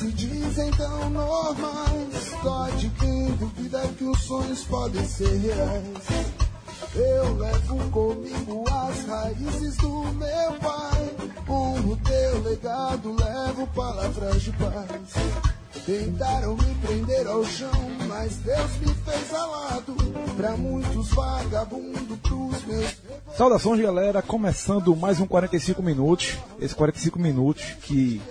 se dizem tão normais. De quem duvida que os sonhos podem ser reais. Eu levo comigo as raízes do meu pai. Honro teu legado, levo palavras de paz. Tentaram me prender ao chão, mas Deus me fez alado. Pra muitos vagabundo, pros meus. Saudações, galera. Começando mais um 45 minutos. Esse 45 minutos que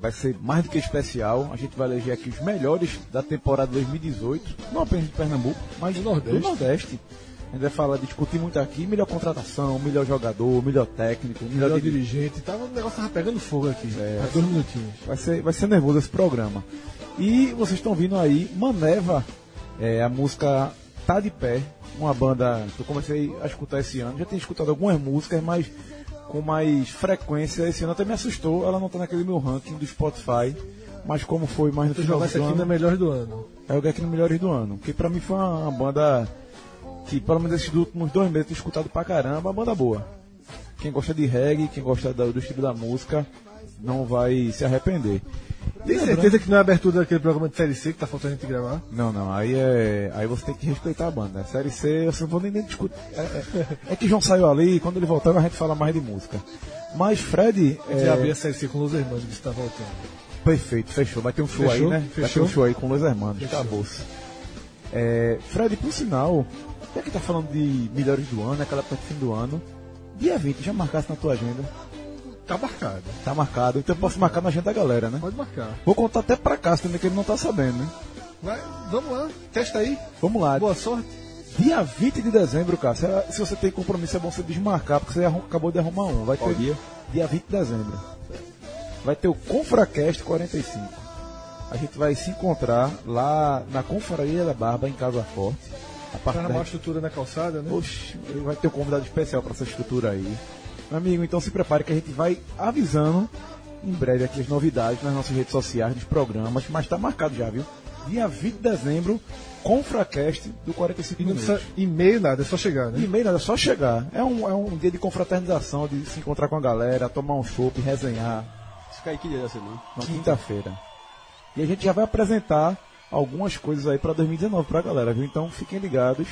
vai ser mais do que especial. A gente vai eleger aqui os melhores da temporada 2018, não apenas de Pernambuco, mas do Nordeste. Do Nordeste. A gente vai falar, discutir muito aqui, melhor contratação, melhor jogador, melhor técnico, melhor, melhor dirigente. Tava, o negócio tava pegando fogo aqui. É, dois minutinhos. Vai ser, vai ser nervoso esse programa. E vocês estão vindo aí, Maneva, é, a música Tá de Pé, uma banda que eu comecei a escutar esse ano. Já tinha escutado algumas músicas, mas com mais frequência. Esse ano até me assustou, ela não tá naquele meu ranking do Spotify. Mas como foi mais no final do ano... aqui na Melhores do Ano. É o aqui no Melhores do Ano. Que pra mim foi uma banda que pelo menos esses últimos dois meses eu escutado pra caramba, uma banda boa. Quem gosta de reggae, quem gosta do estilo da música, não vai se arrepender. Tem certeza que não é abertura daquele programa de Série C que tá faltando a gente gravar? Não, não, aí é. Aí você tem que respeitar a banda. Série C, eu não vou nem, nem discutir. É, é, é, que João saiu ali e quando ele voltar a gente fala mais de música. Mas Fred. Gente é... abrir a Série C com os irmãos que está voltando. Perfeito, fechou. Vai ter um show fechou? aí, né? Fechou? Vai ter um show aí com os irmãos. Acabou-se. É, Fred, por sinal, já que tá falando de melhores do ano, aquela parte fim do ano, dia 20, já marcasse na tua agenda? Tá marcado. Tá marcado, então eu posso marcar na agenda da galera, né? Pode marcar. Vou contar até pra cá, também que ele não tá sabendo, né? Vai, vamos lá, testa aí. Vamos lá. Boa sorte. Dia 20 de dezembro, cara. Se, você tem compromisso, é bom você desmarcar, porque você acabou de arrumar um. Vai ter dia? Dia 20 de dezembro. Vai ter o Confracast 45. A gente vai se encontrar lá na Confraria da Barba, em Casa Forte a parte tá numa estrutura na calçada, né? Oxe, vai ter um convidado especial para essa estrutura aí. Meu amigo, então se prepare que a gente vai avisando em breve aqui as novidades nas nossas redes sociais, dos programas, mas está marcado já, viu? Dia 20 de dezembro, com Fracast do 45 minutos. E-mail nada, é só chegar, né? E-mail nada, é só chegar. É um, é um dia de confraternização, de se encontrar com a galera, tomar um chopp, resenhar. Isso cai que dia da semana? Quinta-feira. E a gente já vai apresentar algumas coisas aí para 2019 para a galera, viu? Então fiquem ligados.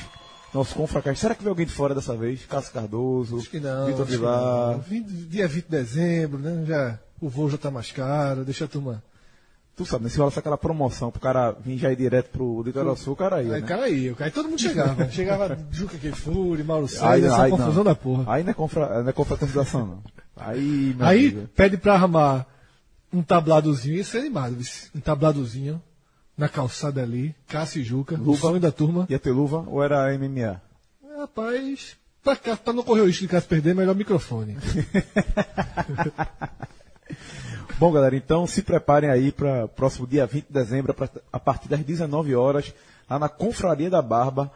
Nosso Confracast. Será que vem alguém de fora dessa vez? Cássio Cardoso, acho que não, Vitor Vilar. Dia 20 de dezembro, né? Já, o voo já tá mais caro, deixa a turma. Tu sabe, né? Se aquela promoção pro cara vir já ir direto pro Litoral Sul, o cara ia. Aí, né? cara ia, aí todo mundo chegava. chegava Juca Kefuri, Mauro César, essa aí, confusão não. da porra. Aí não é, confra, não é confraternização, não. Aí, aí amiga. pede pra arrumar um tabladozinho, ia ser animado, um tabladozinho na calçada ali, Cássio e Juca, luva, o sonho da turma. Ia ter luva ou era MMA? Rapaz, pra, pra não correr o risco de Cássio perder, melhor microfone. Bom, galera, então se preparem aí para próximo dia 20 de dezembro, pra, a partir das 19 horas, lá na Confraria da Barba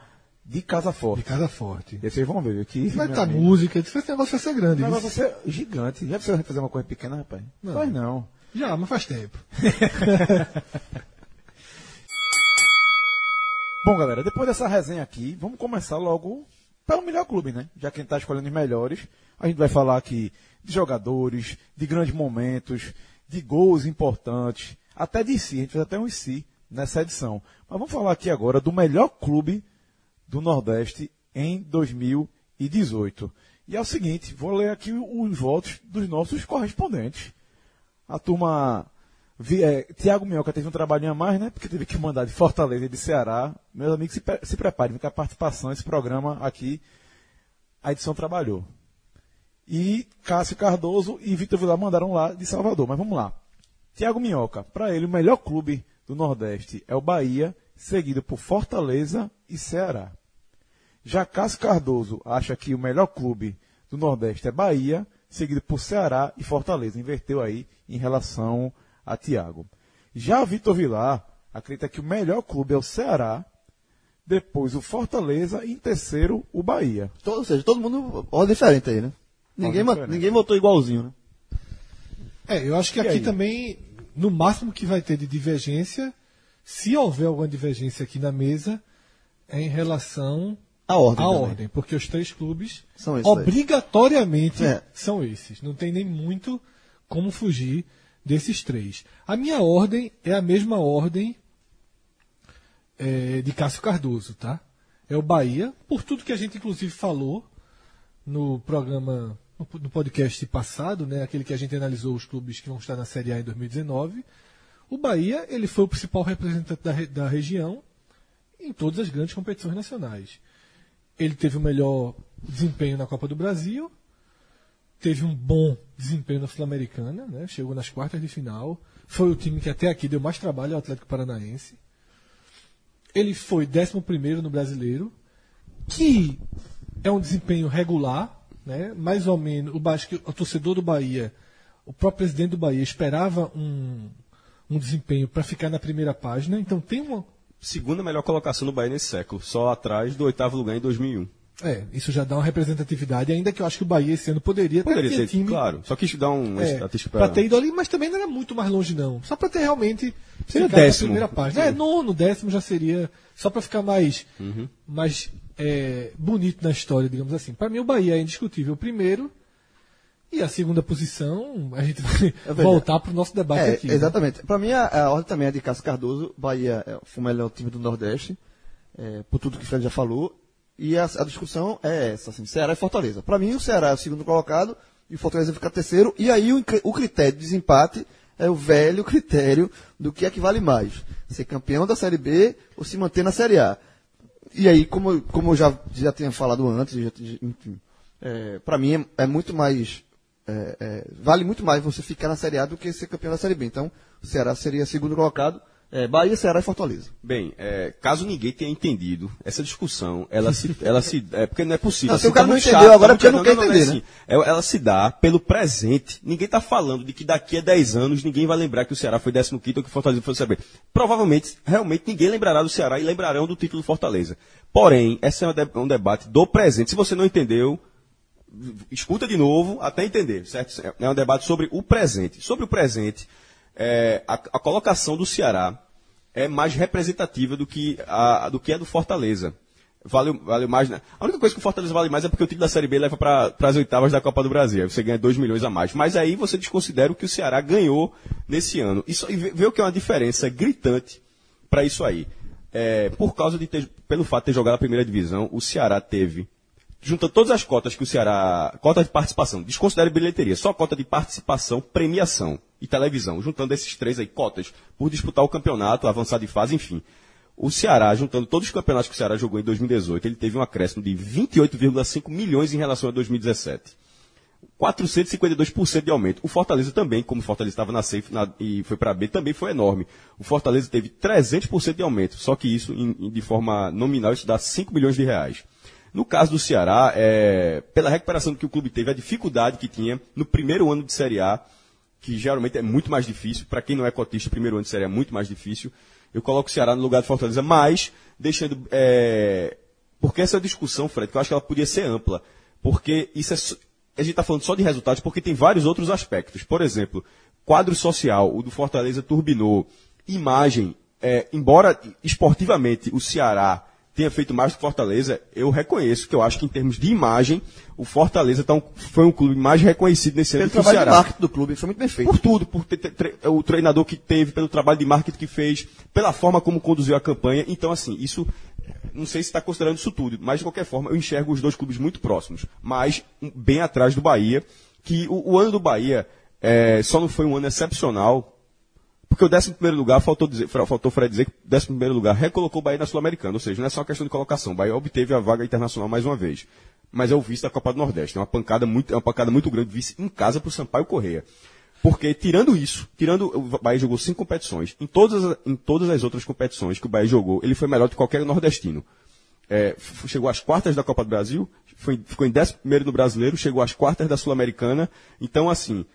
de Casa Forte. De Casa Forte. E vocês vão ver aqui. Vai estar tá música, esse negócio vai ser grande. O negócio vai ser gigante. Já precisa fazer uma coisa pequena, rapaz? Não. Faz não. Já, mas faz tempo. Bom, galera, depois dessa resenha aqui, vamos começar logo pelo melhor clube, né? Já que a gente está escolhendo os melhores, a gente vai falar aqui de jogadores, de grandes momentos, de gols importantes, até de si. A gente fez até um si nessa edição. Mas vamos falar aqui agora do melhor clube do Nordeste em 2018. E é o seguinte, vou ler aqui os votos dos nossos correspondentes. A turma é, Tiago Minhoca teve um trabalhinho a mais, né? Porque teve que mandar de Fortaleza e de Ceará. Meus amigos, se, se preparem, que a participação esse programa aqui, a edição trabalhou. E Cássio Cardoso e Vitor Vilar mandaram lá de Salvador. Mas vamos lá. Tiago Minhoca, para ele, o melhor clube do Nordeste é o Bahia, seguido por Fortaleza e Ceará. Já Cássio Cardoso acha que o melhor clube do Nordeste é Bahia, seguido por Ceará e Fortaleza. Inverteu aí em relação a Thiago. Já Vitor Vilar acredita que o melhor clube é o Ceará, depois o Fortaleza e em terceiro o Bahia. Ou seja, todo mundo ordem diferente aí, né? Ninguém, diferente. ninguém votou igualzinho, né? É, eu acho que e aqui aí? também, no máximo que vai ter de divergência, se houver alguma divergência aqui na mesa, é em relação à ordem. À ordem, porque os três clubes são esses obrigatoriamente é. são esses. Não tem nem muito como fugir desses três. A minha ordem é a mesma ordem é, de Cássio Cardoso, tá? É o Bahia, por tudo que a gente inclusive falou no programa, no podcast passado, né, aquele que a gente analisou os clubes que vão estar na Série A em 2019. O Bahia, ele foi o principal representante da, da região em todas as grandes competições nacionais. Ele teve o melhor desempenho na Copa do Brasil, teve um bom desempenho na Sul-Americana, né? chegou nas quartas de final. Foi o time que até aqui deu mais trabalho ao Atlético Paranaense. Ele foi 11 no brasileiro, que é um desempenho regular, né? mais ou menos. O, Basque, o torcedor do Bahia, o próprio presidente do Bahia, esperava um, um desempenho para ficar na primeira página. Então tem uma. Segunda melhor colocação do Bahia nesse século, só atrás do oitavo lugar em 2001. É, isso já dá uma representatividade, ainda que eu acho que o Bahia esse ano poderia, poderia ter, ter time. Claro, só quis dar um é, para ter ido ali, mas também não era muito mais longe não. Só para ter realmente seria décimo. primeira página. É, nono, décimo já seria só para ficar mais uhum. mais é, bonito na história, digamos assim. Para mim o Bahia é indiscutível o primeiro e a segunda posição, a gente vai é voltar para o nosso debate é, aqui. Né? Exatamente. Né? Para mim a, a, ordem também é de Cássio Cardoso, Bahia é, foi o melhor time do Nordeste, é, por tudo que o Fred já falou e a, a discussão é essa, assim, Ceará e Fortaleza. Para mim, o Ceará é o segundo colocado e o Fortaleza fica terceiro. E aí o, o critério de desempate é o velho critério do que é que vale mais. Ser campeão da Série B ou se manter na Série A. E aí, como, como eu já, já tinha falado antes, já, enfim, é, para mim é, é, muito mais. É, é, vale muito mais você ficar na Série A do que ser campeão da Série B. Então, o Ceará seria segundo colocado é, Bahia, Ceará e Fortaleza. Bem, é, caso ninguém tenha entendido, essa discussão, ela se. Ela se é, porque não é possível. Não, se o cara não entendeu chato, agora, porque não, quer não, entender, não, né? Assim, ela se dá pelo presente. Ninguém está falando de que daqui a 10 anos ninguém vai lembrar que o Ceará foi 15 ou que o Fortaleza foi saber. Provavelmente, realmente, ninguém lembrará do Ceará e lembrarão do título do Fortaleza. Porém, esse é um, debate do presente. Se você não entendeu, escuta de novo até entender, certo? É um debate sobre o presente. Sobre o presente, é, a, a colocação do Ceará é mais representativa do que a, do que do Fortaleza. Vale, mais. Né? A única coisa que o Fortaleza vale mais é porque o time da Série B leva para as oitavas da Copa do Brasil. Você ganha 2 milhões a mais. Mas aí você desconsidera o que o Ceará ganhou nesse ano. Isso, e vê o que é uma diferença gritante para isso aí. É, por causa de ter, pelo fato de ter jogado a primeira divisão, o Ceará teve junta todas as cotas que o Ceará. Cota de participação, desconsidera bilheteria, só cota de participação, premiação e televisão. Juntando esses três aí, cotas, por disputar o campeonato, avançar de fase, enfim. O Ceará, juntando todos os campeonatos que o Ceará jogou em 2018, ele teve um acréscimo de 28,5 milhões em relação a 2017. 452% de aumento. O Fortaleza também, como o Fortaleza estava na safe na, e foi para B, também foi enorme. O Fortaleza teve 300% de aumento, só que isso, em, de forma nominal, isso dá 5 milhões de reais. No caso do Ceará, é, pela recuperação que o clube teve, a dificuldade que tinha no primeiro ano de Série A, que geralmente é muito mais difícil, para quem não é cotista, primeiro ano de Série é muito mais difícil, eu coloco o Ceará no lugar de Fortaleza, mas deixando. É, porque essa discussão, Fred, que eu acho que ela podia ser ampla, porque isso é. A gente está falando só de resultados, porque tem vários outros aspectos. Por exemplo, quadro social, o do Fortaleza turbinou, imagem, é, embora esportivamente o Ceará tenha feito mais do que Fortaleza, eu reconheço que eu acho que em termos de imagem, o Fortaleza tá um, foi um clube mais reconhecido nesse ano que o Ceará. Pelo trabalho de marketing do clube, foi muito bem feito. Por tudo, por ter, ter, o treinador que teve, pelo trabalho de marketing que fez, pela forma como conduziu a campanha. Então, assim, isso, não sei se está considerando isso tudo, mas de qualquer forma, eu enxergo os dois clubes muito próximos, mas bem atrás do Bahia, que o, o ano do Bahia é, só não foi um ano excepcional, porque o 11 lugar, faltou, dizer, faltou Fred dizer que o 11 lugar recolocou o Bahia na Sul-Americana. Ou seja, não é só uma questão de colocação. O Bahia obteve a vaga internacional mais uma vez. Mas é o vice da Copa do Nordeste. É uma pancada muito, é uma pancada muito grande, vice em casa para o Sampaio Correia. Porque, tirando isso, tirando. O Bahia jogou cinco competições. Em todas, em todas as outras competições que o Bahia jogou, ele foi melhor do que qualquer nordestino. É, chegou às quartas da Copa do Brasil, foi, ficou em 11 no brasileiro, chegou às quartas da Sul-Americana. Então, assim,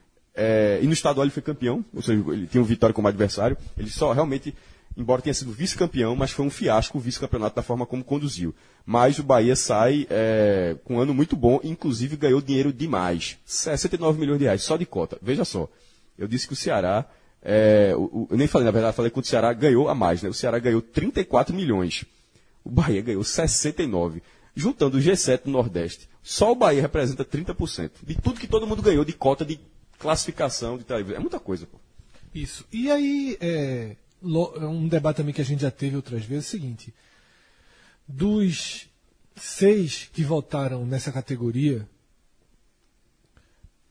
é, e no estadual ele foi campeão, ou seja, ele tinha um Vitória como adversário. Ele só realmente, embora tenha sido vice-campeão, mas foi um fiasco o vice-campeonato da forma como conduziu. Mas o Bahia sai é, com um ano muito bom, inclusive ganhou dinheiro demais. 69 milhões de reais, só de cota. Veja só, eu disse que o Ceará, é, o, eu nem falei, na verdade, falei que o Ceará ganhou a mais, né? O Ceará ganhou 34 milhões. O Bahia ganhou 69. Juntando o G7 do Nordeste, só o Bahia representa 30%. De tudo que todo mundo ganhou de cota de classificação de televisão. É muita coisa, pô. Isso. E aí, é, um debate também que a gente já teve outras vezes é o seguinte: dos seis que votaram nessa categoria,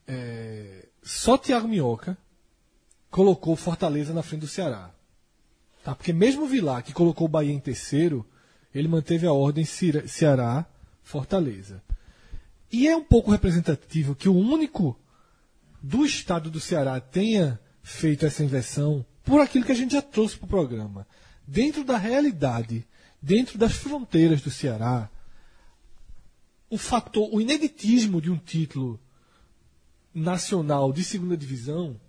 é, só Thiago Minhoca colocou Fortaleza na frente do Ceará. Tá? Porque mesmo o Vilar, que colocou o Bahia em terceiro, ele manteve a ordem Ceará, Fortaleza. E é um pouco representativo que o único do estado do Ceará tenha feito essa inversão por aquilo que a gente já trouxe para o programa. Dentro da realidade, dentro das fronteiras do Ceará, o fator, o ineditismo de um título nacional de segunda divisão,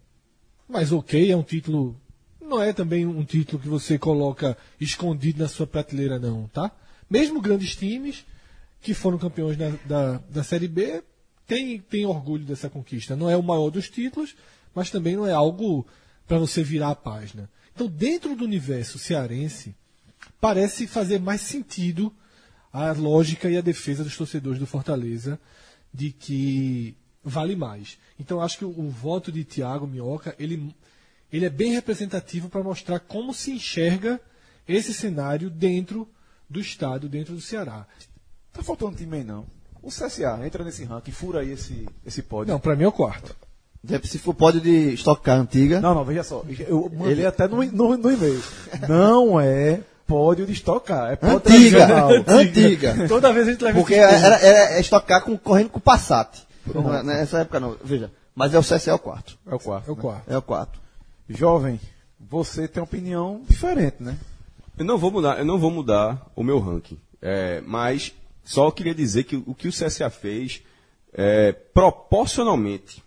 mas ok, é um título. Não é também um título que você coloca escondido na sua prateleira, não, tá? Mesmo grandes times que foram campeões da, da, da Série B têm, têm orgulho dessa conquista. Não é o maior dos títulos, mas também não é algo para você virar a página. Então, dentro do universo cearense, parece fazer mais sentido a lógica e a defesa dos torcedores do Fortaleza de que vale mais. Então acho que o, o voto de Tiago Minhoca, ele, ele é bem representativo para mostrar como se enxerga esse cenário dentro do estado, dentro do Ceará. Tá faltando time aí não. O CSA entra nesse ranking, fura aí esse, esse pódio. Não, para mim é o quarto. Se for pódio de estocar antiga. Não, não, veja só. Eu mandei ele até no, no, no e-mail. Não é pódio de estocar. É pódio antiga, antiga. Toda vez a gente leva Porque era, era, estocar com, correndo com o Passat. Não, nessa época não. Veja. Mas é o CSE é o quarto. É o quarto. É o né? quarto. É o quarto. Jovem, você tem opinião diferente, né? Eu não vou mudar, eu não vou mudar o meu ranking. É, mas só queria dizer que o que o CSA fez é, proporcionalmente,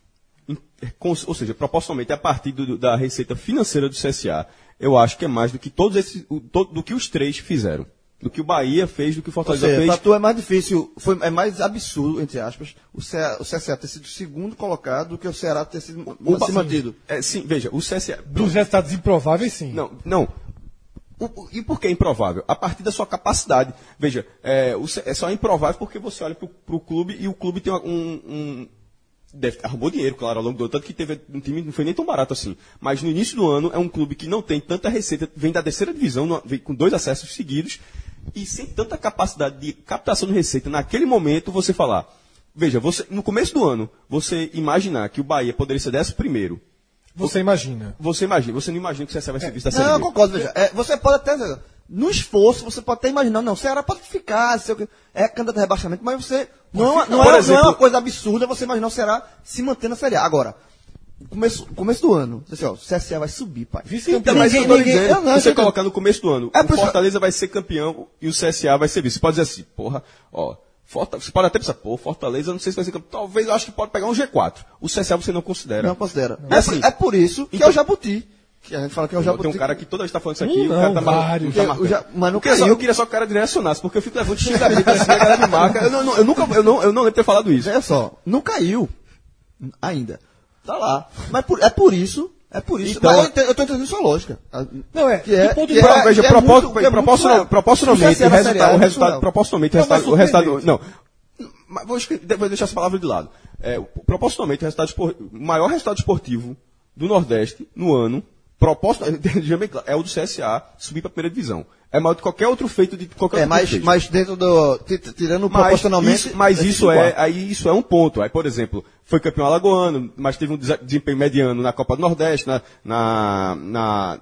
ou seja, proporcionalmente a partir do, da receita financeira do CSA, eu acho que é mais do que todos esses, do que os três fizeram. Do que o Bahia fez, do que o Fortaleza seja, fez. Para tu é mais difícil, foi, é mais absurdo, entre aspas, o, CSA, o CSA ter sido segundo colocado do que o Ceará ter sido o, se mantido. É, sim, veja, o CSA. Dos resultados improváveis, sim. Não, não. O, e por que improvável? A partir da sua capacidade. Veja, é, é só improvável porque você olha para o clube e o clube tem um, um deve, arrumou dinheiro, claro, ao longo do ano, tanto que teve um time não foi nem tão barato assim. Mas no início do ano é um clube que não tem tanta receita, vem da terceira divisão, vem com dois acessos seguidos, e sem tanta capacidade de captação de receita, naquele momento você falar, veja, você, no começo do ano, você imaginar que o Bahia poderia ser décimo primeiro. Você imagina. Você imagina, você não imagina que o CSA vai ser visto da Série Não, eu concordo, veja. É, você pode até no esforço, você pode até imaginar, não, o Ceará pode ficar, é candidato a rebaixamento, mas você. Não, não, é, exemplo, não, é, uma coisa absurda você imaginar o Ceará se manter na Série A. Agora, começo, começo do ano, assim, ó, o CSA vai subir, pai. Então, mas eu tô ninguém, dizendo, não, você colocar no começo do ano, é, o Fortaleza vai ser campeão e o CSA vai ser vice. Você pode dizer assim, porra, ó. Fortaleza, você pode até pensar, pô, Fortaleza, não sei se vai ser campeão. Talvez eu acho que pode pegar um G4. O CSA você não considera. Não considera. Não. É, assim, é por isso que então, é o Jabuti. Que a gente fala que é o Jabuti. Tem um cara que toda vez está falando isso aqui, um, o cara tá vários. Tá marcando. Já, mas não eu, queria só, eu queria só que o cara direcionasse, porque eu fico levando xingamento assim, a galera me marca. Eu, não, eu, nunca, eu, não, eu não lembro de ter falado isso. Olha só, não caiu ainda. Tá lá. Mas por, é por isso é por isso. Então, mas eu estou entendendo sua lógica. Não, é. Que é, que é, veja, é muito, é proporcional, muito, proporcionalmente, o resultado, o resultado, proporcionalmente, o resultado, o resultado, não. Mas vou, vou deixar essa palavra de lado. É, proporcionalmente, o resultado, maior resultado esportivo do Nordeste no ano proposta é o do CSA subir para a primeira divisão. É maior do que qualquer outro feito de qualquer é, mas, feito. mas dentro do. Tirando mas proporcionalmente. Isso, mas isso é, aí isso é um ponto. Aí, por exemplo, foi campeão alagoano, mas teve um desempenho mediano na Copa do Nordeste, na, na, na,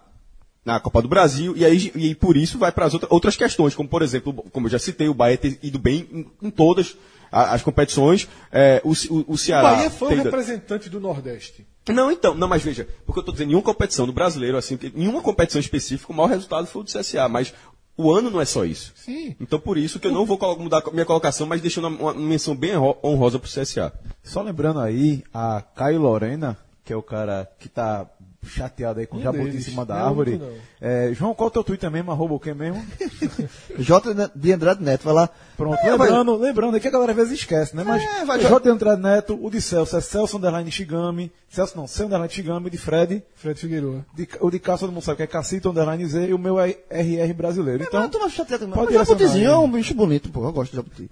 na Copa do Brasil, e aí e por isso vai para as outra, outras questões, como por exemplo, como eu já citei, o Bahia ter ido bem em, em todas as competições. É, o, o, o Ceará. O Bahia foi o representante do Nordeste. Não, então, não, mas veja, porque eu estou dizendo, em uma competição do brasileiro, assim, em uma competição específica, o maior resultado foi o do CSA, mas o ano não é só isso. Sim. Então, por isso que eu não vou mudar minha colocação, mas deixando uma, uma menção bem honrosa para o CSA. Só lembrando aí, a Caio Lorena, que é o cara que está chateado aí com o jabuti em cima da não, árvore. É, João, qual é o teu Twitter mesmo? Arroba o que mesmo? J de Andrade Neto, vai lá. Pronto, é, lembrando, vai... lembrando que a galera às vezes esquece, né? Mas é, vai, J de Andrade Neto, o de Celso é Celso Underline Shigami, Celso não, Celso Underline Shigami, de Fred. Fred Figueiredo. o de Cássio todo mundo sabe que é Cacito Underline Z e o meu é RR brasileiro. Então, mas, mas, chateado, pode mas jabutizinho é um bicho bonito, pô, eu gosto de jabuti.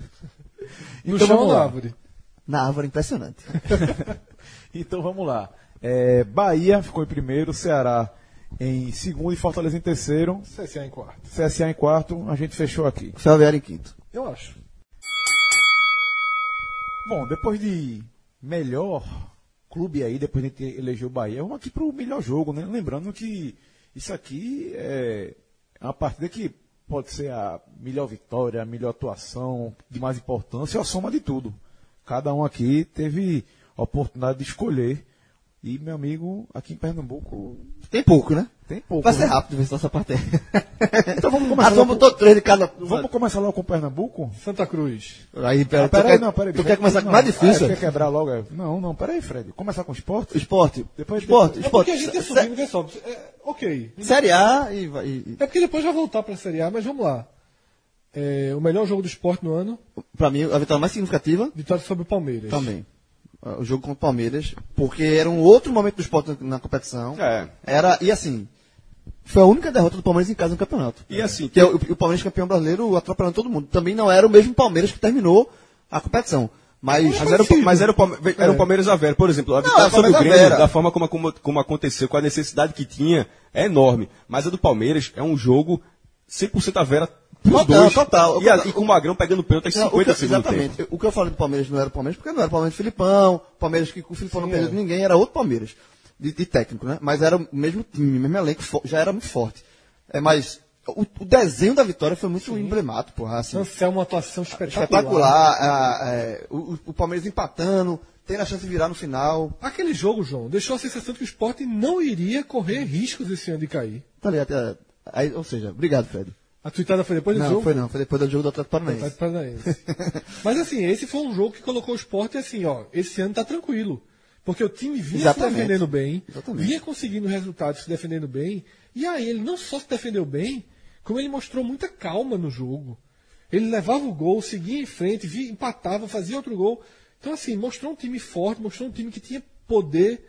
então, vamos lá. árvore? Na árvore, impressionante. então vamos lá. É, Bahia ficou em primeiro, Ceará em segundo e Fortaleza em terceiro. CSA em quarto. CSA em quarto, a gente fechou aqui. Ferroviário em quinto. Eu acho. Bom, depois de melhor clube aí, depois de a gente elegeu o Bahia, vamos aqui pro melhor jogo, né? Lembrando que isso aqui é uma partida que pode ser a melhor vitória, a melhor atuação, de mais importância, a soma de tudo. Cada um aqui teve a oportunidade de escolher e, meu amigo, aqui em Pernambuco. Tem pouco, né? Tem pouco. Vai ser né? rápido ver se essa parte. Então vamos começar. Ah, vamos botou três de cada. Vamos começar logo com Pernambuco? Santa Cruz. Aí, pera, Ah, tu peraí, quer, não, peraí. tu Fred. quer começar com Não, mais difícil? Ah, quer quebrar logo? é. Não, não, peraí, Fred. Começar com esporte? Esporte. Depois- esporte, depois- É esporte. porque a gente é subindo, quem sobe. É, ok. Série A e, vai- e. É porque depois vai voltar pra Série A, mas vamos lá. É, o melhor jogo do esporte no ano, Pra mim, a vitória mais significativa vitória sobre o Palmeiras. também. O jogo contra o Palmeiras, porque era um outro momento do esporte na, competição. É. Era, e assim, foi a única derrota do Palmeiras em casa no campeonato. E assim, Que é o, o Palmeiras campeão brasileiro atropelando todo mundo. Também não era o mesmo Palmeiras que terminou a competição. Mas, Mas era, o- mas era, o Palme- era um Palmeiras a Vera, por exemplo. A vitória é sobre o Palmeiras Grêmio, da forma como, como, como aconteceu, com a necessidade que tinha, é enorme. Mas a do Palmeiras é um jogo 100% a Vera Total, dois. total. E, a- e com o Magrão pegando pênalti Não, 50 o que, segundos. exatamente. O que eu falei do Palmeiras não era o Palmeiras, porque não era o Palmeiras do Filipão, Palmeiras que com o Filipão não Sim, perdeu é. de ninguém, era outro Palmeiras, de, de técnico, né? Mas era o mesmo time, mesmo elenco, já era muito forte. É, mas o, o desenho da vitória foi muito emblemático, porra, assim. Anselmo, uma atuação espetacular. espetacular. a- é, o, o- Palmeiras empatando, tendo a chance de virar no final. Aquele jogo, João, deixou a sensação de que o esporte não iria correr riscos esse ano de cair. Tá ligado? É, Aí, ou seja, obrigado, Fred. A tuitada foi depois do Não, jogo? foi não, foi depois do jogo do Atlético Atlético Paranaense. Paranaense. Mas assim, esse foi um jogo que colocou o esporte assim, ó, esse ano tá tranquilo. Porque o time vinha Exatamente. se defendendo bem, Exatamente. vinha conseguindo resultados se defendendo bem, e aí ele não só se defendeu bem, como ele mostrou muita calma no jogo. Ele levava o gol, seguia em frente, via, empatava, fazia outro gol. Então, assim, mostrou um time forte, mostrou um time que tinha poder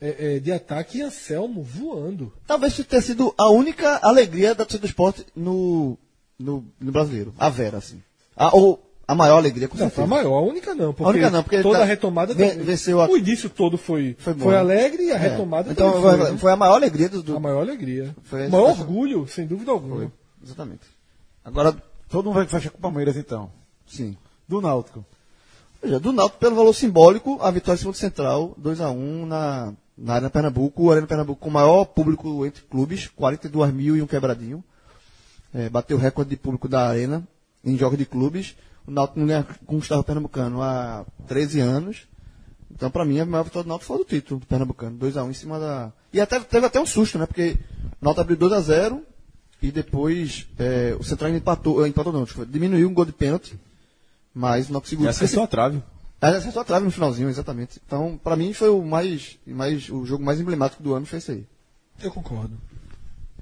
é, é, de ataque e Anselmo voando. Talvez isso tenha sido a única alegria da torcida do esporte no, no, no brasileiro. A Vera, assim. A, ou a maior alegria, com Não, foi a certeza. maior, a única não. Porque, única não, porque toda tá- a retomada venceu a- O início todo foi, Foi foi, bom. alegre e a É. retomada Então também foi, foi. né? foi a maior alegria do. do- A maior alegria. Foi- o maior foi- orgulho, sem dúvida alguma. Exatamente. Agora, Todo mundo vai fechar com o Palmeiras, então. sim. Do Náutico. Veja, do Náutico, pelo valor simbólico, a vitória em cima do Central, 2x1 na, na Arena Pernambuco. O Arena Pernambuco com o maior público entre clubes, 42 mil e um quebradinho. É, bateu o recorde de público da Arena em jogos de clubes. O Náutico não ganha com o Gustavo Pernambucano há 13 anos. Então, pra mim, a maior vitória do Náutico foi do título do Pernambucano, 2x1 em cima da... E até, teve até um susto, né? Porque o Náutico abriu 2x0 e depois é, o Central empatou, empatou não, diminuiu um gol de pênalti, mas o Náutico E segurou. acertou a trave. Acertou a trave no finalzinho, exatamente. Então, pra mim, foi o mais, mais o jogo mais emblemático do ano, foi esse aí. Eu concordo.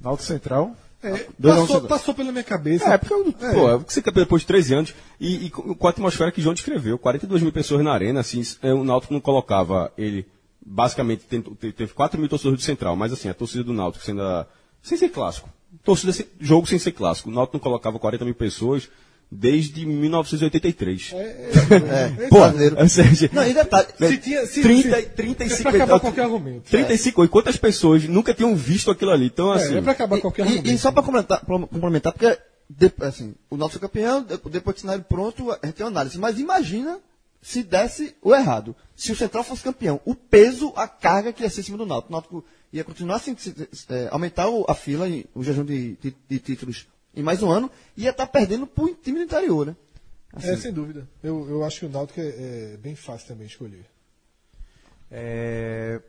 Náutico Central. É, Dois a um passou, passou pela minha cabeça. É, porque eu, pô, é, você depois de 13 anos e, e com a atmosfera que João descreveu, 42 mil pessoas na arena, assim, é, o Náutico não colocava ele, basicamente, teve 4 mil torcedores do Central, mas assim, a torcida do Náutico sendo a, sem ser clássico, torcida jogo sem ser clássico, o Náutico não colocava 40 mil pessoas desde 1983. É, Pô, brasileiro. ou seja, Não, e detalhe, Se tinha, se, 30, se, 35, é pra acabar qualquer argumento. 35, e quantas pessoas nunca tinham visto aquilo ali? Então, assim, É, é pra acabar qualquer E, argumento. e só para complementar, porque de- assim, o nosso campeão, de- depois de cenário pronto, a gente tem uma análise. Mas imagina se desse o errado. Se o Central fosse campeão, o peso, a carga que ia ser em cima do Náutico. O Náutico ia continuar assim, se- é, aumentar o- a fila, e o jejum de, de- de títulos em mais um ano, ia estar perdendo para o time do interior, né? É, sem dúvida. Eu, eu acho que o Náutico é, é bem fácil também escolher. É,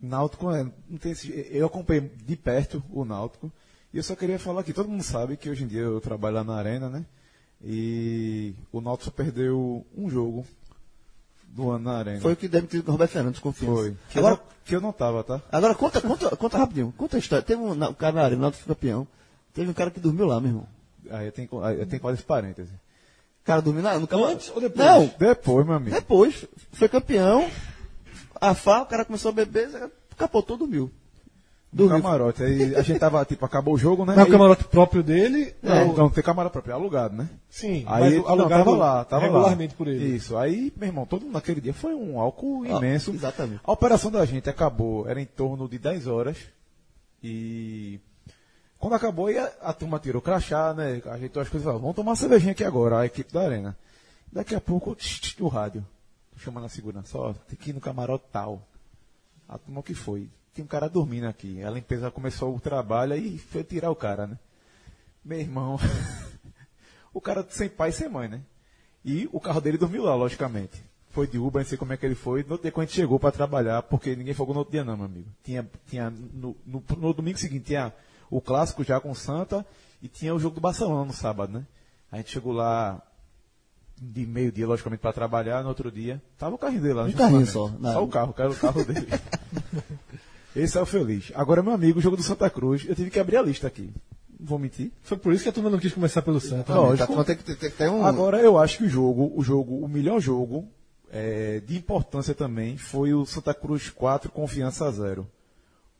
Náutico, é, não tem esse- eu acompanhei de perto o Náutico e eu só queria falar que todo mundo sabe que hoje em dia eu trabalho lá na Arena, né? E o Náutico só perdeu um jogo do ano na Arena. Foi o que demitiu o Roberto Fernandes, confiança. Foi. Que, Agora, eu não, que eu não tava, tá? agora conta, conta, conta rapidinho, conta a história. Teve um, um cara na arena, o Náutico foi campeão. Teve um cara que dormiu lá, meu irmão. Aí tem, aí tem quase esse parêntese. O cara dormiu lá, nunca. Antes ou depois? Não, Depois, meu amigo. depois, foi campeão. A FA, o cara começou a beber, capotou, dormiu. do camarote. Aí a gente tava, tipo, acabou o jogo, né? Aí- o camarote próprio dele. Não, ou- não tem camarote próprio, é alugado, né? Sim, Aí mas não, alugado tava lá, tava regularmente lá. por ele. Isso. Aí, meu irmão, todo mundo naquele dia foi um álcool Ah, imenso. exatamente. A operação da gente acabou, era em torno de 10 horas. E quando acabou, a, a turma tirou o crachá, né? Ajeitou as coisas e falou, vamos tomar uma cervejinha aqui agora, a equipe da arena. Daqui a pouco, tch, tch, o rádio. Tô chamando a segurança, ó, tem que ir no camarote tal. A turma que foi? Tem um cara dormindo aqui. A limpeza começou o trabalho e foi tirar o cara, né? Meu irmão, o cara sem pai e sem mãe, né? E o carro dele dormiu lá, logicamente. Foi de Uber, não sei como é que ele foi. No outro dia quando a gente chegou para trabalhar, porque ninguém folgou no outro dia não, meu amigo. Tinha, tinha no, no, no domingo seguinte tinha o clássico já com o Santa e tinha o jogo do Barcelona no sábado, né? A gente chegou lá de meio-dia, logicamente, para trabalhar. No outro dia, tava o carrinho dele lá. no Um carrinho só, né? Só o carro, cara, o carro dele. Esse é o feliz. Agora, meu amigo, o jogo do Santa Cruz, eu tive que abrir a lista aqui. Não vou mentir. Foi por isso que a turma não quis começar pelo Santa. Não, né? lógico. Tá, tem, que- tem, que ter um. Agora, eu acho que o jogo, o jogo, o melhor jogo é, de importância também foi o Santa Cruz 4, Confiança 0.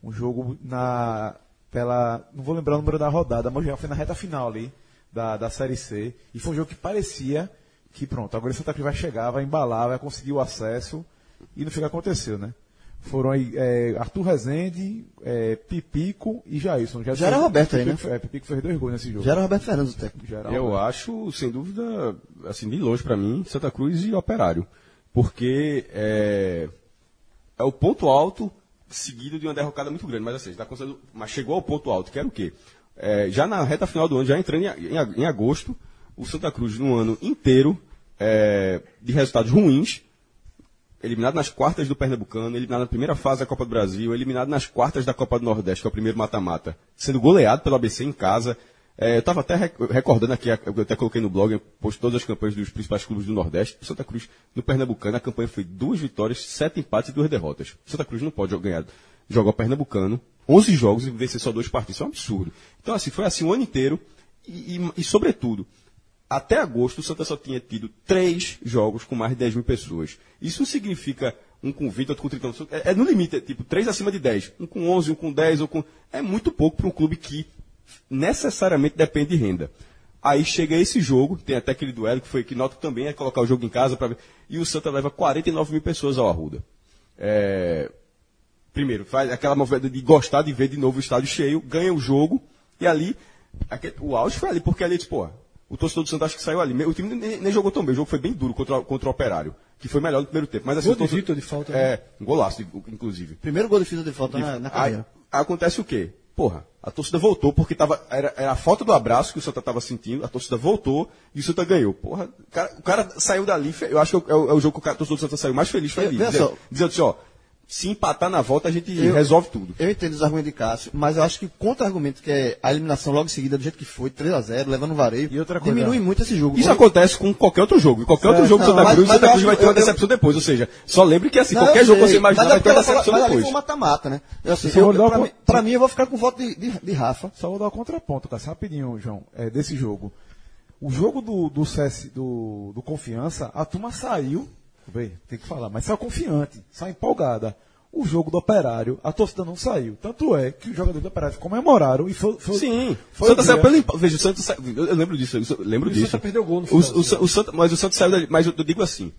Um jogo na. Pela. Não vou lembrar o número da rodada, mas já foi na reta final ali da, da Série C. E foi um jogo que parecia que pronto, agora o Santa Cruz vai chegar, vai embalar, vai conseguir o acesso. E não foi o que aconteceu, né? Foram aí é, Arthur Rezende, é, Pipico e Jailson. Já era Roberto aí, né? Pipico, É, Pipico fez dois gols nesse jogo. Já era Roberto Fernandes o técnico. Eu Roberto. acho, sem dúvida, assim, de longe para mim, Santa Cruz e Operário. Porque é, é o ponto alto seguido de uma derrocada muito grande. Mas, assim, tá conseguindo- mas chegou ao ponto alto, que era o quê? É, já na reta final do ano, já entrando em, em- em agosto, o Santa Cruz, no ano inteiro é, de resultados ruins, eliminado nas quartas do Pernambucano, eliminado na primeira fase da Copa do Brasil, eliminado nas quartas da Copa do Nordeste, que é o primeiro mata-mata, sendo goleado pelo ABC em casa. É, eu estava até rec- recordando aqui, eu até coloquei no blog, eu posto todas as campanhas dos principais clubes do Nordeste. Santa Cruz, no Pernambucano, a campanha foi duas vitórias, sete empates e duas derrotas. Santa Cruz não pode ganhar, jogar o Pernambucano, 11 jogos e vencer só dois partidos. Isso é um absurdo. Então, assim, foi assim o ano inteiro e, e- e, sobretudo, até agosto, o Santa só tinha tido três jogos com mais de 10 mil pessoas. Isso significa um com 20, outro com 30. não. É, é no limite, é tipo três acima de 10. Um com 11, um com 10, ou com... É muito pouco para um clube que necessariamente depende de renda. Aí chega esse jogo, tem até aquele duelo que foi que nota também é colocar o jogo em casa para ver. E o Santa leva 49 mil pessoas ao Arruda. É, primeiro, faz aquela movimento de gostar de ver de novo o estádio cheio, ganha o jogo, e ali, aquele- o auge foi ali, porque ali, disse, pô, o torcedor do Santos acho que saiu ali. O time nem, nem jogou tão bem, o jogo foi bem duro contra, o- contra o Operário, que foi melhor no primeiro tempo. Mas assim, Gol o de torcedor- Vitor de falta, né? É, um golaço, inclusive. Primeiro gol difícil de falta na, na Aí, carreira. aí acontece o quê? Porra, a torcida voltou porque tava, era, era a falta do abraço que o Santa estava sentindo, a torcida voltou e o Santa ganhou. Porra, o cara, o cara saiu dali, eu acho que é o, é o jogo que o cara- o torcedor do Santa saiu mais feliz, foi ali. Dizendo, dizendo assim, ó, se empatar na volta a gente Eu- resolve tudo. Eu entendo os argumentos de Cássio, mas eu acho que o contra-argumento, que é a eliminação logo em seguida, do jeito que foi, 3x0, levando o vareio, E outra coisa- diminui muito esse jogo. Isso acontece com qualquer outro jogo. Em qualquer outro jogo do Não, Santa mas- Cruz, o mas Santa eu Cruz vai acho- ter uma eu- eu- decepção depois. Ou seja, só lembre que assim, Não, qualquer eu jogo que você imaginar mas é vai ter uma decepção mas ali depois. foi um mata-mata, né? Eu, assim, eu, dar pra, mim, pra mim, eu vou ficar com voto de, de, de Rafa. Só vou dar um contraponto, Cássio, rapidinho, João, é, desse jogo. O jogo do, do, CS, do, do Confiança, a turma saiu, vê, tem que falar, mas saiu confiante, saiu empolgada. O jogo do Operário, a torcida não saiu. Tanto é que os jogadores do Operário comemoraram e foi. foi Sim, foi o Santa o saiu pelo empate. Veja, o Santa saiu. Eu lembro disso, eu lembro E o disso. Santa perdeu gol no O- final, o, Sa- o Santa, mas o Santa saiu dali. Mas eu, eu digo assim.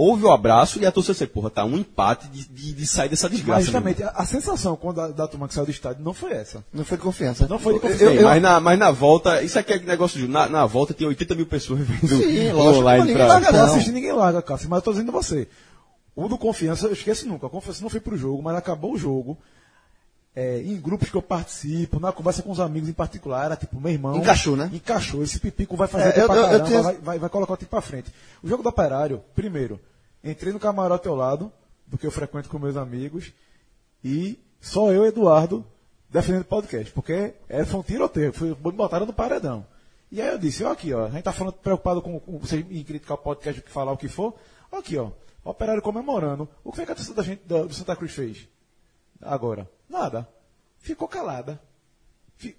Houve o abraço e a torcida disse, porra, tá um empate de, de, de sair dessa Mas desgraça. justamente, a, a sensação quando a, da turma que saiu do estádio não foi essa. Não foi de confiança. Não foi de confiança. eu- eu- mas, na, mas na volta, isso aqui é negócio de. Na, na volta tem 80 mil pessoas vendo Sim, lógico, online ninguém pra. larga, Não assisti ninguém larga, Cássio, mas eu tô dizendo você. O do Confiança, eu esqueço nunca. A Confiança não foi pro jogo, mas acabou o jogo. É, em grupos que eu participo, na conversa com os amigos em particular, era tipo, meu irmão. Encaixou, né? Encaixou. Esse pipico vai fazer É, eu- pra eu- eu caramba, tinha- vai, vai, vai colocar o time pra frente. O jogo do operário, primeiro, entrei no camarote ao lado, do que eu frequento com meus amigos, e só eu e Eduardo defendendo o podcast, porque é, foi um tiroteio, foi, me botaram no paredão. E aí eu disse, ó aqui, ó, a gente tá falando preocupado com, com você em criticar o podcast, falar o que for, ó aqui, ó, o operário comemorando. O que foi que a torcida da gente, do, do Santa Cruz fez? Agora, nada. Ficou calada.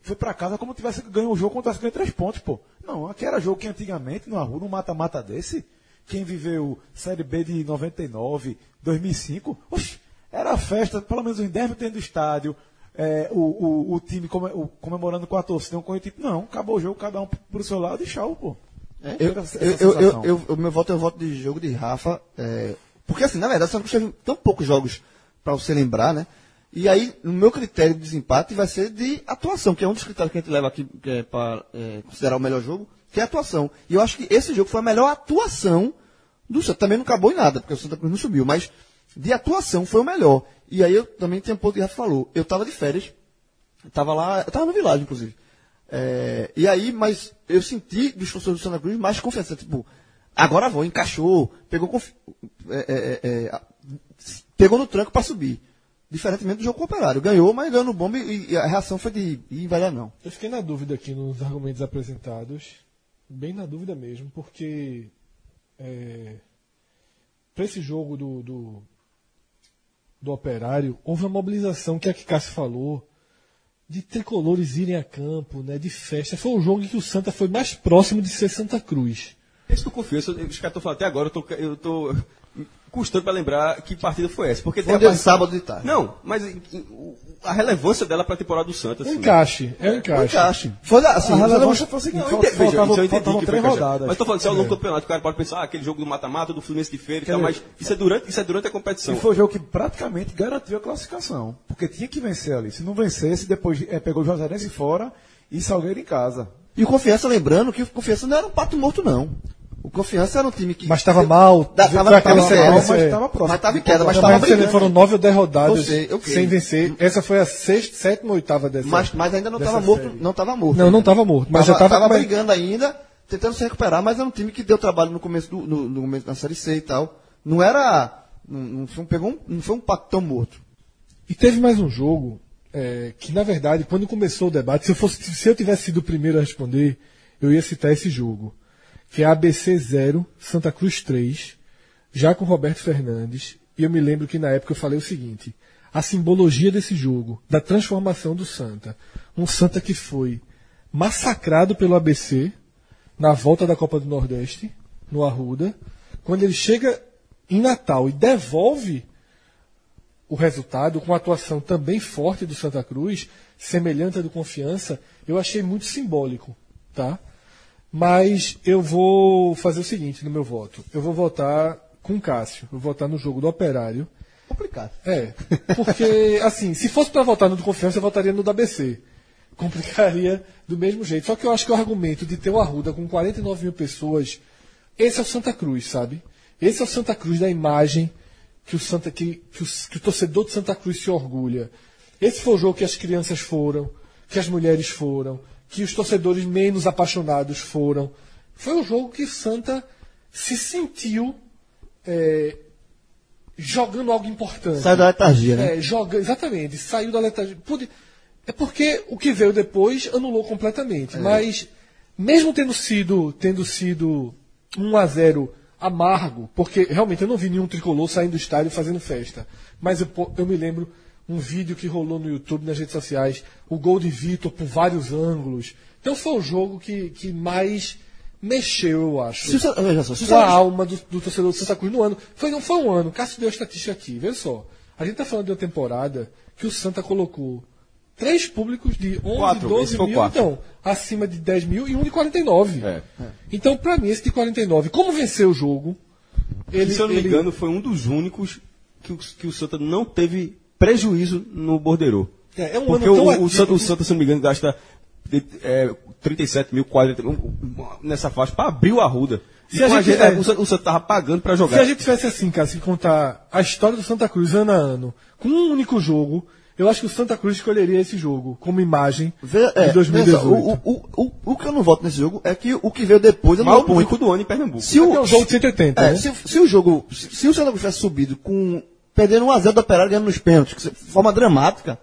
Foi pra casa como tivesse ganho o jogo, como tivesse ganho três pontos, pô. Não, aqui era jogo que antigamente, no rua, num mata-mata desse, quem viveu Série B de 99, 2005, oxe, Era festa, pelo menos uns 10 minutos do estádio, é, o, o, o, time come, o, comemorando com a torcida, um correr tipo, não, acabou o jogo, cada um pro seu lado e tchau, pô. É, eu, eu, eu, eu, o meu voto é o voto de jogo de Rafa, é, porque assim, na verdade, só que teve tão poucos jogos para você lembrar, né? E aí, no meu critério de desempate vai ser de atuação, que é um dos critérios que a gente leva aqui é, para é, considerar o melhor jogo, que é a atuação. E eu acho que esse jogo foi a melhor atuação do Santa. Também não acabou em nada, porque o Santa Cruz não subiu, mas de atuação foi o melhor. E aí eu também tenho um ponto que Rafa falou. Eu estava de férias, estava lá, eu estava no Village, inclusive. É, e aí, mas eu senti dos funcionários do Santa Cruz mais confiança. Tipo, agora vou, encaixou, pegou, é, é, é, pegou no tranco para subir. Diferentemente do jogo com o Operário. Ganhou, mas ganhou no bomba e, e a reação foi de ir vai dar não. Eu fiquei na dúvida aqui nos argumentos apresentados. Bem na dúvida mesmo, porque é, para esse jogo do, do, do Operário, houve uma mobilização que é a que Cássio falou, de tricolores irem a campo, né, de festa. Foi um jogo em que o Santa foi mais próximo de ser Santa Cruz. Esse tu confesso, os caras estão falando até agora, eu tô, eu tô custando para lembrar que partida foi essa. Porque foi um dia part... sábado de tarde. Não, mas a relevância dela para a temporada do Santos. Assim, encaixe, é um encaixe. encaixe. Foi assim, a relevância foi assim, não, veja, faltava, isso eu entendi que três rodadas. Mas estou falando, se é o longo campeonato, o cara pode pensar, ah, aquele jogo do mata-mata, do Fluminense de feira e tal, mas isso é, durante, isso é durante a competição. E foi o jogo que praticamente garantiu a classificação. Porque tinha que vencer ali. Se não vencesse, depois é, pegou o Juazeirense fora e Salgueiro em casa. E o Confiança, lembrando que o Confiança não era um pato morto, não. O Confiança era um time que. Mas estava mal. Estava aquela mas estava próximo. Mas estava em queda, mas estava brigando. Foram nove ou dez rodadas sei, okay. sem vencer. Essa foi a sexta, sétima, oitava dessa. Mas, mas ainda não estava morto. Não estava morto. Não, não estava morto. Mas tava, já estava brigando ainda, tentando se recuperar, mas era um time que deu trabalho no começo do, no, no começo da série C e tal. Não era. Não, não foi, um, pegou um, não foi um pato tão morto. E teve mais um jogo é, que, na verdade, quando começou o debate, se eu, fosse, se eu tivesse sido o primeiro a responder, eu ia citar esse jogo que é ABC 0, Santa Cruz 3, já com Roberto Fernandes. E eu me lembro que na época eu falei o seguinte: a simbologia desse jogo, da transformação do Santa. Um Santa que foi massacrado pelo ABC na volta da Copa do Nordeste, no Arruda. Quando ele chega em Natal e devolve o resultado com a atuação também forte do Santa Cruz, semelhante à do Confiança, eu achei muito simbólico, tá? Mas eu vou fazer o seguinte no meu voto. Eu vou votar com Cássio. Eu vou votar no jogo do Operário. Complicado. É. Porque, assim, se fosse para votar no do Confiança, eu votaria no da BC. Complicaria do mesmo jeito. Só que eu acho que o argumento de ter o Arruda com 49 mil pessoas, esse é o Santa Cruz, sabe? Esse é o Santa Cruz da imagem que o, Santa, que, que, o, que o torcedor de Santa Cruz se orgulha. Esse foi o jogo que as crianças foram, que as mulheres foram, que os torcedores menos apaixonados foram. Foi um jogo que Santa se sentiu é, jogando algo importante. Saiu da letargia, né? É, joga, exatamente, saiu da letargia. Pude, é porque o que veio depois anulou completamente. É. Mas, mesmo tendo sido, tendo sido 1 a 0 amargo, porque realmente eu não vi nenhum tricolor saindo do estádio fazendo festa. Mas eu, eu me lembro um vídeo que rolou no YouTube, nas redes sociais, o gol de Vitor por vários ângulos. Então foi o jogo que, que mais mexeu, eu acho. Se, veja só, se com a alma do, do, torcedor do Santa Cruz no ano. Foi, não foi um ano, Cássio deu a estatística aqui, veja só. A gente está falando de uma temporada que o Santa colocou três públicos de 11, quatro, 12 mil, quatro. então, acima de 10 mil e um de 49. É. Então, para mim, esse de 49, como venceu o jogo? Ele, se eu não me engano, foi um dos únicos que que o Santa não teve prejuízo no borderô. É, é um Porque o, o, o, Santa, se não me engano, gasta é, 37 mil, 40 mil nessa faixa para abrir o Arruda. Se a gente, é, o, Santa, estava pagando para jogar. Se a gente tivesse assim, cara, se contar a história do Santa Cruz ano a ano, com um único jogo, eu acho que o Santa Cruz escolheria esse jogo como imagem Vê, é, de 2018. O, o, o, o, que eu não voto nesse jogo é que o que veio depois é o único do ano em Pernambuco. Se o, é o jogo de 180. É, né? se, se, o jogo, se, se o Santa Cruz tivesse subido com perdendo 1x0 do Operário ganhando nos pênaltis, de forma dramática,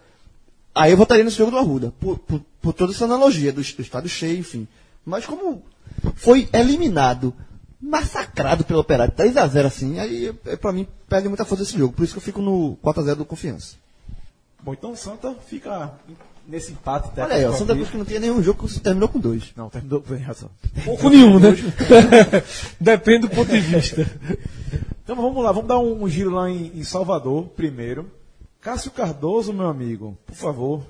aí eu votaria nesse jogo do Arruda, por, por, por toda essa analogia do, do estádio cheio, enfim. Mas como foi eliminado, massacrado pelo Operário, 3x0 assim, aí é, pra mim perde muita força esse jogo. Por isso que eu fico no 4x0 do Confiança. Bom, então o Santa fica nesse empate técnico. Olha aí, o Santa Cruz que não tinha nenhum jogo que terminou com dois. Não, terminou com razão. Ou com nenhum, né? Depende do ponto de vista. Então vamos lá, vamos dar um, giro lá em, em, Salvador primeiro. Cássio Cardoso, meu amigo, por favor.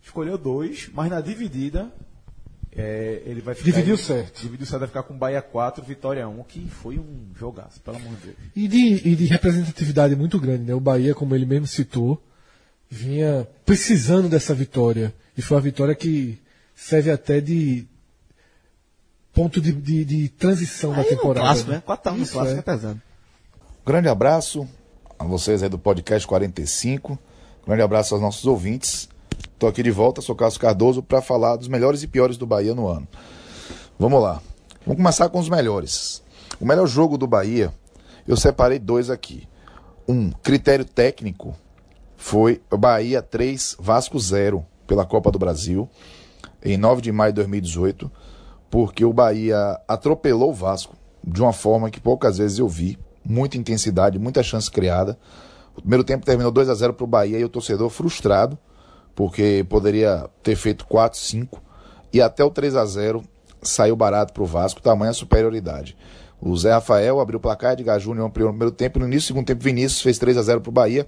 Escolheu dois, mas na dividida é, ele vai ficar. Dividiu certo. Dividiu certo, vai ficar com Bahia 4, Vitória 1, que foi um jogaço, pelo amor de Deus. E de, e de representatividade muito grande, né? O Bahia, como ele mesmo citou, vinha precisando dessa vitória. E foi uma vitória que serve até de ponto de, de, de transição aí da temporada. Clássico, né? 4 no clássico é. é pesado. Grande abraço a vocês aí do podcast 45. Grande abraço aos nossos ouvintes. Estou aqui de volta, sou Carlos Cardoso, para falar dos melhores e piores do Bahia no ano. Vamos lá. Vamos começar com os melhores. O melhor jogo do Bahia, eu separei dois aqui. Um, critério técnico, foi Bahia 3, Vasco 0 pela Copa do Brasil, em 9 de maio de 2018, porque o Bahia atropelou o Vasco de uma forma que poucas vezes eu vi, muita intensidade, muita chance criada. O primeiro tempo terminou 2 a 0 para o Bahia e o torcedor frustrado, porque poderia ter feito 4, 5, e até o 3 a 0 saiu barato para o Vasco, tamanha superioridade. O Zé Rafael abriu o placar, Edgar Júnior ampliou no primeiro tempo, no início do segundo tempo Vinícius fez 3 a 0 para o Bahia,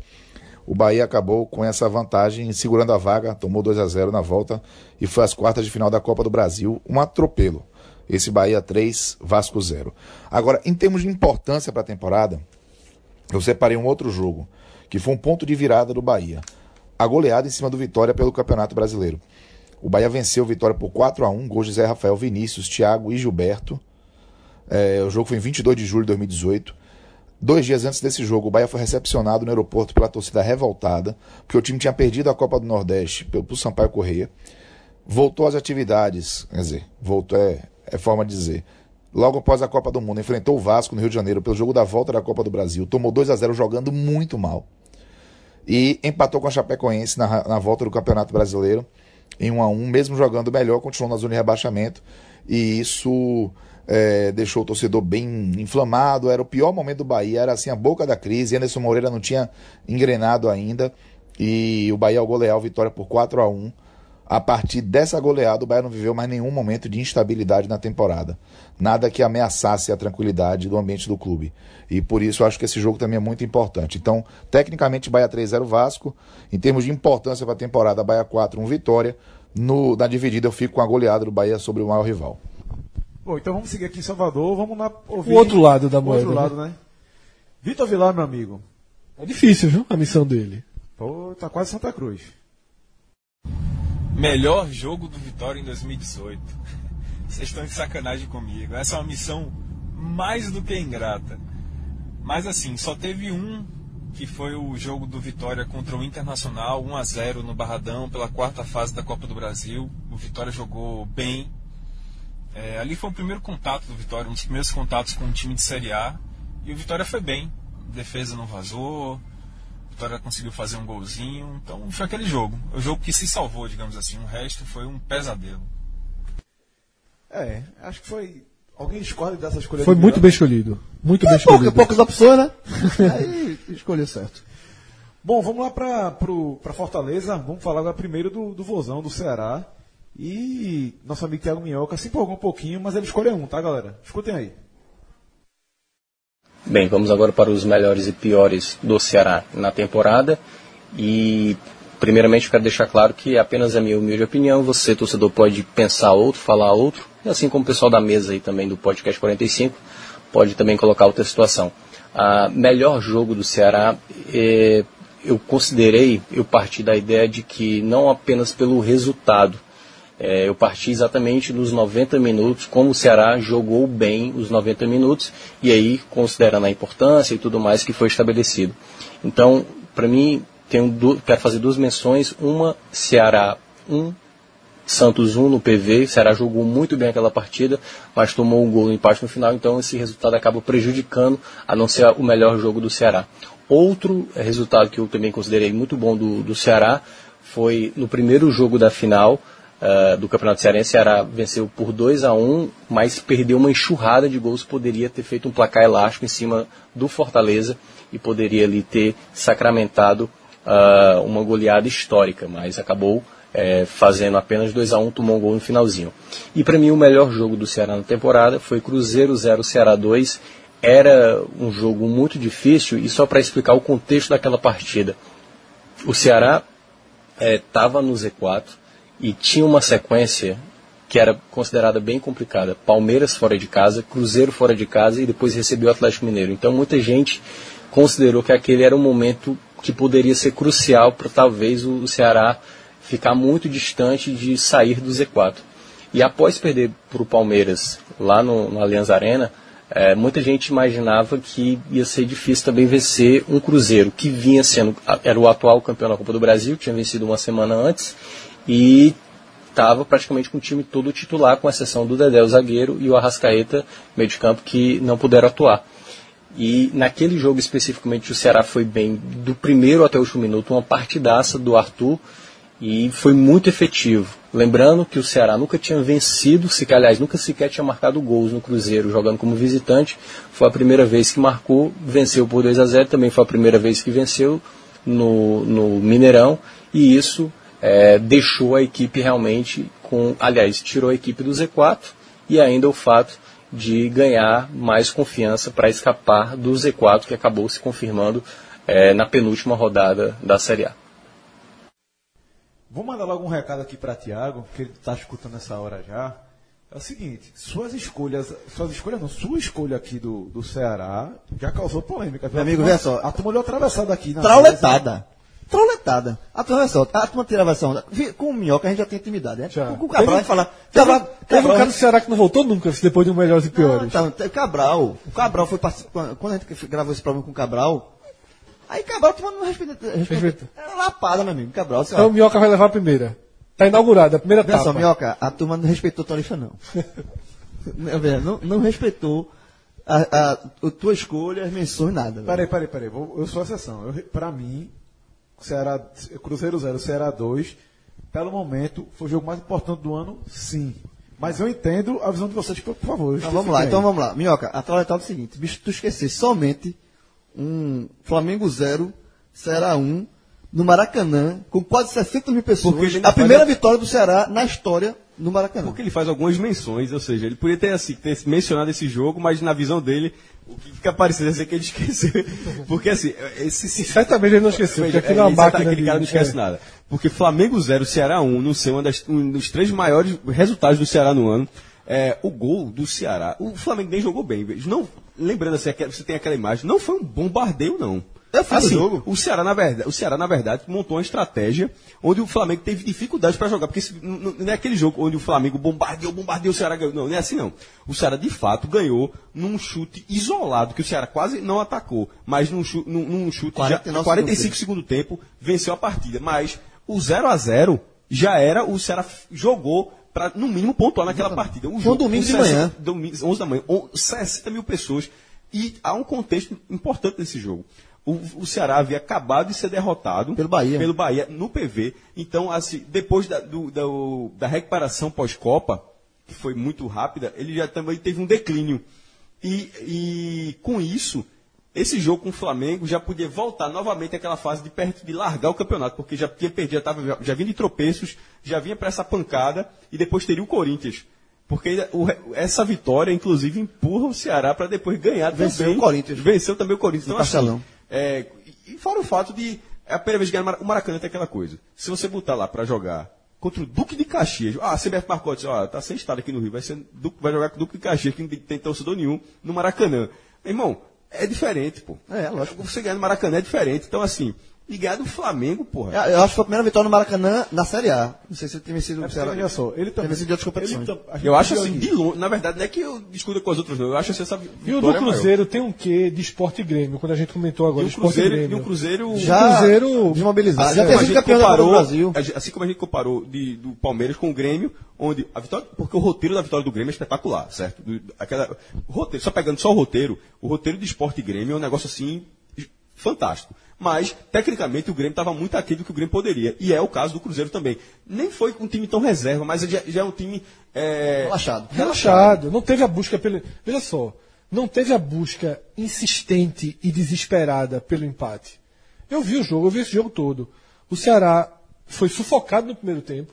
o Bahia acabou com essa vantagem, segurando a vaga, tomou 2 a 0 na volta e foi às quartas de final da Copa do Brasil, um atropelo. Esse Bahia 3, Vasco 0. Agora, em termos de importância para a temporada, eu separei um outro jogo, que foi um ponto de virada do Bahia. A goleada em cima do Vitória pelo Campeonato Brasileiro. O Bahia venceu o Vitória por 4 a 1 gols de Zé Rafael, Vinícius, Thiago e Gilberto. É, o jogo foi em 22 de julho de 2018. Dois dias antes desse jogo, o Bahia foi recepcionado no aeroporto pela torcida revoltada, porque o time tinha perdido a Copa do Nordeste pelo Sampaio Correia. Voltou às atividades, quer dizer, voltou é, é forma de dizer. Logo após a Copa do Mundo, enfrentou o Vasco no Rio de Janeiro pelo jogo da volta da Copa do Brasil. Tomou 2 a 0 jogando muito mal. E empatou com a Chapecoense na, na volta do Campeonato Brasileiro em 1 a 1 mesmo jogando melhor, continuou na zona de rebaixamento. E isso é, deixou o torcedor bem inflamado. Era o pior momento do Bahia, era assim a boca da crise. Anderson Moreira não tinha engrenado ainda. E o Bahia ao golear Vitória por 4 a 1 A partir dessa goleada, o Bahia não viveu mais nenhum momento de instabilidade na temporada. Nada que ameaçasse a tranquilidade do ambiente do clube. E por isso acho que esse jogo também é muito importante. Então, tecnicamente, Bahia 3-0 Vasco. Em termos de importância para a temporada, Bahia 4, 1 Vitória. No, na dividida eu fico com a goleada do Bahia sobre o maior rival. Bom, então vamos seguir aqui em Salvador, vamos lá ouvir. O outro lado da moeda. O outro lado, né? né? Vitor Vilar, meu amigo. É difícil, viu? A missão dele. Pô, tá quase Santa Cruz. Melhor jogo do Vitória em 2018. Vocês estão de sacanagem comigo. Essa é uma missão mais do que ingrata. Mas assim, só teve um que foi o jogo do Vitória contra o Internacional, 1 a 0 no Barradão pela quarta fase da Copa do Brasil. O Vitória jogou bem, é, ali foi o primeiro contato do Vitória, um dos primeiros contatos com um time de Série A. E o Vitória foi bem. A defesa não vazou, o Vitória conseguiu fazer um golzinho. Então foi aquele jogo. O jogo que se salvou, digamos assim. O resto foi um pesadelo. É, acho que foi. Alguém escolhe dessa escolha Foi muito bem escolhido. Muito é bem pouca, escolhido. Poucas opções, né? Aí escolheu certo. Bom, vamos lá para Fortaleza. Vamos falar agora primeiro do, do Vozão, do Ceará. E nosso amigo Thiago Minhoca se empolgou um pouquinho, mas ele escolheu um, tá, galera? Escutem aí. Bem, vamos agora para os melhores e piores do Ceará na temporada. E, primeiramente, quero deixar claro que é apenas a minha humilde opinião. Você, torcedor, pode pensar outro, falar outro. E assim como o pessoal da mesa aí também do Podcast 45, pode também colocar outra situação. A melhor jogo do Ceará, é, eu considerei, eu parti da ideia de que não apenas pelo resultado, é, eu parti exatamente nos 90 minutos, como o Ceará jogou bem os 90 minutos, e aí considerando a importância e tudo mais que foi estabelecido. Então, para mim, tenho quero fazer duas menções. Uma, Ceará 1, Santos 1 no PV. O Ceará jogou muito bem aquela partida, mas tomou um gol no empate no final, então esse resultado acaba prejudicando, a não ser o melhor jogo do Ceará. Outro resultado que eu também considerei muito bom do, do Ceará foi no primeiro jogo da final, uh, do Campeonato Cearense, Ceará venceu por 2 a 1 mas perdeu uma enxurrada de gols, poderia ter feito um placar elástico em cima do Fortaleza e poderia ali ter sacramentado uh, uma goleada histórica, mas acabou é, fazendo apenas 2 a 1 tomou um gol no finalzinho. E para mim o melhor jogo do Ceará na temporada foi Cruzeiro 0 Ceará 2 era um jogo muito difícil e só para explicar o contexto daquela partida. O Ceará estava é, no Z4 e tinha uma sequência que era considerada bem complicada. Palmeiras fora de casa, Cruzeiro fora de casa e depois recebeu o Atlético Mineiro. Então muita gente considerou que aquele era um momento que poderia ser crucial para talvez o Ceará ficar muito distante de sair do Z4. E após perder para o Palmeiras lá no, no Allianz Arena, é, muita gente imaginava que ia ser difícil também vencer um Cruzeiro, que vinha sendo, era o atual campeão da Copa do Brasil, tinha vencido uma semana antes, e estava praticamente com o time todo titular, com exceção do Dedé, o zagueiro, e o Arrascaeta, meio de campo, que não puderam atuar. E naquele jogo especificamente o Ceará foi bem do primeiro até o último minuto, uma partidaça do Arthur, e foi muito efetivo. Lembrando que o Ceará nunca tinha vencido, se aliás, nunca sequer tinha marcado gols no Cruzeiro jogando como visitante. Foi a primeira vez que marcou, venceu por 2 a 0 também foi a primeira vez que venceu no, no Mineirão. E isso é, deixou a equipe realmente com. Aliás, tirou a equipe do Z4 e ainda o fato de ganhar mais confiança para escapar do Z4 que acabou se confirmando é, na penúltima rodada da Série A. Vou mandar logo um recado aqui para Tiago, que ele está escutando essa hora já. É o seguinte, suas escolhas, suas escolhas não, sua escolha aqui do, do Ceará já causou polêmica. Meu amigo, veja só. A turma olhou atravessada aqui. Na Trauletada. Trauletada. A turma, só, a turma tira a versão. Com o Minhoca a gente já tem intimidade, né? Já. Com o Cabral a gente fala. Cabral, teve, teve um cara do Ceará que não voltou nunca, depois de um melhores e piores. Não, tá, Cabral. O Cabral foi Quando a gente gravou esse programa com o Cabral, Aí Cabral tomando respeito. respeito. Era lapada, meu amigo. Cabral, Então o Minhoca vai levar a primeira. Tá inaugurada, a primeira etapa. Só, Minhoca, a turma não respeitou tua lista, não. não, não respeitou a, a, a, tua escolha, as menções, nada. Peraí, peraí, peraí. Eu sou a exceção. Eu, pra mim, Ceará, Cruzeiro 0, Ceará 2, pelo momento, foi o jogo mais importante do ano, sim. Mas eu entendo a visão de vocês, por favor. Então vamos lá, então vamos lá. Minhoca, a trola é o seguinte, bicho, tu esquecer somente um Flamengo 0, Ceará 1, um, no Maracanã, com quase 60 mil pessoas. A primeira vitória do Ceará na história no Maracanã. Porque ele faz algumas menções, ou seja, ele poderia ter, assim, ter mencionado esse jogo, mas na visão dele, o que fica parecendo é que ele esqueceu. Porque assim, esse, certamente ele não esqueceu, porque aquilo é uma máquina. Aquele cara não esquece é. nada. Porque Flamengo 0, Ceará 1, não sei, das, um dos três maiores resultados do Ceará no ano. É, o gol do Ceará, o Flamengo nem jogou bem. Não, lembrando assim, você tem aquela imagem, não foi um bombardeio, não. Eu fiz assim, o jogo. O Ceará, na verdade, o Ceará, na verdade, montou uma estratégia onde o Flamengo teve dificuldade para jogar. Porque não, não é aquele jogo onde o Flamengo bombardeou, bombardeou, o Ceará ganhou. Não, não é assim não. O Ceará, de fato, ganhou num chute isolado, que o Ceará quase não atacou. Mas num chute, num, num chute 49 já, 45 segundo tempo, venceu a partida. Mas o 0 a 0 já era, o Ceará jogou para, no mínimo, pontuar naquela partida. Um Foi um domingo de 60, manhã. Domingo, 11 da manhã, 60 mil pessoas. E há um contexto importante nesse jogo. O, o, Ceará havia acabado de ser derrotado pelo Bahia, pelo Bahia no PV. Então, assim, depois da, do, da, da recuperação pós-Copa, que foi muito rápida, ele já também teve um declínio. E, e com isso, esse jogo com o Flamengo já podia voltar novamente àquela fase de perto de largar o campeonato, porque já tinha perdido, já, tava, já vinha de tropeços, já vinha para essa pancada e depois teria o Corinthians. Porque essa vitória, inclusive, empurra o Ceará para depois ganhar Venceu também. o Corinthians. Venceu também o Corinthians. No então, Assim, é, e fora o fato de. É a primeira vez que ganha o Maracanã tem aquela coisa. Se você botar lá para jogar contra o Duque de Caxias. Ah, a CBF marcou, disse, ó, tá sem estado aqui no Rio, vai, ser, vai jogar com o Duque de Caxias, que não tem torcedor nenhum, no Maracanã. Irmão, é diferente, pô. É, lógico. Você ganhar no Maracanã é diferente. Então, assim, e ganhar do Flamengo, porra. Eu, eu acho que foi a primeira vitória no Maracanã na Série A. Não sei se ele tem vencido é, Ceará. Olha só, ele também. Tem vencido de outras competições. Tam, eu acho assim, de longe, na verdade, não é que eu discuta com as outras, não. Eu acho assim, essa E o do Cruzeiro maior. tem um quê de esporte e Grêmio, quando a gente comentou agora. E o Cruzeiro, e, e o Cruzeiro. Já o Cruzeiro desmobilizado. Assim, já tem sido campeão comparou, do Brasil. Assim como a gente comparou de, do Palmeiras com o Grêmio, onde a vitória. Porque o roteiro da vitória do Grêmio é espetacular, certo? Aquela, roteiro, só pegando só o roteiro, o roteiro de esporte e Grêmio é um negócio assim fantástico. Mas, tecnicamente, o Grêmio estava muito aquém do que o Grêmio poderia. E é o caso do Cruzeiro também. Nem foi um time tão reserva, mas já, já é um time. É... Relaxado. Relaxado. Não teve a busca pelo. Veja só. Não teve a busca insistente e desesperada pelo empate. Eu vi o jogo, eu vi esse jogo todo. O Ceará foi sufocado no primeiro tempo.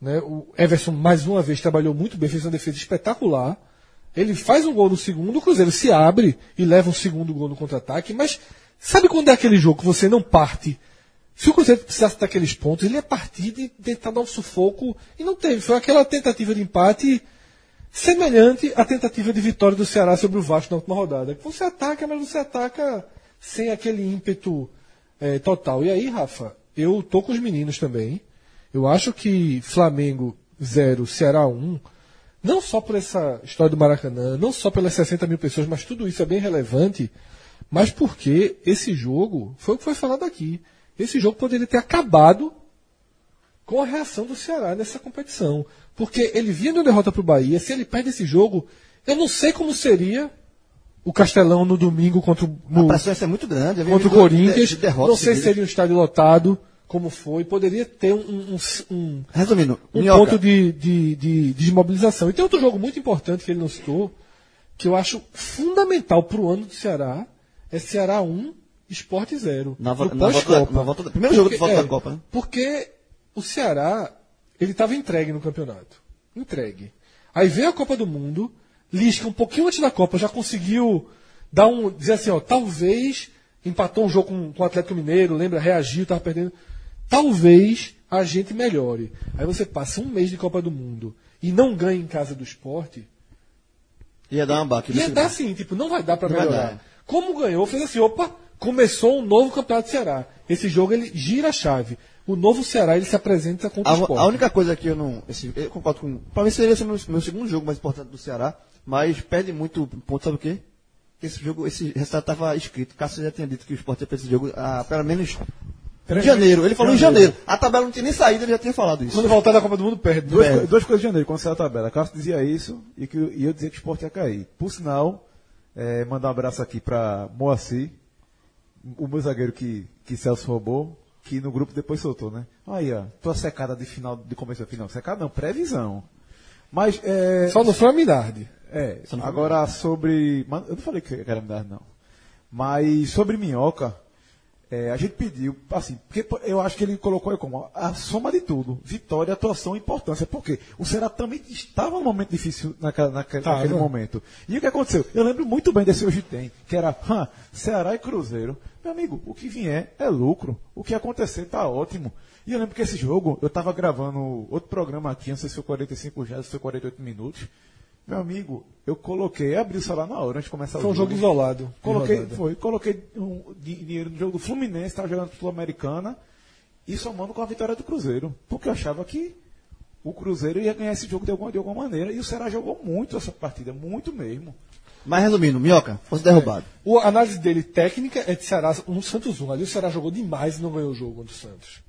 Né? O Everson, mais uma vez, trabalhou muito bem, fez uma defesa espetacular. Ele faz um gol no segundo, o Cruzeiro se abre e leva um segundo gol no contra-ataque, mas sabe quando é aquele jogo que você não parte? Se o Cruzeiro precisasse daqueles pontos, ele ia partir de tentar dar um sufoco e não teve. Foi aquela tentativa de empate semelhante à tentativa de vitória do Ceará sobre o Vasco na última rodada. Você ataca, mas você ataca sem aquele ímpeto é, total. E aí, Rafa, eu tô com os meninos também. Eu acho que Flamengo 0, Ceará 1, não só por essa história do Maracanã, não só pelas 60 mil pessoas, mas tudo isso é bem relevante, mas porque esse jogo, foi o que foi falado aqui, esse jogo poderia ter acabado com a reação do Ceará nessa competição. Porque ele vinha de uma derrota para o Bahia, se ele perde esse jogo, eu não sei como seria o Castelão no domingo contra o. No, a pressão ia ser muito grande. Contra o Corinthians. De, de não sei se seria um estádio lotado, como foi. Poderia ter um. um, um Resumindo, um ponto de, de, de, de desmobilização. E tem outro jogo muito importante que ele não citou, que eu acho fundamental para o ano do Ceará. É Ceará 1, Esporte 0. Na, vo na, volta, na volta, primeiro jogo de volta é, da Copa, né? Porque o Ceará, ele estava entregue no campeonato. Entregue. Aí veio a Copa do Mundo Lisca, um pouquinho antes da Copa, já conseguiu dar um. dizer assim, ó, talvez empatou um jogo com, com o Atlético Mineiro, lembra, reagiu, estava perdendo. Talvez a gente melhore. Aí você passa um mês de Copa do Mundo e não ganha em casa do esporte. Ia dar uma baque. Ia dar sim, tipo, não vai dar para melhorar. Como ganhou, fez assim, opa, começou um novo campeonato do Ceará. Esse jogo ele gira a chave. O novo Ceará ele se apresenta contra a, o esporte. A única coisa que eu não. Esse, eu concordo com. Para mim seria esse meu, meu segundo jogo mais importante do Ceará. Mas perde muito ponto, sabe o quê? Esse jogo, esse resultado estava escrito. Cássio já tinha dito que o Sport ia perder esse jogo há pelo menos em janeiro. Ele falou em janeiro. A tabela não tinha nem saído, ele já tinha falado isso. Quando voltar da Copa do Mundo, perde. Duas, perde. duas coisas de janeiro, quando saiu a tabela. Cássio dizia isso e, que, e eu dizia que o Sport ia cair. Por sinal, é, mandar um abraço aqui para Moacir, o meu zagueiro que, que Celso roubou, que no grupo depois soltou, né? Aí, ó, tua secada de final, de começo a final. Secada não, previsão. Mas, é... Só a Minardi. É, agora sobre. Eu não falei que era Minardi, não. Mas sobre Minhoca, é, a gente pediu, assim, porque eu acho que ele colocou aí como a soma de tudo. Vitória, atuação e importância. Porque o Ceará também estava num momento difícil naquela, naquele, tá, naquele momento. E o que aconteceu? Eu lembro muito bem desse hoje tem, que era hum, Ceará e Cruzeiro. Meu amigo, o que vier é lucro. O que acontecer está ótimo. E eu lembro que esse jogo, eu estava gravando outro programa aqui, não sei se foi 45 já, se foi 48 minutos. Meu amigo, eu coloquei, abri o celular na hora antes de começar foi o jogo. Foi um jogo isolado. Coloquei, foi, coloquei um, dinheiro no jogo do Fluminense, estava jogando Sul-Americana, e somando com a vitória do Cruzeiro. Porque eu achava que o Cruzeiro ia ganhar esse jogo de alguma, de alguma maneira. E o Ceará jogou muito essa partida, muito mesmo. Mas resumindo, Minhoca, fosse derrubado. É. A análise dele técnica é de Ceará no Santos 1. Ali o Ceará jogou demais e não ganhou o jogo contra o Santos.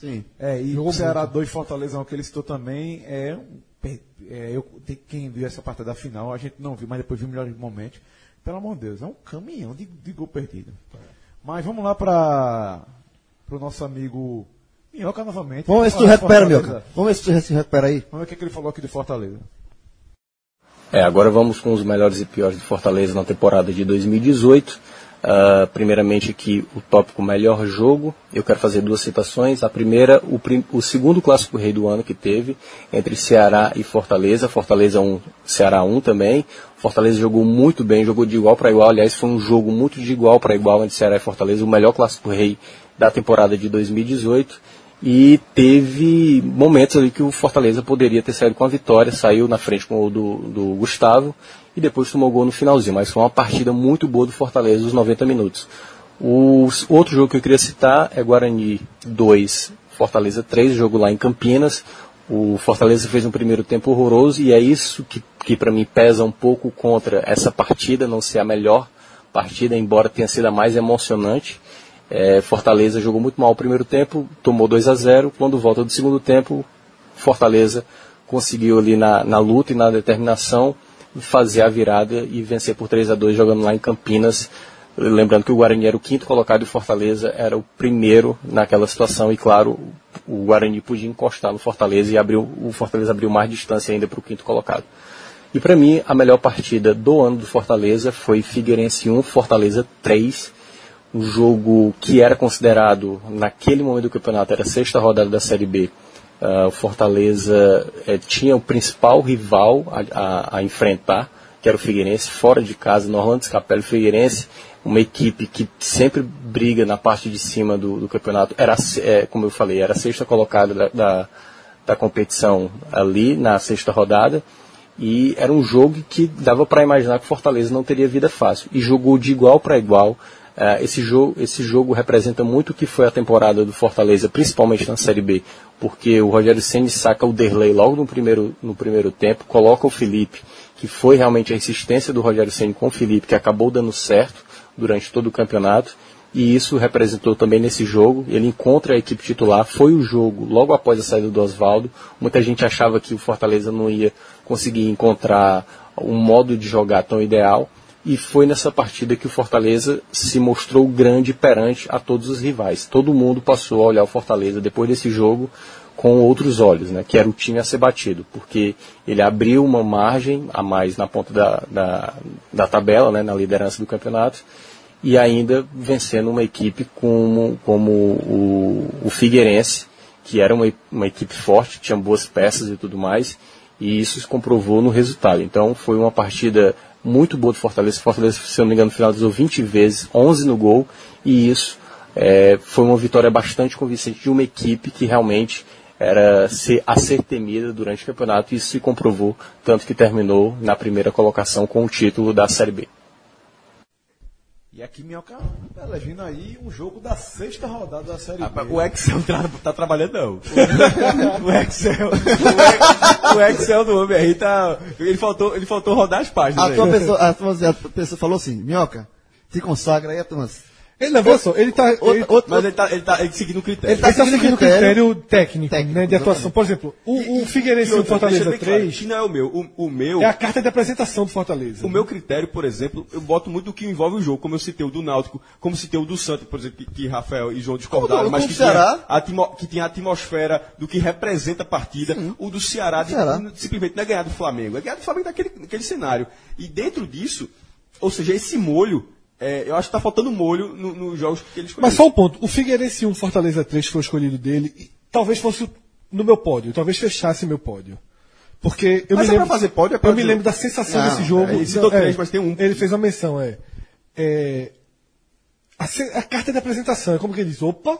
Sim. É, e Jogou o Ceará 2 Fortaleza, que ele citou também, é, é eu, quem viu essa parte da final, a gente não viu, mas depois viu melhores momentos. Pelo amor de Deus, é um caminhão de, de gol perdido. Mas vamos lá para o nosso amigo Minhoca novamente. Vamos ver se tu recupera, Minhoca. Vamos ver se tu se recupera aí. Vamos ver o que, é que ele falou aqui de Fortaleza. É, agora vamos com os melhores e piores de Fortaleza na temporada de 2018. Uh, primeiramente aqui o tópico melhor jogo. Eu quero fazer duas citações. A primeira, o, prim, o segundo clássico rei do ano que teve entre Ceará e Fortaleza. Fortaleza 1, Ceará 1 também. Fortaleza jogou muito bem, jogou de igual para igual. Aliás, foi um jogo muito de igual para igual entre Ceará e Fortaleza, o melhor clássico rei da temporada de 2018. E teve momentos ali que o Fortaleza poderia ter saído com a vitória, saiu na frente com o do, do Gustavo e depois tomou gol no finalzinho. Mas foi uma partida muito boa do Fortaleza, os 90 minutos. O outro jogo que eu queria citar é Guarani 2, Fortaleza 3, jogo lá em Campinas. O Fortaleza fez um primeiro tempo horroroso e é isso que, que para mim pesa um pouco contra essa partida, não ser a melhor partida, embora tenha sido a mais emocionante. É, Fortaleza jogou muito mal o primeiro tempo, tomou 2 a 0 Quando volta do segundo tempo, Fortaleza conseguiu ali na, na luta e na determinação fazer a virada e vencer por 3 a 2 jogando lá em Campinas. Lembrando que o Guarani era o quinto colocado e o Fortaleza era o primeiro naquela situação. E claro, o Guarani podia encostar no Fortaleza e abriu, o Fortaleza abriu mais distância ainda para o quinto colocado. E para mim, a melhor partida do ano do Fortaleza foi Figueirense 1, Fortaleza 3 um jogo que era considerado, naquele momento do campeonato, era a sexta rodada da Série B. Uh, o Fortaleza uh, tinha o principal rival a, a, a, enfrentar que era o Figueirense, fora de casa, no Orlando Scapelli Figueirense, uma equipe que sempre briga na parte de cima do, do campeonato. Era, é, como eu falei, era a sexta colocada da, da, da competição ali na sexta rodada. E era um jogo que dava para imaginar que o Fortaleza não teria vida fácil. E jogou de igual para igual. Uh, esse, jogo, esse jogo representa muito o que foi a temporada do Fortaleza, principalmente na Série B, porque o Rogério Senni saca o Derlei logo no primeiro, no primeiro tempo, coloca o Felipe, que foi realmente a insistência do Rogério Senni com o Felipe, que acabou dando certo durante todo o campeonato, e isso representou também nesse jogo. Ele encontra a equipe titular, foi o jogo logo após a saída do Oswaldo. Muita gente achava que o Fortaleza não ia conseguir encontrar um modo de jogar tão ideal, e foi nessa partida que o Fortaleza se mostrou grande perante a todos os rivais. Todo mundo passou a olhar o Fortaleza depois desse jogo com outros olhos, né, que era o time a ser batido, porque ele abriu uma margem a mais na ponta da, da, da tabela, né, na liderança do campeonato, e ainda vencendo uma equipe como, como o, o Figueirense, que era uma, uma equipe forte, tinha boas peças e tudo mais, e isso se comprovou no resultado. Então foi uma partida muito boa do Fortaleza. Fortaleza, se eu não me engano, finalizou 20 vezes, 11 no gol, e isso é, foi uma vitória bastante convincente de uma equipe que realmente era ser, a ser temida durante o campeonato, e isso se comprovou, tanto que terminou na primeira colocação com o título da Série B. E aqui Minhoca tá elegendo aí um jogo da sexta rodada da Série B. O Excel tá, tá trabalhando não. o Excel. O, Excel do homem aí tá. Ele faltou, ele faltou rodar as páginas. A, tua pessoa, a, tua, a pessoa falou assim, Minhoca, te consagra aí a turma. Ele não, só, ele tá. Outro, ele, outro, mas ele tá, ele tá ele seguindo o critério. Ele tá, ele tá seguindo, o critério, critério técnico, técnico, né, de atuação. Por exemplo, o, e, o Figueirense e o Fortaleza 3. Claro, que não é o meu. O, o, meu. É a carta de apresentação do Fortaleza. O né? meu critério, por exemplo, eu boto muito do que envolve o jogo, como eu citei o do Náutico, como citei o do Santos, por exemplo, que, que Rafael e João discordaram, mas que tinha, atimo, que tinha a atmosfera do que representa a partida. Sim. O do Ceará, de, simplesmente não é ganhar do Flamengo, é ganhar do Flamengo naquele, naquele cenário. E dentro disso, ou seja, esse molho é, eu acho que tá faltando molho nos no jogos que ele escolheu. Mas só um ponto. O Figueirense 1, Fortaleza 3 foi escolhido dele. E talvez fosse no meu pódio. Talvez fechasse meu pódio. Porque eu mas me é lembro. fazer pódio, é eu me lembro da sensação não, desse jogo. É, ele citou três, é, mas tem um. Ele fez uma menção, é. é a, a, carta de apresentação é como que ele diz: opa,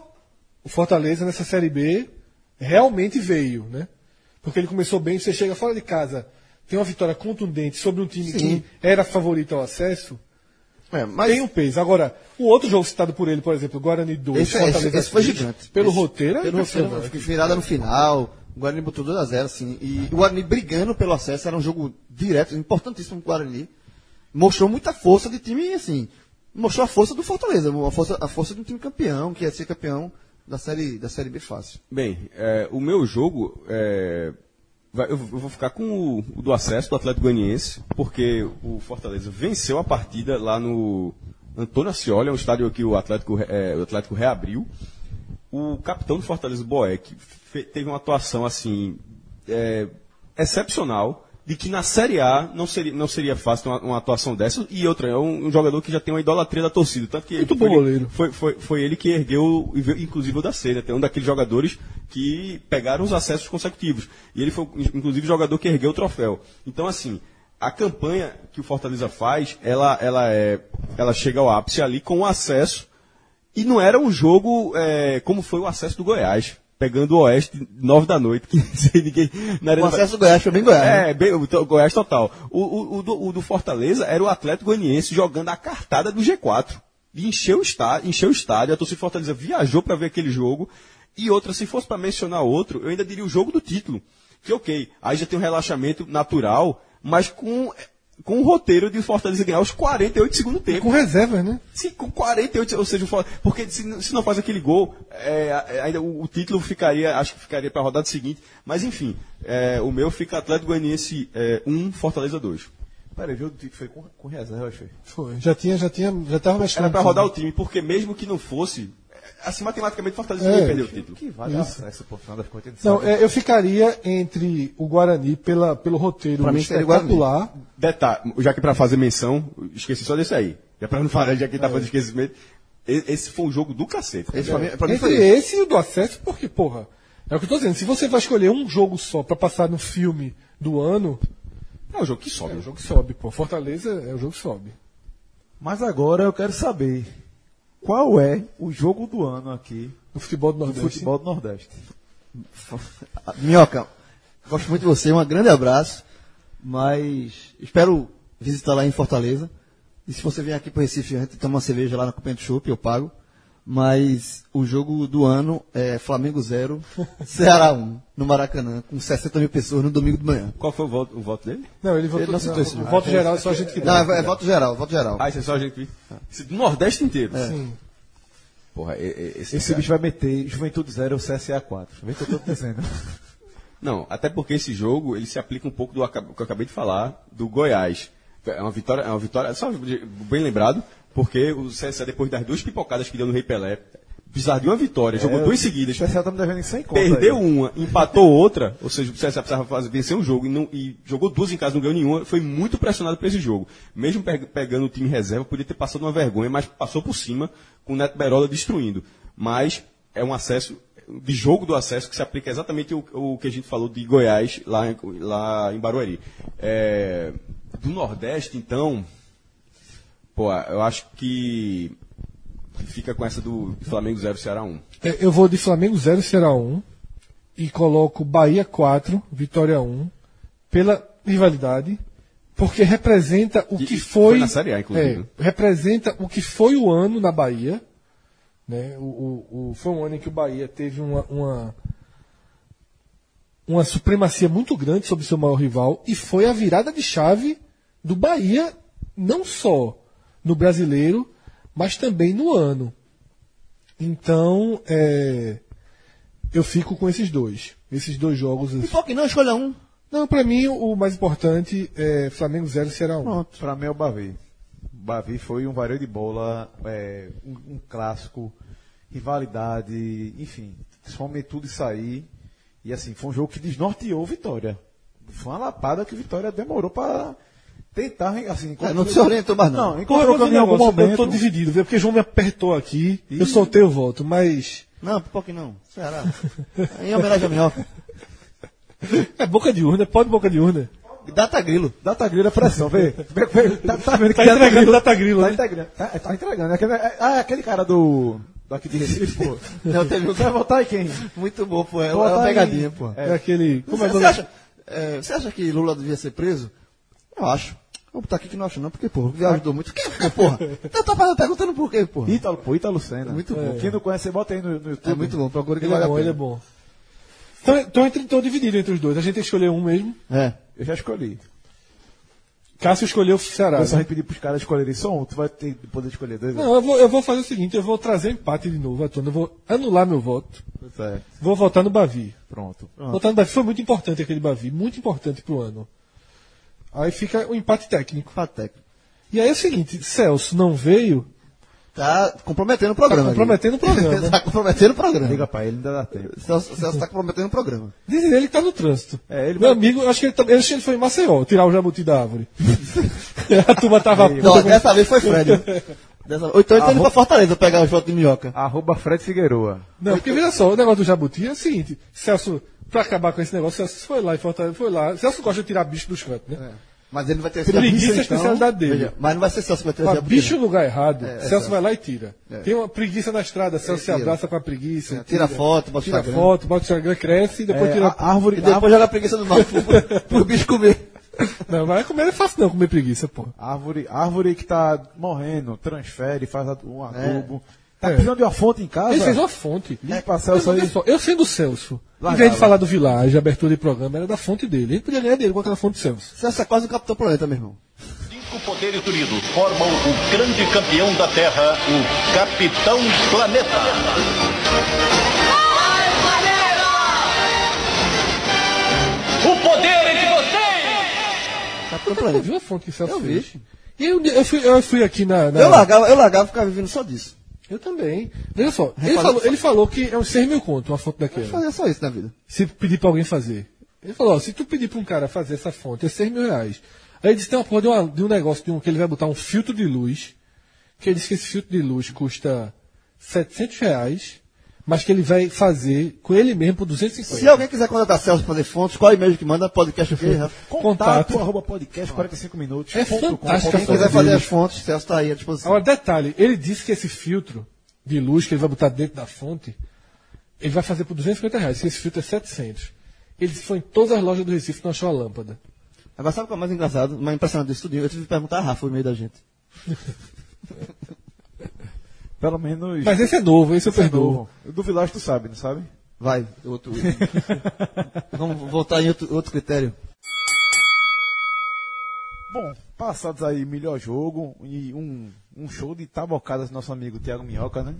o Fortaleza nessa Série B realmente veio, né? Porque ele começou bem, você chega fora de casa, tem uma vitória contundente sobre um time Sim. que era favorito ao acesso é, mas... Tem um peso. Agora, o outro jogo citado por ele, por exemplo, Guarani 2, esse, é, esse, esse foi gigante. Pelo esse, roteiro, pelo roteiro, virada no final, o Guarani botou 2 a 0 assim, e o Guarani brigando pelo acesso, era um jogo direto, importantíssimo pro Guarani. Mostrou muita força de time, assim, mostrou a força do Fortaleza, a força, a força de um time campeão, que ia ser campeão da série, da série B fácil. Bem, é, o meu jogo, é, eu vou ficar com o, do acesso do Atlético Goianiense, porque o Fortaleza venceu a partida lá no Antônio Ascioli, é um estádio que o Atlético, é, o Atlético reabriu. O capitão do Fortaleza, Boeck, teve uma atuação assim é, excepcional de que na Série A não seria, não seria fácil uma, uma atuação dessa. E outra, é um, um, jogador que já tem uma idolatria da torcida. Tanto que Muito foi, bom goleiro. Foi, foi, foi ele que ergueu, inclusive o da Série. Tem um daqueles jogadores que pegaram os acessos consecutivos. E ele foi, inclusive, o jogador que ergueu o troféu. Então, assim, a campanha que o Fortaleza faz, ela, ela, é, ela chega ao ápice ali com o acesso. E não era um jogo é, como foi o acesso do Goiás pegando o Oeste, nove da noite, que ninguém. Na o acesso do Goiás foi bem Goiás. É, né? bem, o, Goiás total. O, o, o, do, o, do, Fortaleza era o Atlético Goianiense jogando a cartada do G4. E encheu o estádio, encheu o estádio, a torcida Fortaleza viajou para ver aquele jogo. E outra, se fosse para mencionar outro, eu ainda diria o jogo do título. Que ok, aí já tem um relaxamento natural, mas com com o roteiro de Fortaleza ganhar os 48 segundo tempo. E com reservas, né? Sim, com 48, ou seja, porque se, se não faz aquele gol, é, ainda o, o, título ficaria, acho que ficaria para a rodada seguinte. Mas enfim, é, o meu fica Atlético Goianiense 1, é, um, Fortaleza 2. Peraí, viu? O título foi com, com reservas, foi? Foi. Já tinha, já tinha, já estava mexendo. Era para rodar o time, porque mesmo que não fosse, assim, matematicamente, Fortaleza é, ia perder o título. Que vale essa por final das contas. Não, é, eu ficaria entre o Guarani pela, pelo roteiro pra mim espetacular. Detalhe, já que para fazer menção, esqueci só desse aí. Já para não falar, já que é. tá fazendo esquecimento. Esse foi um jogo do cacete. Esse pra mim, pra mim entre esse e o do acesso, porque, porra, é o que eu tô dizendo. Se você vai escolher um jogo só para passar no filme do ano, É o jogo que sobe. É o jogo que sobe, pô. Fortaleza é o jogo que sobe. Mas agora eu quero saber qual é o jogo do ano aqui No futebol do no Nordeste. futebol do Nordeste. Minhoca, gosto muito de você, um grande abraço. Mas espero visitar lá em Fortaleza. E se você vier aqui para Recife, a gente toma uma cerveja lá na Copinha do Chopp, eu pago. Mas o jogo do ano é Flamengo 0, Ceará 1, no Maracanã, com 60 mil pessoas no domingo de manhã. Qual foi o voto, o voto dele? Não, ele votou. Ele não citou esse o jogo. voto geral é só a gente que Não, é, é voto geral, voto geral. Ah, esse é só a gente que do Nordeste inteiro. Sim. Porra, esse, Esse bicho vai meter Juventude 0 ou CSA 4. Vê o que eu tô dizendo. Não, até porque esse jogo ele se aplica um pouco do que eu acabei de falar do Goiás. É uma vitória, é uma vitória, só bem lembrado, porque o CSA depois das duas pipocadas que deu no Rei Pelé, precisava de uma vitória, jogou duas O seguidas, especial tá me devendo em 100 conto. perdeu aí. uma, empatou outra, ou seja, o CSA precisava fazer, vencer um jogo e, não- e jogou duas em casa, não ganhou nenhuma, foi muito pressionado para esse jogo. Mesmo pe- pegando o time reserva, podia ter passado uma vergonha, mas passou por cima, com o Neto Berola destruindo. Mas é um acesso, de jogo do acesso, que se aplica exatamente o, o que a gente falou de Goiás, lá, em- lá em Barueri. É, do Nordeste, então, pô, eu acho que fica com essa do Flamengo 0 Ceará 1. É, eu vou de Flamengo 0, Ceará 1. E coloco Bahia 4, Vitória 1. Pela rivalidade. Porque representa o E- que foi. foi na Série A, inclusive. é, representa o que foi o ano na Bahia. Né? O, o- o- foi um ano em que o Bahia teve uma, uma, uma supremacia muito grande sobre seu maior rival. E foi a virada de chave do Bahia, não só no brasileiro, mas também no ano. Então, é, eu fico com esses dois. Esses dois jogos. Pipoque não, escolha um. Não, pra mim o mais importante é Flamengo 0 Ceará 1. Pronto, pra mim é o Bavi. O Bavi foi um vareio de bola, é, um, um clássico, rivalidade, enfim, some tudo isso aí. E assim, foi um jogo que desnorteou Vitória. Foi uma lapada que Vitória demorou pra tentar, assim... É, não se orientou mais não. Não, encontrou o caminho em um algum negócio, momento. Eu tô dividido, viu? porque João me apertou aqui. Eu soltei o voto, mas. Não, pipoque não. Ceará. em homenagem a Minhoca. É boca de urna, pode boca de urna. Data Grilo. Data grilo é pressão, vê. Vê- vê- tá, tá vendo que Tá Data entregando Grilo- Data Grilo, Tá né? entregando. Tá, tá entregando. É aquele, é, ah, é aquele cara do. Daqui de Recife, pô. Não, teve um vai votar em quem? Muito bom, pô. É, é uma pegadinha, pô. É, aquele. Como é Você, acha, é, você acha que Lula devia ser preso? Eu acho. Vou botar aqui que não acho não, porque, porra, o ajudou muito. Quem foi, porra? Eu tava perguntando por quê, porra. Ítalo, pô, Ítalo Senna. Muito bom. Quem não conhece, bota aí no, no YouTube. É muito bom, procura que Ele vale é a bom, pena. ele é bom. Então, então, entre- então dividido entre os dois. A gente tem que escolher um mesmo. É. Eu já escolhi. Cássio escolheu o Ceará. Né? gente pedir pros caras escolherem só um, tu vai ter poder escolher dois. Não, eu vou, eu vou fazer o seguinte: eu vou trazer empate de novo à tona. Eu vou anular meu voto. Certo. Vou votar no Bavi. Pronto. Votar no Bavi foi muito importante aquele Bavi, muito importante pro ano. Aí fica o empate técnico. Pateco. E aí é o seguinte: Celso não veio, Tá comprometendo o programa. Tá comprometendo o programa. Tá comprometendo o programa. Liga pra ele, ainda dá tempo. Celso, Celso tá comprometendo o programa. dizem ele que tá no trânsito. É, ele Meu vai- amigo, acho que ele, também- acho que ele foi em Maceió, tirar o jabuti da árvore. a turma tava. Não, com- dessa vez foi Fred. Dessa... Ou então ele tá indo pra Fortaleza pegar os votos de minhoca. Arroba Fred Figueroa. Não, porque veja só, o negócio do jabuti é o seguinte: Celso, pra acabar com esse negócio, Celso foi lá e Fortaleza foi lá. Celso gosta de tirar bicho dos cantos, né? Mas ele vai ter Preguiça é a então, especialidade dele. veja, Mas não vai ser Celso que vai trazer Pra a bicho no lugar errado, É, Celso é, vai lá e tira. Tem uma preguiça na estrada, Celso se tira. abraça com a preguiça. É, tira foto, bota tira Instagram. foto, bota o Instagram, cresce e depois É, tira. a árvore, E depois joga a preguiça no mar pro, pro, bicho comer. Não, mas comer é fácil não, comer preguiça, pô. árvore, árvore que tá morrendo, transfere, faz a- um adubo. Tá É. precisando de uma fonte em casa? Ele fez uma fonte. Aí. Olha só, eu sendo o Celso, em Largava. vez de falar do Village, abertura de programa, era da fonte dele. Ele podia ganhar dele com aquela fonte Celso. Celso é quase o Capitão Planeta, meu irmão. Cinco poderes unidos formam o grande campeão da Terra, o Capitão Planeta. O poder é de vocês! Capitão Eu Planeta. vi a fonte que Celso Eu vi. fez. E eu, eu, fui, eu fui aqui na. na- Eu largava, eu largava e ficava vivendo só disso. Eu também. Veja só, ele falou, ele falou que é uns 6 mil conto uma fonte Eu daquela. fazia só isso na vida. Se pedir pra alguém fazer. Ele falou, ó, se tu pedir pra um cara fazer essa fonte, é 6 mil reais. Aí ele disse, tem uma porra de, uma- de um negócio de um, que ele vai botar um filtro de luz, que ele disse que esse filtro de luz custa 700 reais, mas que ele vai fazer com ele mesmo por 250. Se alguém quiser contratar Celso para fazer fontes, qual é o e-mail que manda? Podcast o quê, Rafa? Contato, arroba podcast 45 minutos. É fantástico Quem quiser fazer as fontes, Celso está aí à disposição. Agora, detalhe, ele disse que esse filtro de luz que ele vai botar dentro da fonte, ele vai fazer por 250 reais. Esse filtro é 700. Ele foi em todas as lojas do Recife não achou a lâmpada. Agora sabe o que é mais engraçado, mais impressionante desse estudinho? Eu tive que perguntar a Rafa no meio da gente. Pelo menos. Mas esse é novo, esse eu Esse é perdoo. novo. O do Village tu sabe, não sabe? Vai, outro. Vamos voltar em outro, outro critério. Bom, passados aí melhor jogo e um, um show de tabocadas do nosso amigo Thiago Minhoca, né?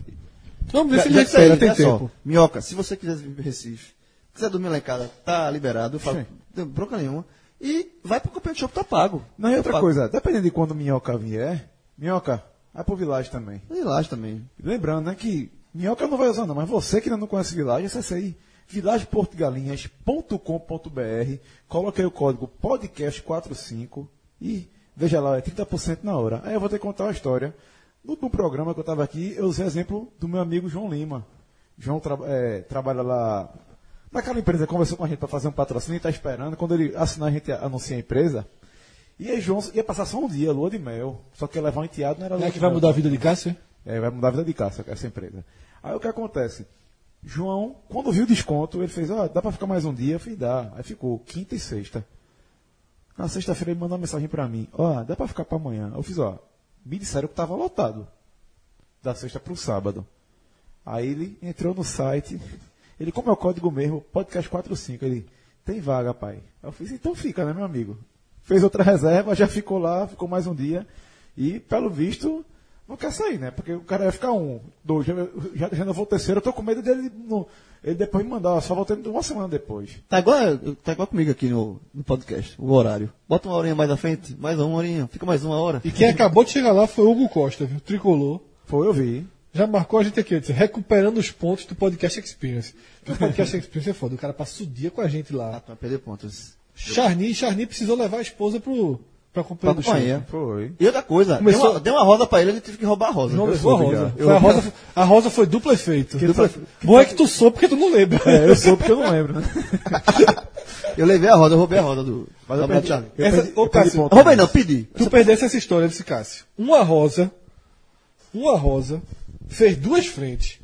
Vamos ver se ele recupera, tem só. tempo. Minhoca, se você quiser vir para Recife, quiser dormir lá em casa, tá liberado, eu falo, não tem bronca nenhuma. E vai pro Campeonato Shop, tá pago. Não, e Tá outra pago. coisa, dependendo de quando o Minhoca vier, Minhoca, vai pro Village também. E lá também. Lembrando, né, que Minhoca não vai usar não, mas você que ainda não conhece Village, acesse aí villageportugalinhas.com.br, coloque aí o código podcast45 e veja lá, é 30% na hora. Aí eu vou ter que contar uma história. No, no programa que eu estava aqui, eu usei exemplo do meu amigo João Lima. João tra- é, trabalha lá naquela empresa, conversou com a gente para fazer um patrocínio e está esperando. Quando ele assinar, a gente anuncia a empresa. E aí João ia passar só um dia, lua de mel. Só que ia levar um enteado, não era lua É que vai mel. mudar a vida de Cássio? É, vai mudar a vida de caça essa empresa. Aí o que acontece? João, quando viu o desconto, ele fez, ó, dá pra ficar mais um dia? Eu falei, dá. Aí ficou quinta e sexta. Na sexta-feira ele mandou uma mensagem pra mim, ó, dá pra ficar pra amanhã. Eu fiz, ó, me disseram que tava lotado. Da sexta pro sábado. Aí ele entrou no site, ele, como é o código mesmo, podcast 45, ele, tem vaga, pai. Eu fiz, então fica, né, meu amigo? Fez outra reserva, já ficou lá, ficou mais um dia. E, pelo visto, não quer sair, né? Porque o cara ia ficar um, dois, já, já, já não vou o terceiro, eu tô com medo dele, no, ele depois me mandar, só voltando uma semana depois. Tá igual, tá igual comigo aqui no, no podcast, o horário. Bota uma horinha mais à frente, mais uma horinha, fica mais uma hora. E quem acabou de chegar lá foi o Hugo Costa, viu? Tricolor. Foi, eu vi. Já marcou a gente aqui, disse, recuperando os pontos do Podcast Experience. O Podcast Experience é foda, o cara passa o dia com a gente Ah, lá. tu vai perder pontos. Charny, Charny precisou levar a esposa pro, pra Pra companhia do show. companhia. Foi. E outra coisa, Começou- deu, uma, deu uma roda pra ele, ele teve que roubar a rosa. Não Eu levou a soube rosa. Foi a, rosa a rosa foi duplo efeito. Duplo efeito. Bom é que tu soube porque tu não lembra. É, eu sou porque eu não lembro? Eu levei a roda, eu roubei a roda do. Mas eu perdi, eu Essa- perdi, ô, eu Cássio. Roubei não, pedi. Tu perdesse essa história desse Cássio. Uma rosa, uma rosa, fez duas frentes.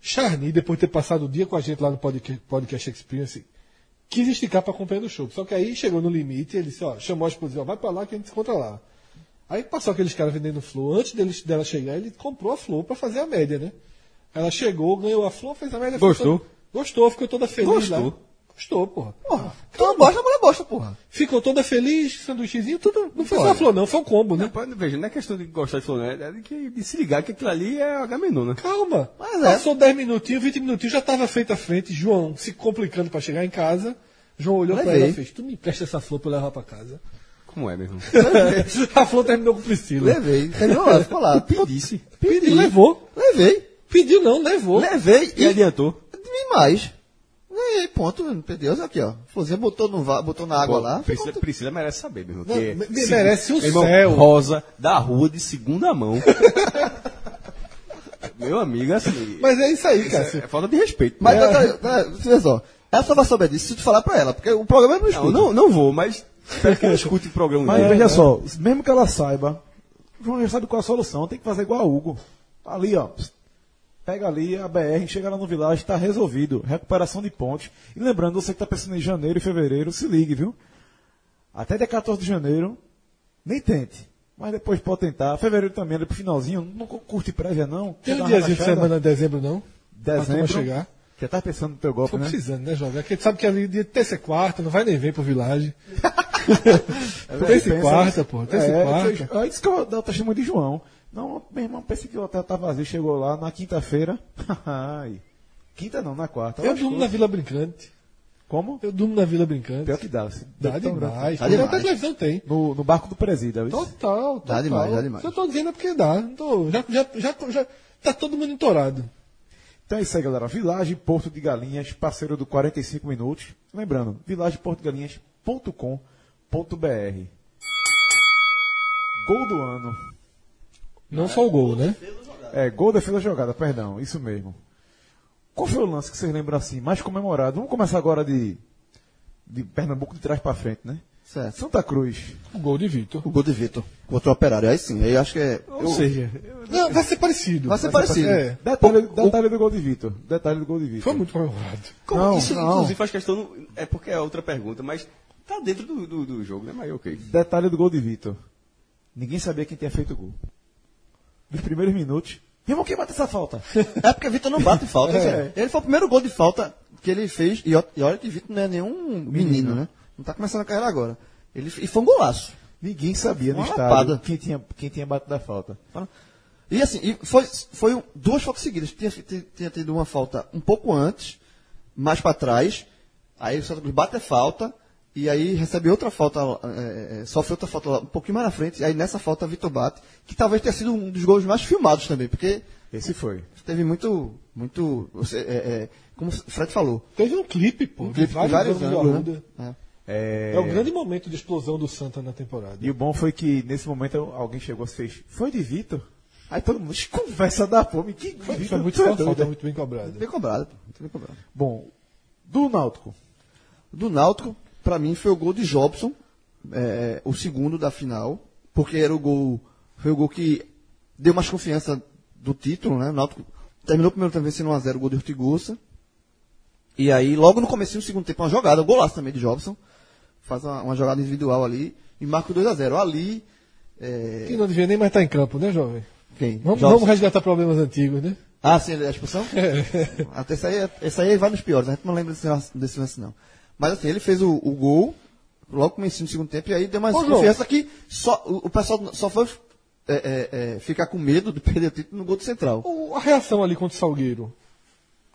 Charny, depois de ter passado o dia com a gente lá no podcast, podcast Experience, quis esticar para acompanhar o show. Só que aí chegou no limite, ele disse, ó, chamou a esposa, ó, vai para lá que a gente se encontra lá. Aí passou aqueles caras vendendo flor, antes deles, dela chegar, ele comprou a flor para fazer a média, né? Ela chegou, ganhou a flor, fez a média. Gostou? toda- Gostou, ficou toda feliz Gostou. lá. Gostou, porra. Porra, então bosta, mulher bosta, porra. Ficou toda feliz, sanduíchezinho, tudo. Não foi só Olha. a flor, não, foi um combo, né? Não, pode- veja, não é questão de gostar de flor, né? É de, que- de se ligar que aquilo ali é Agamenon, né? Calma. Mas é. Passou 10 minutinhos, 20 minutinhos, já estava feita a frente. João se complicando para chegar em casa. João olhou para Levei. ela e fez: Tu me empresta essa flor para eu levar para casa. Como é, meu irmão? a flor terminou com Priscila. Levei. Terminou lá, ficou lá. Pedisse. Pediu, levou. Levei. Pediu não, levou. Levei E e. adiantou. E mais. E ponto, perdeu. Aqui, ó. Florzinha botou, no, botou na água Pô, lá. Priscila, Priscila merece saber, meu irmão. Não, me- se- merece o irmão, céu. Rosa da rua de segunda mão. meu amigo, assim. Mas é isso aí, Cássio. É falta de respeito. Mas, né? tá, tá, só. Ela só vai saber disso se tu falar pra ela, porque o programa é não, escuta. não, não vou, mas espero que ela escute o programa. Mas dele. veja só, mesmo que ela saiba, o João já sabe qual é a solução, tem que fazer igual a Hugo. Ali, ó. Pega ali a BR, chega lá no Village, está resolvido. Recuperação de pontes. E lembrando, você que está pensando em janeiro e fevereiro, se ligue, viu? Até dia 14 de janeiro, nem tente. Mas depois pode tentar. Fevereiro também, ali pro finalzinho, não curte prévia não. Tem um diazinho de semana de dezembro, não? Dezembro. chegar. Já tá pensando no teu golpe, Tô né? precisando, né, jovem? Porque sabe que ali dia terça e quarta, não vai nem ver pro Village. É, terça e quarta, pô. Terça é, e quarta. Aí disse que eu dou o testemunho de João. Não, meu irmão, pensei que o hotel tá vazio. Chegou lá na quinta-feira. Ai. Quinta não, na quarta. Eu durmo na Vila Brincante. Como? Eu durmo na Vila Brincante. Pior que dá. Dá Tão grande. demais. Dá Até demais. televisão tem. No, no barco do presídio. viu? Total, total. Dá demais, dá demais. Se eu tô dizendo é porque dá. Tô- já, já, já, já tá todo mundo entorado. Então é isso aí, galera. Village Porto de Galinhas, parceiro do 45 Minutos. Lembrando, villageportogalinhas.com.br. Gol do ano. Não só o gol, né? É, gol defesa jogada, perdão, isso mesmo. Qual foi o lance que vocês lembram assim, mais comemorado? Vamos começar agora de, de Pernambuco de trás para frente, né? Certo. Santa Cruz. O gol de Vitor. O gol de Vitor contra o Operário. Aí sim, aí acho que é. Ou seja, Não, vai ser parecido. Vai ser parecido. É. detalhe, detalhe do gol de Vitor. Detalhe do gol de Vitor. Foi muito comemorado. Como- Não, isso, não. inclusive, faz questão. É porque é outra pergunta, mas tá dentro do, do, do jogo, né? Mas ok. Detalhe do gol de Vitor. Ninguém sabia quem tinha feito o gol. Nos primeiros minutos. Irmão, quem bate essa falta? É porque Vitor não bate falta. É. Ele foi o primeiro gol de falta que ele fez. E, e olha que Vitor não é nenhum menino, né? Não tá começando a carreira agora. Ele, e foi um golaço. Ninguém sabia no estádio lapada. quem tinha, quem tinha batido a falta. E assim, e foi, foi um- duas faltas seguidas. Tinha, tinha, tinha tido uma falta um pouco antes, mais para trás. Aí o Santa Cruz bate a falta. E aí recebe outra falta, é, é, sofre outra falta lá, um pouquinho mais na frente. E aí nessa falta Vitor bate, que talvez tenha sido um dos gols mais filmados também, porque Esse foi. teve muito, muito, você, é, é, como o Fred falou, Teve um clipe, pô. um clipe vários do ângulos, Arruda. né? É, É o grande momento de explosão do Santa na temporada. E o bom foi que nesse momento alguém chegou e fez. Foi de Vitor? Aí todo mundo, "Ixi, conversa da fome. Que Foi, Vitor, foi muito é falta, doido." muito bem cobrado. Muito bem cobrado, pô, muito bem cobrado. Bom, do Náutico. Do Náutico, pra mim, foi o gol de Jobson, é, o segundo da final, porque era o gol, foi o gol que deu mais confiança do título, né? O Náutico terminou o primeiro tempo vencendo 1x0 o gol de Ortigosa. E aí, logo no começo do segundo tempo, uma jogada, um golaço também de Jobson. Faz uma, uma jogada individual ali e marca o 2x0. Ali, é, Que não devia nem mais estar em campo, né, jovem? quem? Vamos, vamos resgatar problemas antigos, né? Ah, sim, a expulsão? Até esse aí, esse aí vai nos piores, a gente não lembra desse, desse lance, não. Mas assim, ele fez o, o gol, logo começou no segundo tempo, e aí deu mais Ô, João. confiança que só, o, o pessoal só foi é, é, é, ficar com medo de perder o título no gol do Central. O- a reação ali contra o Salgueiro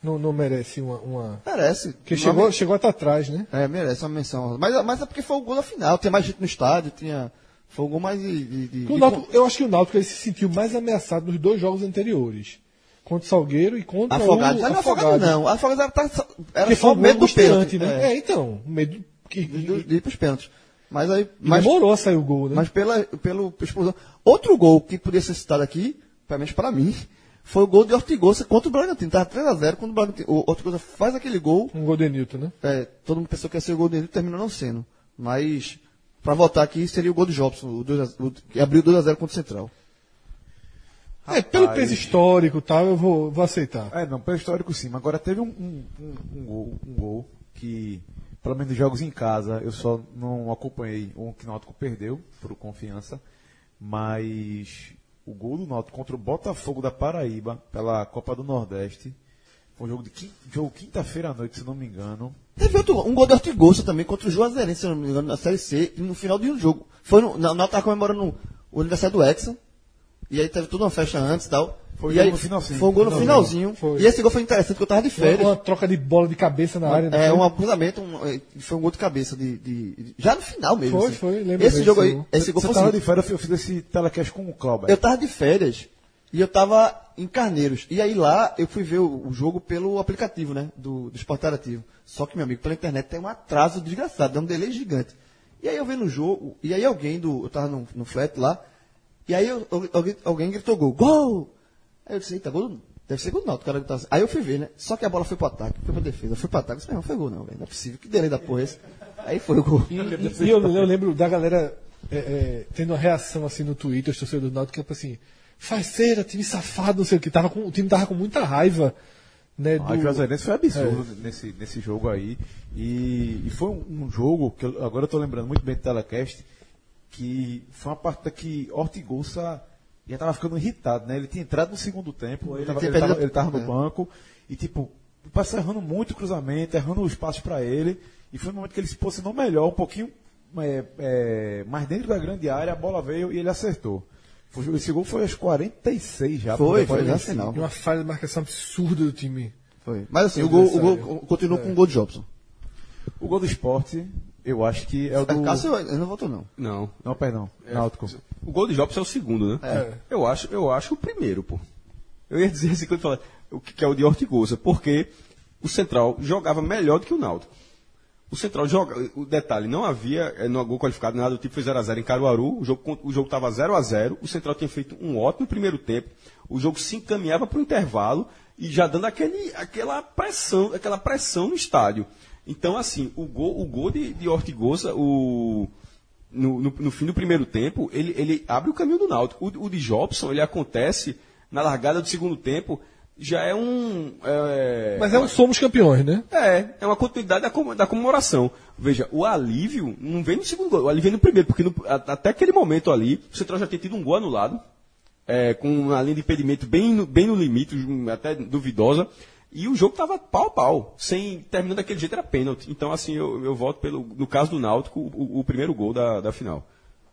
não, não merece uma. uma... Merece. Porque Uma chegou, chegou até atrás, né? É, merece uma menção. Mas, mas é porque foi o gol da final, tinha mais gente no estádio, tinha. Foi o gol mais de. de, de- Náutico- eu acho que o Náutico ele se sentiu mais ameaçado nos dois jogos anteriores. Contra o Salgueiro e contra Afogado. o Não, afogado não. Afogado era, tá- era Porque só o medo do pênalti, né? É, É, então. Medo que, de, de ir pros pênaltis. Mas aí. Mas, demorou a sair o gol, né? Mas pela, pelo explosão. Outro gol que podia ser citado aqui, pelo menos para mim, foi o gol de Ortigosa contra o Bragantino. Tava 3x0 quando o Bragantino. O Ortigosa faz aquele gol. Um gol de Newton, né? é, todo mundo pensou que ia ser o gol dele terminou não sendo. Mas, para voltar aqui, seria o gol do Jobson, o 2 a- o, que abriu 2x0 contra o Central. É, pelo peso histórico e tal, eu vou, vou aceitar. É, não, pelo histórico sim. Mas agora teve um, um, um- um gol, um gol que, pelo menos nos jogos em casa, eu só não acompanhei um que o Náutico perdeu por confiança. Mas o gol do Náutico contra o Botafogo da Paraíba pela Copa do Nordeste foi um jogo de quin- jogo quinta-feira à noite, se não me engano. Teve outro, um gol de Ortigosa também contra o Juazeirense, se não me engano, na Série C, e no final de um jogo. Foi no, na, comemorando o aniversário do Hexa, e aí teve toda uma festa antes e tal. Foi e aí, no finalzinho. Foi um gol no finalzinho. Foi. E esse gol foi interessante, porque eu tava de férias. uma troca de bola de cabeça na área. né? É, um cruzamento, um, é, foi um gol de cabeça de, de- de- já no final mesmo. Foi, assim. foi, lembro Esse jogo aí, esse gol Você foi tava assim, de férias, eu fiz esse telecast com o Clauber. eu tava de férias e eu tava em Carneiros. E aí lá eu fui ver o, o jogo pelo aplicativo, né? Do, do Esporte Interativo. Só que, meu amigo, pela internet tem um atraso desgraçado, dá um delay gigante. E aí eu vendo o jogo, e aí alguém do. Eu tava no, no flat lá, e aí eu- alguém, alguém gritou gol, gol! Aí eu disse, eita, gol. Deve ser gol do Náutico, o cara gritou assim. Aí eu fui ver, né? Só que a bola foi pro ataque, foi pra defesa, foi pro ataque. Eu disse, não, foi gol não, velho. Não é possível. Que delay da porra é esse? Aí foi o gol. E, e eu, eu lembro da galera é, é, tendo uma reação assim no Twitter, os torcedores do Náutico, que é assim, faceira, time safado, não sei o que. Tava com, o time tava com muita raiva. Né, A do, Juazeirense foi absurdo nesse, nesse jogo aí. E, e foi um, um jogo que eu- agora eu tô lembrando muito bem do telecast, que foi uma partida que Ortigosa já tava ficando irritado, né? Ele tinha entrado no segundo tempo, ele, tava, tinha ele, tava, perdido- ele tava no é. banco, e tipo, o passe errando muito o cruzamento, errando os passos para ele, e foi um momento que ele se posicionou melhor, um pouquinho é, é, mais dentro da grande área, a bola veio e ele acertou. Foi- Esse gol foi aos 46 já. Foi, foi já 45. final. de uma falha de marcação absurda do time. Foi. Mas assim, o gol, o gol continua com o gol de Jobson. O gol do esporte, eu acho que é o do. Cássio ele não votou, não. Não. Não, perdão. Náutico. O gol de Jobs é o segundo, né? É. Eu acho, eu acho o primeiro, pô. Eu ia dizer assim quando fala o que é o de Ortigosa, porque o Central jogava melhor do que o Náutico. O Central joga, o detalhe, não havia eh, no gol qualificado nada do tipo foi 0 a 0 em Caruaru, o jogo o jogo estava 0 a 0, o Central tinha feito um ótimo primeiro tempo, o jogo se encaminhava para o intervalo e já dando aquele, aquela pressão, aquela pressão no estádio. Então, assim, o gol, o gol de, de Ortigosa, o, no, no, no, fim do primeiro tempo, ele, ele abre o caminho do Náutico. O, o de Jobson, ele acontece na largada do segundo tempo, já é um. É, Mas é um somos campeões, né? É, é uma continuidade da, da comemoração. Veja, o alívio não vem no segundo gol, o alívio vem no primeiro, porque no, até aquele momento ali, o Central já tinha tido um gol anulado, é, com uma linha de impedimento bem no, bem no limite, até duvidosa. E o jogo estava pau a pau, sem terminando daquele jeito era pênalti. Então, assim, eu, eu voto pelo, no caso do Náutico, o, o primeiro gol da, da final.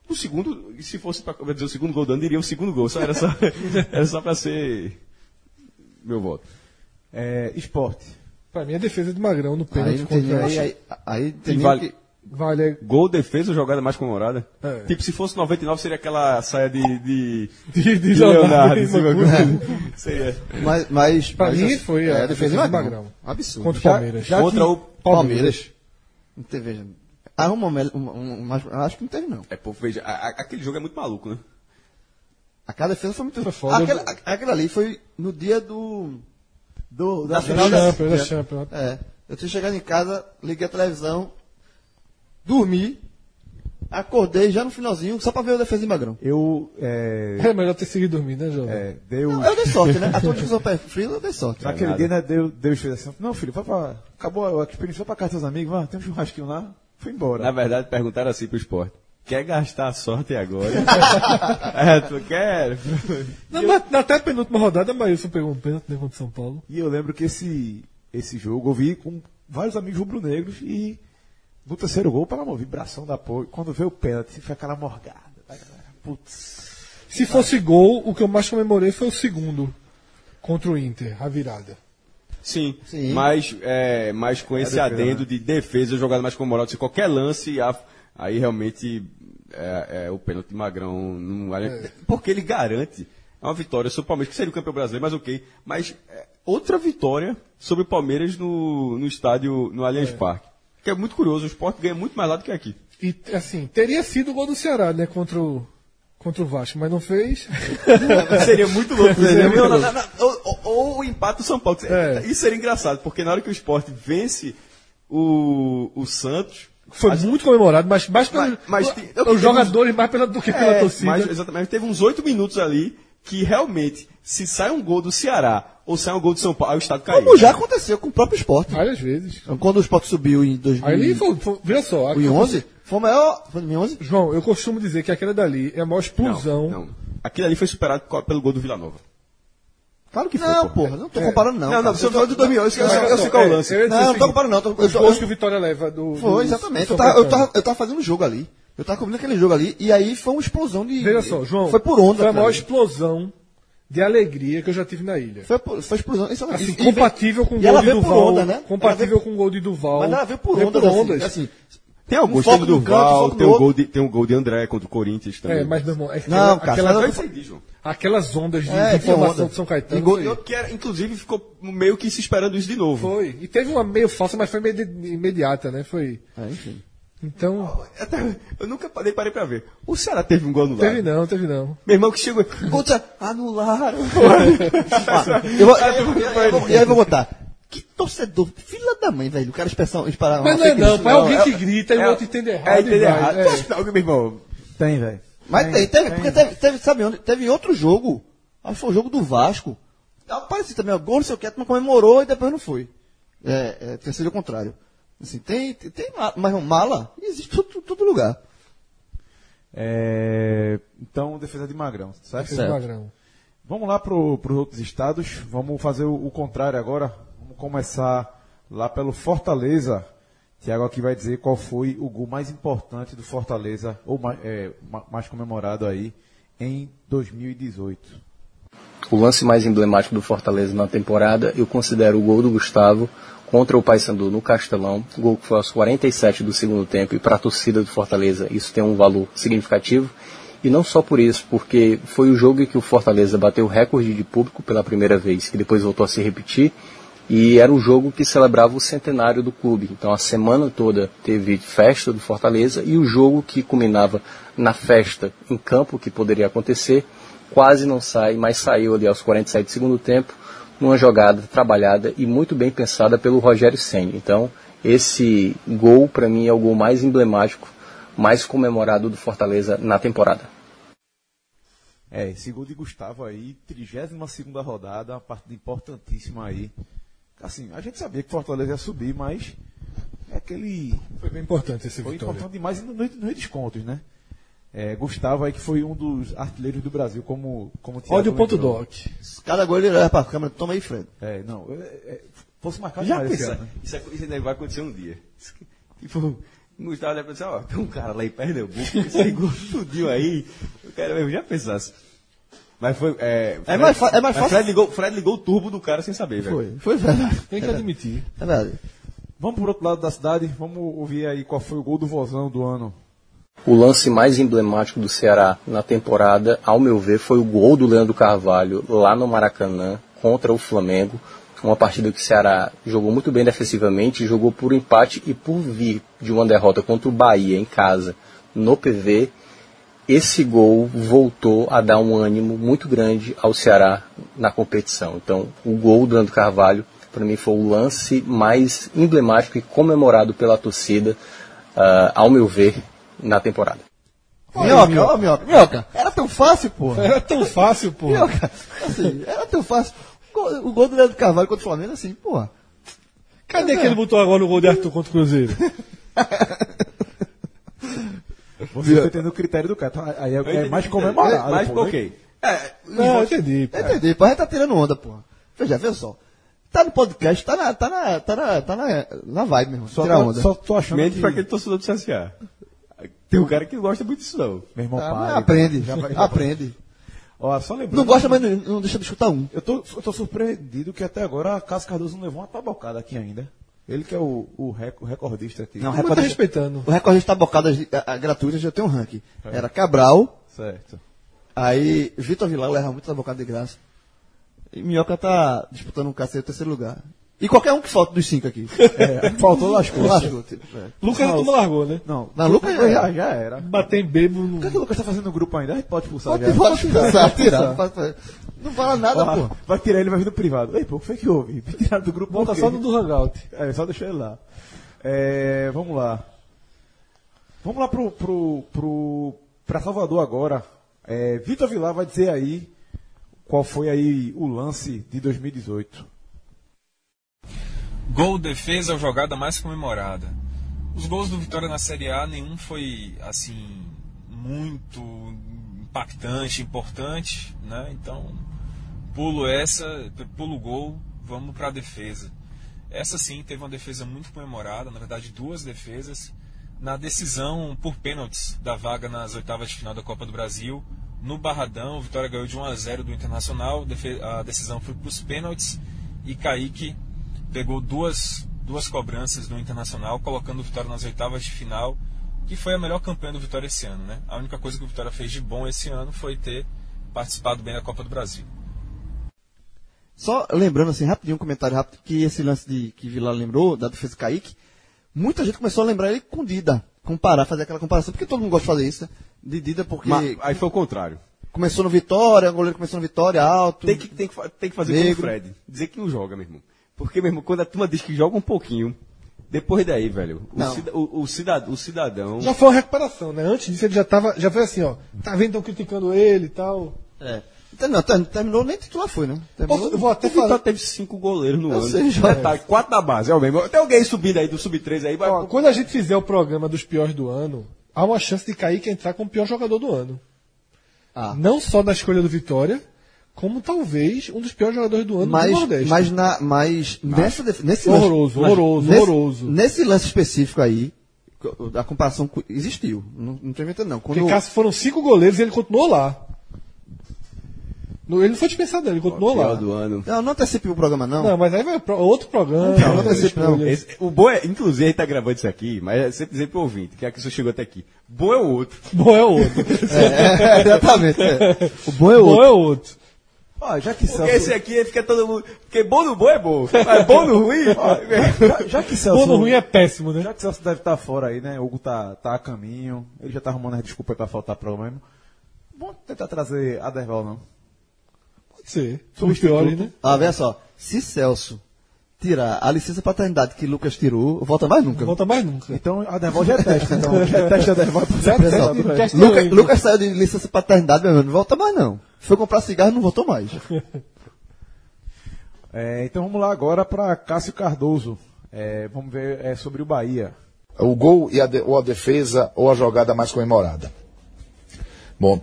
O segundo, se fosse para dizer o segundo gol dando, diria o segundo gol, só era só, era só para ser meu voto. É, esporte. Para mim é defesa de Magrão no pênalti Aí, contra aí, aí, aí tem vale- que... Vale Gol, defesa ou jogada mais comemorada? É. Tipo, se fosse 99, seria aquela saia de, de, de, de de Leonardo. Leonardo. e assim, Maguire. seria. Mas, mas, Pra mas, mim foi a é, defesa de Magrão. Absurdo. Contra o Já- Palmeiras. já Contra que- o. Palmeiras. Não teve, veja. Arruma um, mel- um, um, mas acho que não teve, não. É, pô, veja, a- a- aquele jogo é muito maluco, né? Aquela defesa foi muito Foi foda. Aquela, a- aquela ali foi no dia do. do da Da final da Champions, da Champions. É. Eu tinha chegado em casa, liguei a televisão, dormi, acordei já no finalzinho, só pra ver o defesa de Magrão. Eu. É, É melhor ter seguido dormir, né, Jovem? é, deu. Eu, eu dei sorte, né? A tua divisão pé frio, eu dei sorte. Naquele dia, né, Deus, Deus fez assim, não, filho, vai pra, acabou a experiência, vai pra casa dos amigos, vai, tem um churrasquinho lá, foi embora. Na verdade, perguntaram assim pro esporte. Quer gastar a sorte agora? é, tu quer? Na, na, na até a penúltima rodada, Maílson pegou um pênalti né, contra São Paulo. E eu lembro que esse, esse jogo eu vi com vários amigos rubro-negros e no terceiro gol, pela mão, vibração da apoio, quando veio o pênalti, foi aquela morgada. da galera. Putz. Se fosse gol, o que eu mais comemorei foi o segundo contra o Inter, a virada. Sim, Sim. Mas, é, mas com esse defesa, adendo de defesa, jogada mais comemorada, se qualquer lance, aí realmente é, é o pênalti de Magrão. Não, Porque ele garante uma vitória sobre o Palmeiras, que seria o campeão brasileiro, mas ok. Mas é, outra vitória sobre o Palmeiras no, no estádio, no Allianz Parque. Que é muito curioso, o Sport ganha muito mais lá do que aqui. E, assim, teria sido o gol do Ceará, né, contra o, contra o Vasco, mas não fez. seria muito louco. Seria muito louco. Ou, ou- o empate do São Paulo. É. Isso seria engraçado, porque na hora que o Sport vence o, o Santos. Foi muito comemorado, mas mais pelo, Mas- mas os jogadores mais pela, do que pela É, torcida. mas, exatamente, teve uns oito minutos ali que realmente, se sai um gol do Ceará ou sai um gol do São Paulo, aí o estado caiu. Como já aconteceu com o próprio esporte. Várias vezes. Quando o esporte subiu em 2000, Aí ele foi, foi, veja só. a- 2011, foi o maior. Foi em 2011? João, eu costumo dizer que aquela dali é a maior explosão. Não, não. Aquilo ali foi superado pelo gol do Vila Nova. Claro que foi, Não, porra, não tô comparando, não. Não, não, você falou de 2000, eu sei, eu sei, eu sei qual é o lance. ia dizer Não, não tô comparando, não. Tô, eu eu- que o Vitória leva do. Foi, exatamente. Eu tava, eu, São tava, eu tava fazendo um jogo ali. Eu tava cobrindo aquele jogo ali. E aí foi uma explosão de. Veja só, João. Foi por onda. Foi a maior explosão de alegria que eu já tive na ilha. Foi, por- foi explosão. Isso, Assim, e- e compatível com o e gol ela de veio por Duval. onda, né? Compatível veio- com o gol de Duval. Mas ela veio por Veio ondas. assim, assim. Tem alguns, Um tem foco o do num canto, Duval, tem o, gol de, tem o gol de André contra o Corinthians também. É, mas, meu irmão, é que Não, aquela- cara, aquelas, ela Foi isso aquelas ondas de, É, de onda. de São Caetano. Gol- Eu que era, inclusive, ficou meio que se esperando isso de novo. Foi. E teve uma meio falsa, mas foi meio de- imediata, né? Foi. É, enfim. Então. Até- eu nunca parei, parei pra ver. O Ceará teve um gol anulado. Teve não, teve não. Meu irmão que chegou. Gol do Ceará. Anularam. Ah, eu vou, eu, eu, eu vou- e aí eu vou botar. Que torcedor, filha da mãe, velho. O cara expressão, esperar Mas não é não, pô, é alguém que grita e o é- outro entende errado. É, e entendeu vai, errado. é. Tu acha que meu irmão. Tem, velho. Mas Tem, tem, teve, tem. porque teve, teve, sabe onde? Teve outro jogo. Acho que foi o jogo do Vasco. Apareceu também, ó, gol, não sei o que, mas comemorou e depois não foi. É, é tinha sido o contrário. Assim, tem, tem, tem ma- mas não, mala existe em todo, todo lugar. É, então, defesa de Magrão, certo? Fez o Magrão. Vamos lá para os outros estados. Vamos fazer o, o contrário agora. Vamos começar lá pelo Fortaleza. Tiago aqui vai dizer qual foi o gol mais importante do Fortaleza, ou mais, é, ma- mais comemorado aí, em 2018. O lance mais emblemático do Fortaleza na temporada, eu considero o gol do Gustavo contra o Paysandu no Castelão, gol que foi aos 47 do segundo tempo e para a torcida do Fortaleza isso tem um valor significativo. E não só por isso, porque foi o jogo em que o Fortaleza bateu o recorde de público pela primeira vez, que depois voltou a se repetir, e era o jogo que celebrava o centenário do clube. Então a semana toda teve festa do Fortaleza e o jogo que culminava na festa em campo que poderia acontecer quase não sai, mas saiu ali aos 47 do segundo tempo numa jogada trabalhada e muito bem pensada pelo Rogério Senna. Então, esse gol, para mim, é o gol mais emblemático, mais comemorado do Fortaleza na temporada. É, esse gol de Gustavo aí, 32 segunda rodada, uma partida importantíssima aí. Assim, a gente sabia que Fortaleza ia subir, mas é aquele... Foi bem importante esse Foi vitória. importante demais nos no, no descontos, né? É, Gustavo aí que foi um dos artilheiros do Brasil, como, como Olha o ponto doc. Cada gol ele leva pra câmera, toma aí, Fred. É, não, é, é, fosse marcado Já pensa, ano, né? isso, é- isso ainda vai acontecer um dia. Tipo, Gustavo deve pensar, ó, tem um cara lá em Pernambuco esse ligou tudinho aí. Eu quero mesmo, já pensasse. Mas foi. É, Fred- mais fa- é mais fácil- Fred ligou, Fred ligou o turbo do cara sem saber, velho. Foi, foi verdade. Tem que admitir. É verdade. Vamos pro outro lado da cidade, vamos ouvir aí qual foi o gol do Vozão do ano. O lance mais emblemático do Ceará na temporada, ao meu ver, foi o gol do Leandro Carvalho lá no Maracanã contra o Flamengo. Uma partida que o Ceará jogou muito bem defensivamente, jogou por empate e por vir de uma derrota contra o Bahia em casa no PV. Esse gol voltou a dar um ânimo muito grande ao Ceará na competição. Então, o gol do Leandro Carvalho, para mim, foi o lance mais emblemático e comemorado pela torcida, ah, ao meu ver, na temporada. Minhoca, ó, minhoca, minhoca. Era tão fácil, porra. Era tão fácil, pô. Minhoca, assim, era tão fácil. O gol- do Leandro Carvalho contra o Flamengo, assim, porra. Cadê que ele botou agora no gol de Arthur contra o Cruzeiro? Você está entendendo o critério do cara. Então, aí é, é mais comemorado. Mas, pô, né? ok. É, Não, eu entendi. pô. Entendi, pô, a gente tá tirando onda, porra. Veja, veja só. Tá no podcast, tá na, tá na, tá na, tá na, na vibe mesmo. Só, Tirar tô, onda. só tô achando mente que... pra aquele torcedor do CSA. Tem um cara que não gosta muito disso, não. Meu irmão, Ah, pare, aprende, já vai- já aprende. Ó, só lembrando... Não gosta, mas não, não deixa de escutar um. Eu tô, eu tô surpreendido que até agora a Cássio Cardoso não levou uma tabocada aqui ainda. Ele que é o, o, rec- o recordista aqui. Não, tá recorde- respeitando. O recorde de tabocadas a- a- gratuitas já tem um ranking. Era Cabral, Certo. aí Vitor Vilar leva muito tabocada de graça. E Minhoca tá disputando um cacete em terceiro lugar. E qualquer um que falta dos cinco aqui. É, faltou lascou. Lascou, tipo, é. Lucas turma largou, né? Não, Não, Lucas já já, era. já era. Bater em bebo no... O que, é que o Lucas tá fazendo no grupo ainda? A gente pode expulsar Pode, já. pode tirar, tirar. Não fala nada, pô. vai tirar ele, vai vir no privado. Ei, pô, o que foi que houve? Me tiraram do grupo quê? só no do Hangout. É, só deixar ele lá. É, vamos lá. Vamos lá pro, pro, pro, pra Salvador agora. É, Vitor Vilar vai dizer aí qual foi aí o lance de 2018. Gol, defesa jogada mais comemorada. Os gols do Vitória na Série A, nenhum foi assim muito impactante, importante, né? Então, pulo essa, pulo gol, vamos para a defesa. Essa sim teve uma defesa muito comemorada, na verdade duas defesas na decisão por pênaltis da vaga nas oitavas de final da Copa do Brasil. No Barradão, o Vitória ganhou de 1 a 0 do Internacional, a decisão foi para os pênaltis e Kaique pegou duas, duas cobranças do Internacional, colocando o Vitória nas oitavas de final, que foi a melhor campanha do Vitória esse ano. Né? A única coisa que o Vitória fez de bom esse ano foi ter participado bem da Copa do Brasil. Só lembrando assim, rapidinho, um comentário rápido, que esse lance de, que Vilar lembrou, da defesa do Kaique, muita gente começou a lembrar ele com Dida. Comparar, fazer aquela comparação, porque todo mundo gosta de fazer isso, né? De Dida, porque Mas, aí foi o contrário. começou no Vitória, o goleiro começou no Vitória, alto. Tem que, tem que, tem que fazer Negro. como o Fred. Dizer que não joga, meu irmão. Porque, meu irmão, quando a turma diz que joga um pouquinho, depois daí, velho, o, cida- o, o cidad- o cidadão. Já foi uma recuperação, né? Antes disso ele já tava, já foi assim, ó. Tá vendo, estão criticando ele e tal. É. Então, não, ter- terminou, nem titular foi, né? Terminou, eu vou até O falar. teve cinco goleiros no Eu ano. sei, já. Detalhe, quatro da base, é o mesmo. Tem alguém subindo aí do sub-3 aí, vai. Ó, quando a gente fizer o programa dos piores do ano, há uma chance de Kaique entrar como o pior jogador do ano. Ah. Não só na escolha do Vitória, como talvez um dos piores jogadores do ano do mas, Nordeste. mas, na, mas nessa, nesse Horroroso, lance, horroroso, nesse, horroroso. Nesse lance específico aí, a comparação existiu. Não, não tô inventando, não. Quando, Porque Cássio foram cinco goleiros e ele continuou lá. No- Ele não foi dispensado, não, ele continuou lá. do ano. Não, não antecipe o programa, não. Não, mas aí vai pro- outro programa. Não, não antecipe, não. Esse- o bom é, inclusive, a gente tá gravando isso aqui, mas é sempre dizer pro ouvinte, que é que você chegou até aqui. Bom é o outro. Bom é outro. É, exatamente. é. O bom é o Bom outro. é outro. Ó, já que Porque Celso, esse aqui fica todo mundo. Porque bom no bom é bom. Mas bom no ruim. já, já que Celso, Bom no ruim é péssimo, né? já que Celso deve estar fora aí, né? O Hugo tá, tá a caminho, ele já tá arrumando as desculpas pra faltar programa. Vamos tentar trazer Aderval, não? Pode ser. Os piores, né? Ah, veja só. Se Celso tirar a licença paternidade que Lucas tirou, volta mais nunca. Volta mais nunca. Então a Derval já é teste. Então é teste da Derval pra ser Pessoal, apresentado, velho. teste Lucas. Lucas saiu de licença paternidade, meu irmão, não volta mais não. Foi comprar cigarro e não voltou mais. É, então vamos lá agora para Cássio Cardoso. É, vamos ver é, sobre o Bahia. O gol e a de- ou a defesa ou a jogada mais comemorada. Bom,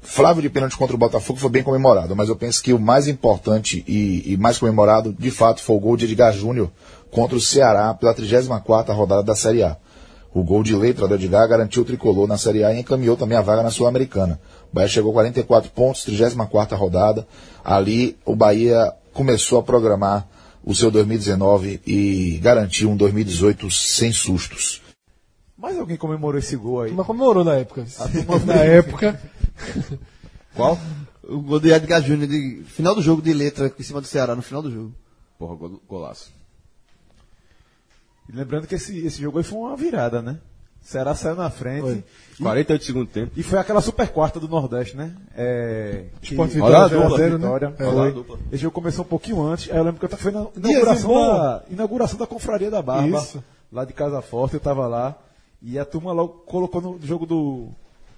Flávio de pênalti contra o Botafogo foi bem comemorado, mas eu penso que o mais importante e, e mais comemorado, de fato, foi o gol de Edgar Júnior contra o Ceará pela 34ª rodada da Série A. O gol de letra do Edgar garantiu o tricolor na Série A e encaminhou também a vaga na Sul-Americana. O Bahia chegou a 44 pontos, 34ª rodada. Ali o Bahia começou a programar o seu 2019 e garantiu um 2018 sem sustos. Mais alguém comemorou esse gol aí? Mas comemorou na época. na época. Qual? O gol de Edgar Júnior, de final do jogo de letra em cima do Ceará, no final do jogo. Porra, gol- golaço. E lembrando que esse, esse jogo aí foi uma virada, né? Ceará saiu na frente. 48 segundo tempo. E foi aquela super quarta do Nordeste, né? É, Rodada Vitória dupla, 0 a 0, Vitória. né? Foi. Rodada dupla. Esse jogo começou um pouquinho antes. Aí eu lembro que eu foi na inauguração da, inauguração da Confraria da Barba. Isso. Lá de Casa Forte, eu tava lá. E a turma logo colocou no jogo do,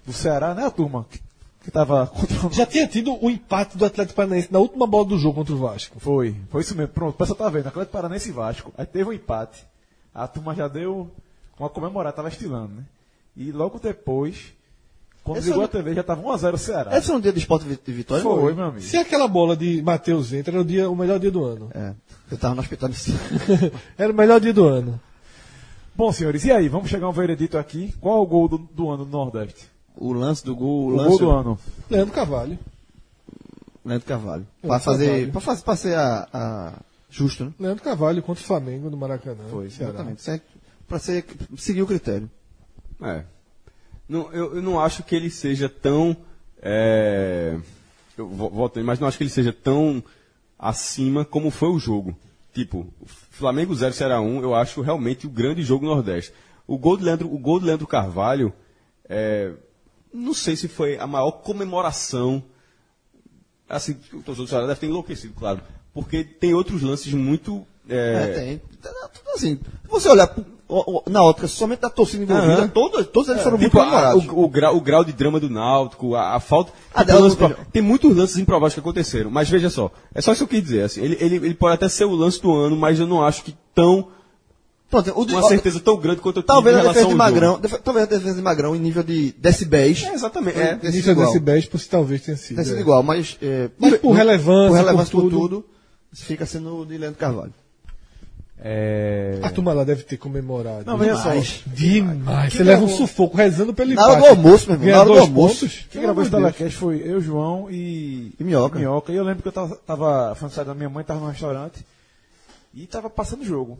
do Ceará, né? A turma que, que tava contra o Já tinha tido o empate do Atlético Paranaense na última bola do jogo contra o Vasco. Foi, foi isso mesmo. Pronto, o pessoal tá vendo. Atlético Paranense e Vasco. Aí teve um empate. A turma já deu uma comemorada, tava estilando, né? E logo depois, quando Esse ligou é a TV, já tava 1x0 o Ceará. Esse foi um dia de esporte de vitória? Foi, meu amigo. Se aquela bola de Matheus entra, era o, dia, o melhor dia do ano. É. Eu tava no hospital nesse Era o melhor dia do ano. Bom, senhores, e aí? Vamos chegar a um veredito aqui. Qual é o gol do, do ano do Nordeste? O lance do gol, O o lance gol do ano. Leandro Carvalho. Leandro Carvalho. Pra fazer, Carvalho. pra fazer, pra ser a, a- justo, né? Leandro Carvalho contra o Flamengo no Maracanã. Foi, exatamente. Ser, seguir o critério. É. Não, eu, eu não acho que ele seja tão. É, eu aí, mas não acho que ele seja tão acima como foi o jogo. Tipo, Flamengo 0 Ceará 1, eu acho realmente o grande jogo Nordeste. O gol de Leandro, o gol de Leandro Carvalho, é, não sei se foi a maior comemoração. Assim, o torcedor do Ceará deve ter enlouquecido, claro. Porque tem outros lances muito. É, É, tem. Tudo assim. Se você olhar na ótica somente da torcida envolvida, Aham. todos, todos eles foram muito Tipo, a- comemorados. o, o grau, o grau de drama do Náutico, a, a falta. Ah, tem, não, lance pro- tem muitos lances improváveis que aconteceram. Mas veja só, é só isso que eu quis dizer. Assim, ele, ele, ele pode até ser o lance do ano, mas eu não acho que tão. Pronto, o de- Uma certeza tão grande quanto eu tive Talvez em a defesa de. Magrão, def- talvez a defesa de Magrão em nível de decibéis. É, exatamente. É. Nível igual. decibéis, por se talvez tenha sido. Tenha sido é. igual, mas, é, Mas por relevância, por relevância por por tudo. Fica sendo o de Leandro Carvalho. É... A turma lá deve ter comemorado. Não, veja só. Demais. Demais. Você leva um sufoco rezando pelo Na hora empate. do almoço, meu irmão, na hora do almoço. pontos. Quem gravou esse telecast foi eu, João e... E Minhoca. E eu lembro que eu tava, tava aniversário da minha mãe, tava no restaurante e tava passando o jogo.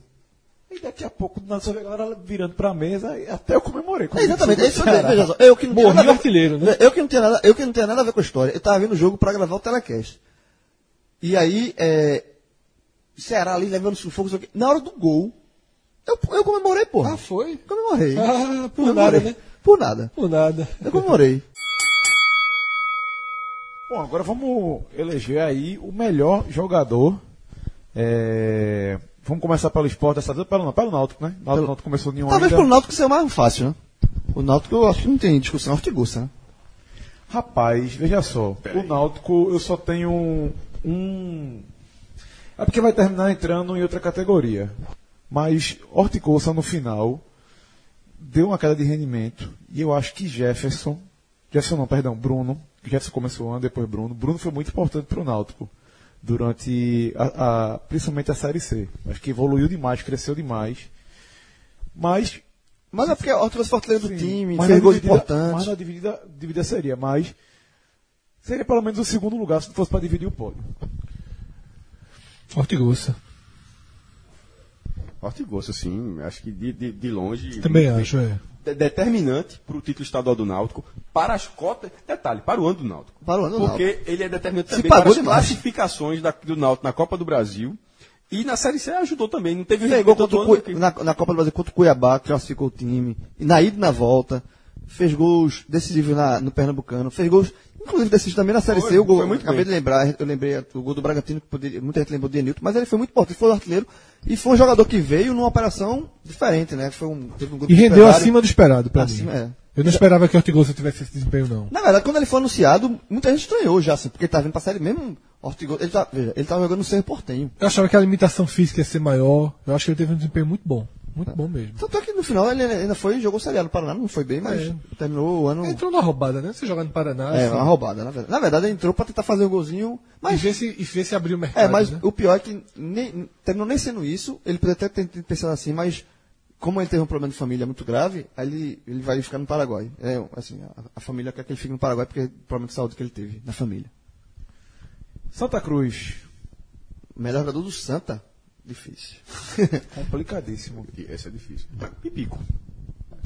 E daqui a pouco, na sua a galera virando pra mesa, e até eu comemorei. É, exatamente, é isso mesmo, veja só. Eu que não tinha nada a ver- artilheiro, né? Eu que não tinha nada, eu que não tinha nada a ver com a história. Eu tava vendo o jogo pra gravar o telecast. E aí, é, Ceará ali levando sufoco, o na hora do gol, eu, eu comemorei, porra. Ah, foi? Comemorei. Ah, por Comemorei. nada, né? Por nada. Por nada. Eu comemorei. Bom, agora vamos eleger aí o melhor jogador. É, Vamos começar pelo esporte dessa vez, pelo, pelo Náutico, né? Náutico, Náutico começou nenhum Talvez ainda. pelo Náutico seja mais fácil, né? O Náutico eu acho que não tem discussão, é Ortiguça, né? Rapaz, veja só. O Náutico, eu só tenho um. É porque vai terminar entrando em outra categoria. Mas Horticoça no final deu uma queda de rendimento. E eu acho que Jefferson. Jefferson não, perdão, Bruno. Jefferson começou antes, depois Bruno. Bruno foi muito importante para o Náutico. Durante a, a- principalmente a Série C. Acho que evoluiu demais, cresceu demais. Mas Mas é porque o Hortiguça foi artilheiro do time, mas fez gols dividida- Mas importantes. na dividida, dividida seria, mas seria pelo menos o segundo lugar se não fosse para dividir o pódio. Ortigosa. Forte gosto, sim. Acho que de, de, de longe. Também acho, é. de- determinante para o título estadual do Náutico, para as cotas, detalhe, para o ano do Náutico. Para o ano do Porque ele é determinante também pagou para as demais. classificações da- do Náutico na Copa do Brasil. E na Série C ajudou também. Não teve Fez gol todo contra o ano Cui- na, na Copa do Brasil contra o Cuiabá, que classificou o time. E na ida e na volta. Fez gols decisivos na- no Pernambucano. Fez gols Inclusive, decide também na Série Foi, C, o gol, foi muito acabei bem. de lembrar, eu lembrei o gol do Bragantino, que poderia, muita gente lembrou de Enilton, mas ele foi muito importante, foi o artilheiro, e foi um jogador que veio numa operação diferente, né? Foi um, teve um grupo E de rendeu acima do esperado pra Acima, mim. é. Eu não esperava que o Ortigosa tivesse esse desempenho, não. Na verdade, quando ele foi anunciado, muita gente estranhou já, assim, porque ele tá vindo pra série mesmo. Ortigosa, ele tá, veja, ele tava jogando no Cerro Portenho. Eu achava que a limitação física ia ser maior. Eu acho que ele teve um desempenho muito bom. Muito bom mesmo. Tanto é que no final ele ainda foi e jogou Série A no Paraná, não foi bem, mas É. terminou o ano. Entrou na roubada, né? Você jogar no Paraná. É, assim, uma roubada, na verdade. Na verdade, ele entrou pra tentar fazer o golzinho, E mas. ver se, e ver se abriu o mercado. É, mas né? o pior é que nem, terminou nem sendo isso, ele poderia até ter, ter pensado assim, mas como ele teve um problema de família muito grave, aí ele, ele vai ficar no Paraguai. É, assim, a, a família quer que ele fique no Paraguai porque é o problema de saúde que ele teve na família. Santa Cruz. Melhor jogador do Santa? Difícil. Complicadíssimo. Esse é difícil. Pipico.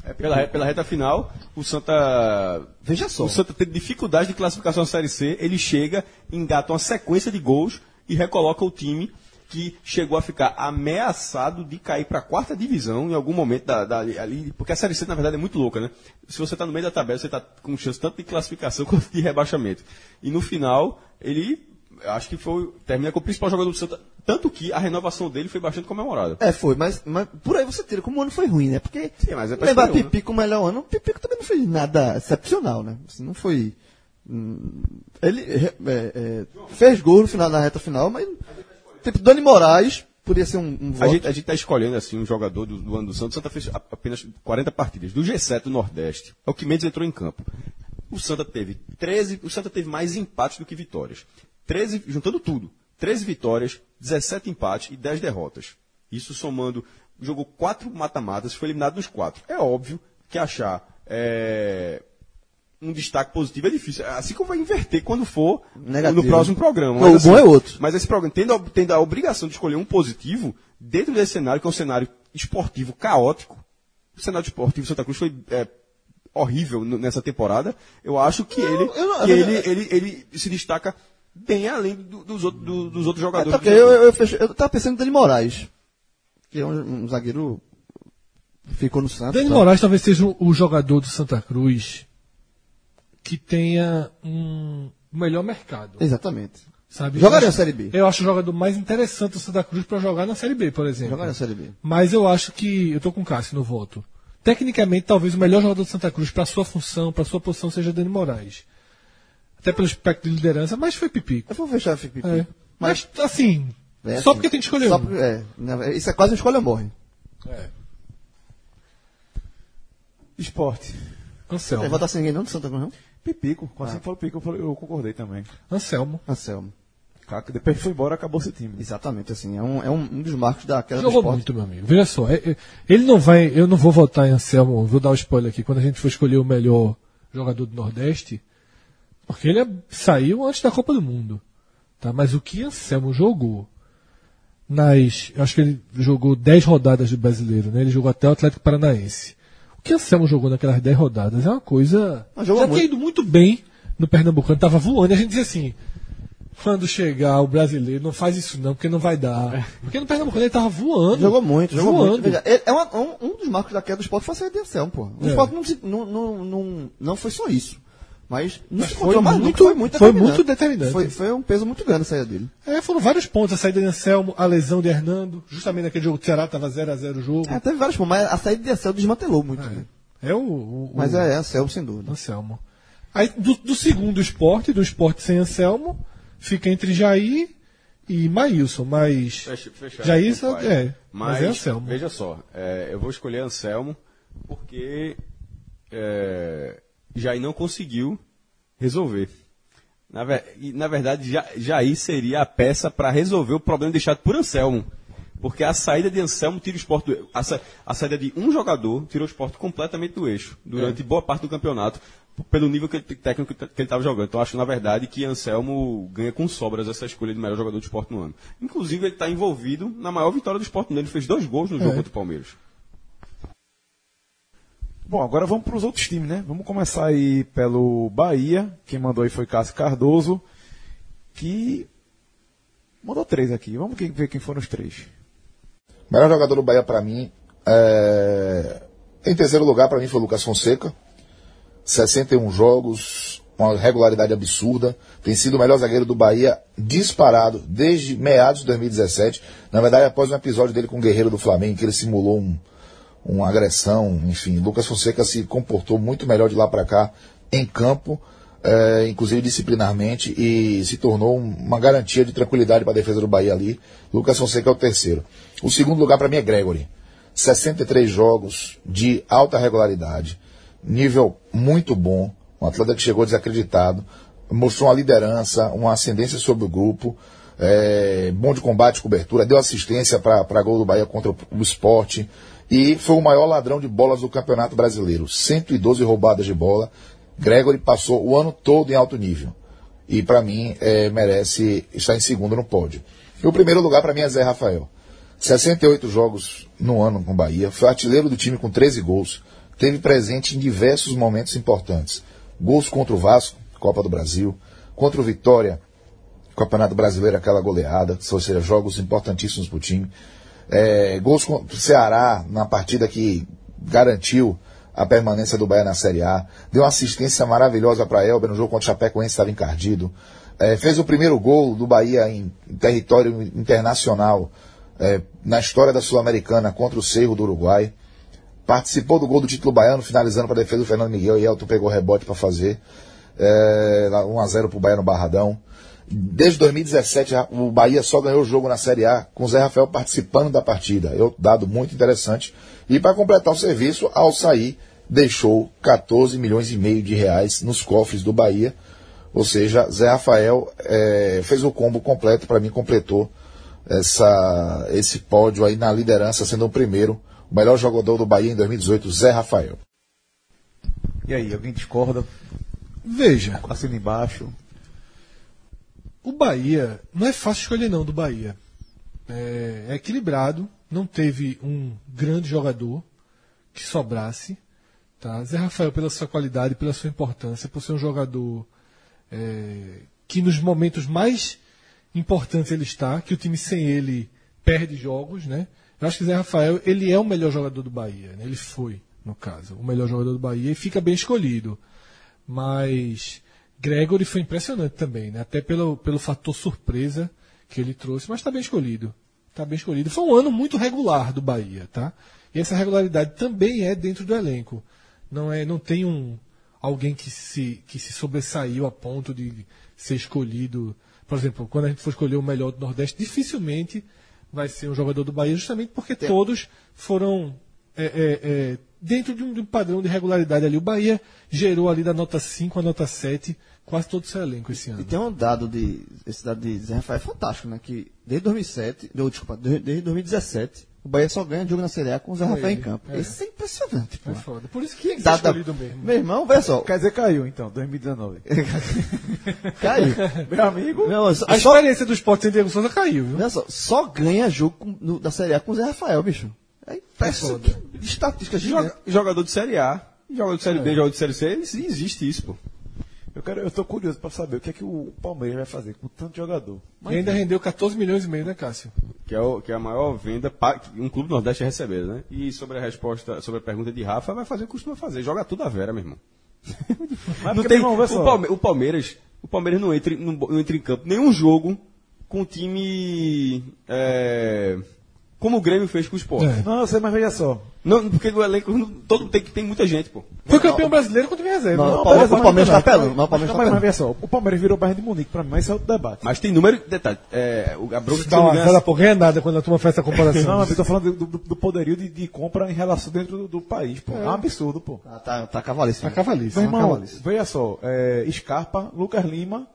É, pela, pela reta final, o Santa. Veja só. O Santa teve dificuldade de classificação na Série C. Ele chega, engata uma sequência de gols e recoloca o time que chegou a ficar ameaçado de cair para a quarta divisão em algum momento da, da- ali. Porque a Série C, na verdade, é muito louca, né? Se você está no meio da tabela, você está com chance tanto de classificação quanto de rebaixamento. E no final, ele. Acho que foi. Termina com o principal jogador do Santa. Tanto que a renovação dele foi bastante comemorada. É, foi, mas, mas por aí você tira como o ano foi ruim, né? Porque Sim, mas é um, né? Pipico o melhor ano, Pipico também não fez nada excepcional, né? Assim, não foi. hum, Ele é, é, fez gol no final, na reta final, mas. Tipo, Dani Moraes podia ser um, um A voto. gente, a gente tá escolhendo assim um jogador do, do ano do Santos. O Santa fez a- apenas 40 partidas. Do G7 do Nordeste, é o que menos entrou em campo. O Santa teve 13. O Santa teve mais empates do que vitórias. 13, juntando tudo. 13 vitórias, 17 empates e 10 derrotas. Isso somando. Jogou quatro mata-matas, foi eliminado nos quatro. É óbvio que achar é, um destaque positivo é difícil. Assim como vai inverter quando for Negativo. no próximo programa. Não, Mas, o bom é outro. Mas esse programa, tendo a, tendo a obrigação de escolher um positivo, dentro desse cenário, que é um cenário esportivo caótico, o cenário esportivo Santa Cruz foi é, horrível nessa temporada, eu acho que, ele, eu não- que ele, ele, ele se destaca bem além do- dos, outros, do- dos outros É, jogadores. tá, porque eu, eu, eu, fechei- eu tava pensando em Dani Moraes, que é um, um zagueiro ficou no Santos. Dani tá? Moraes talvez seja o- o jogador do Santa Cruz que tenha um melhor mercado. Exatamente. Sabe? Jogaria Eu a acho- Série B. Eu acho o jogador mais interessante do Santa Cruz para jogar na Série B, por exemplo. Jogaria a Série B. Mas eu acho que. Eu tô com o Cássio no voto. Tecnicamente, talvez o melhor jogador do Santa Cruz para sua função, para sua posição, seja Dani Moraes. Até pelo aspecto de liderança, mas foi Pipico. Eu vou fechar Pipico. É. Mas, assim, É só assim, porque tem que escolher só um. porque- é, isso é quase uma escolha morre. É. Esporte. Anselmo. votar sem ninguém não do Santa Cruz, não? Pipico. Quando você falou Pipico, eu, falei- eu concordei também. Anselmo. Anselmo. Caco, depois que foi embora, acabou esse time. Exatamente, assim, é um, é um, um dos marcos da queda do Jogou esporte. muito, meu amigo. Veja só, é- é- ele não vai. Eu não vou votar em Anselmo, vou dar um spoiler aqui, quando a gente for escolher o melhor jogador do Nordeste, porque ele é- saiu antes da Copa do Mundo. Tá? Mas o que Anselmo jogou nas. Eu acho que ele jogou 10 rodadas do brasileiro, né? Ele jogou até o Atlético Paranaense. O que Anselmo jogou naquelas 10 rodadas é uma coisa. Jogou Já tinha muito. ido muito bem no Pernambucano, tava voando, e a gente dizia assim. Quando chegar o brasileiro, não faz isso não, porque não vai dar. Porque no Pernambucano ele tava voando. Jogou muito, jogou voando. muito. Veja, ele- é uma- um, um dos marcos da queda do esporte foi a saída de Anselmo, pô. O É. esporte não, não, não, não foi só isso. Mas não Mas se foi encontrou mais muito- nunca, foi muito foi determinante. muito determinante. Foi, foi um peso muito grande a saída dele. É, foram vários pontos. A saída de Anselmo, a lesão de Hernando, justamente naquele jogo do Ceará, tava 0x0 o jogo. É, teve vários pontos, mas a saída de Anselmo desmantelou muito. né? É o. o- Mas o é, Anselmo, sem dúvida. Anselmo. Aí, do, do segundo esporte, do esporte sem Anselmo, fica entre Jair e Maílson. Mas. Fecha- fecha- Jair, é. Mas, Mas, é Anselmo. veja só, é, eu vou escolher Anselmo porque é, Jair não conseguiu resolver. Na, ver- e, na verdade, Ja- Jair seria a peça para resolver o problema deixado por Anselmo. Porque a saída de Anselmo tira o esporte do, a, sa- a saída de um jogador tirou o esporte completamente do eixo durante boa parte do campeonato, pelo nível que ele, técnico que ele estava jogando. Então acho, na verdade, que Anselmo ganha com sobras essa escolha de melhor jogador do esporte no ano. Inclusive, ele está envolvido na maior vitória do esporte no ano. Ele fez dois gols no jogo É. contra o Palmeiras. Bom, agora vamos para os outros times, né? Vamos começar aí pelo Bahia. Quem mandou aí foi Cássio Cardoso, que mandou três aqui. Vamos ver quem foram os três. O melhor jogador do Bahia para mim, é... em terceiro lugar para mim foi o Lucas Fonseca. 61 jogos, uma regularidade absurda. Tem sido o melhor zagueiro do Bahia disparado desde meados de 2017. Na verdade, após um episódio dele com o Guerreiro do Flamengo, que ele simulou um, uma agressão, enfim, Lucas Fonseca se comportou muito melhor de lá para cá em campo, é, inclusive disciplinarmente, e se tornou uma garantia de tranquilidade para a defesa do Bahia ali. Lucas Fonseca é o terceiro. O segundo lugar para mim é Gregory. 63 jogos de alta regularidade, nível muito bom, um atleta que chegou desacreditado, mostrou uma liderança, uma ascendência sobre o grupo, é, bom de combate, cobertura, deu assistência para gol do Bahia contra o, o esporte e foi o maior ladrão de bolas do Campeonato Brasileiro. 112 roubadas de bola. Gregory passou o ano todo em alto nível. E para mim é, merece estar em segundo no pódio. E o primeiro lugar para mim é Zé Rafael. 68 jogos no ano com Bahia, foi artilheiro do time com 13 gols, teve presente em diversos momentos importantes. Gols contra o Vasco, Copa do Brasil, contra o Vitória, Campeonato Brasileiro, aquela goleada, ou seja, jogos importantíssimos para o time. É, gols o Ceará, na partida que garantiu a permanência do Bahia na Série A. Deu uma assistência maravilhosa para Elber no jogo contra o Chapecoense, estava encardido. É, fez o primeiro gol do Bahia em, em território internacional é, na história da Sul-Americana contra o Cerro do Uruguai. Participou do gol do título baiano, finalizando para a defesa do Fernando Miguel e Elton pegou rebote para fazer. É, 1x0 para o Bahia no Barradão. Desde 2017, o Bahia só ganhou o jogo na Série A com o Zé Rafael participando da partida. É outro dado muito interessante. E para completar o serviço, ao sair, deixou 14 milhões e meio de reais nos cofres do Bahia. Ou seja, Zé Rafael é, fez o combo completo, para mim completou essa, esse pódio aí na liderança, sendo o primeiro, o melhor jogador do Bahia em 2018, Zé Rafael. E aí, alguém discorda? Veja. Assina embaixo. O Bahia, não é fácil escolher não do Bahia. É, é equilibrado, não teve um grande jogador que sobrasse. Tá? Zé Rafael, pela sua qualidade, pela sua importância, por ser um jogador é, que nos momentos mais importantes ele está, que o time sem ele perde jogos, né? Eu acho que Zé Rafael, ele é o melhor jogador do Bahia, né? ele foi, no caso, o melhor jogador do Bahia e fica bem escolhido. Mas Gregory foi impressionante também, né? Até pelo, pelo fator surpresa que ele trouxe, mas está bem escolhido. Está bem escolhido. Foi um ano muito regular do Bahia, tá? E essa regularidade também é dentro do elenco. Não é, não tem um alguém que se que se sobressaiu a ponto de ser escolhido. Por exemplo, quando a gente for escolher o melhor do Nordeste, dificilmente vai ser um jogador do Bahia, justamente porque todos foram é, é, é, dentro de um, de um, padrão de regularidade ali. O Bahia gerou ali da nota 5 a nota 7 quase todo o seu elenco esse ano. E tem um dado de. Esse dado de Zé Rafael é fantástico, né? Que desde 2007, deu, desculpa, desde 2017, o Bahia só ganha jogo na Série A com o Zé Rafael em campo. É. Isso é impressionante, pô. É foda. Por isso que é dado, escolhido mesmo. Meu irmão, olha só. Quer dizer, caiu então, 2019. caiu. Meu amigo. Não, a só, experiência do esporte sem Diego Souza caiu, viu? Olha só, só ganha jogo com, no, da Série A com o Zé Rafael, bicho. É impressionante. É estatística Joga, Jogador de Série A, jogador de Série B, jogador de Série C, existe isso, pô. Eu, quero, eu tô curioso para saber o que é que o Palmeiras vai fazer com tanto jogador. Mas e ainda rendeu 14 milhões e meio, né, Cássio? Que é, o, que é a maior venda que um clube nordeste é receber, né? E sobre a resposta, sobre a pergunta de Rafa, vai fazer o que costuma fazer. Joga tudo a vera, meu irmão. não tem, irmão, o, Palme, o, Palmeiras, o Palmeiras não entra, não, não entra em campo nenhum jogo com o time. É, como o Grêmio fez com o Sport. É. Não, sei, mas veja só. Não, porque o elenco todo tem, tem muita gente, pô. Foi campeão brasileiro com time reserva. Não, não, o Palmeiras, o Palmeiras tá pelando. Mas, mas, mas, mas veja só, o Palmeiras virou Bayern de Munique pra mim, mas isso é outro debate. Mas tem número, detalhe, é, o Gabriel... Não, aquela porra é nada quando a turma faz essa comparação. não, mas eu tô falando do, do, do poderio de, de, compra em relação dentro do, do país, pô. É. é, um absurdo, pô. Ah, tá, tá cavalíssimo. Tá cavalíssimo. Meu irmão, veja só, é, Scarpa, Lucas Lima...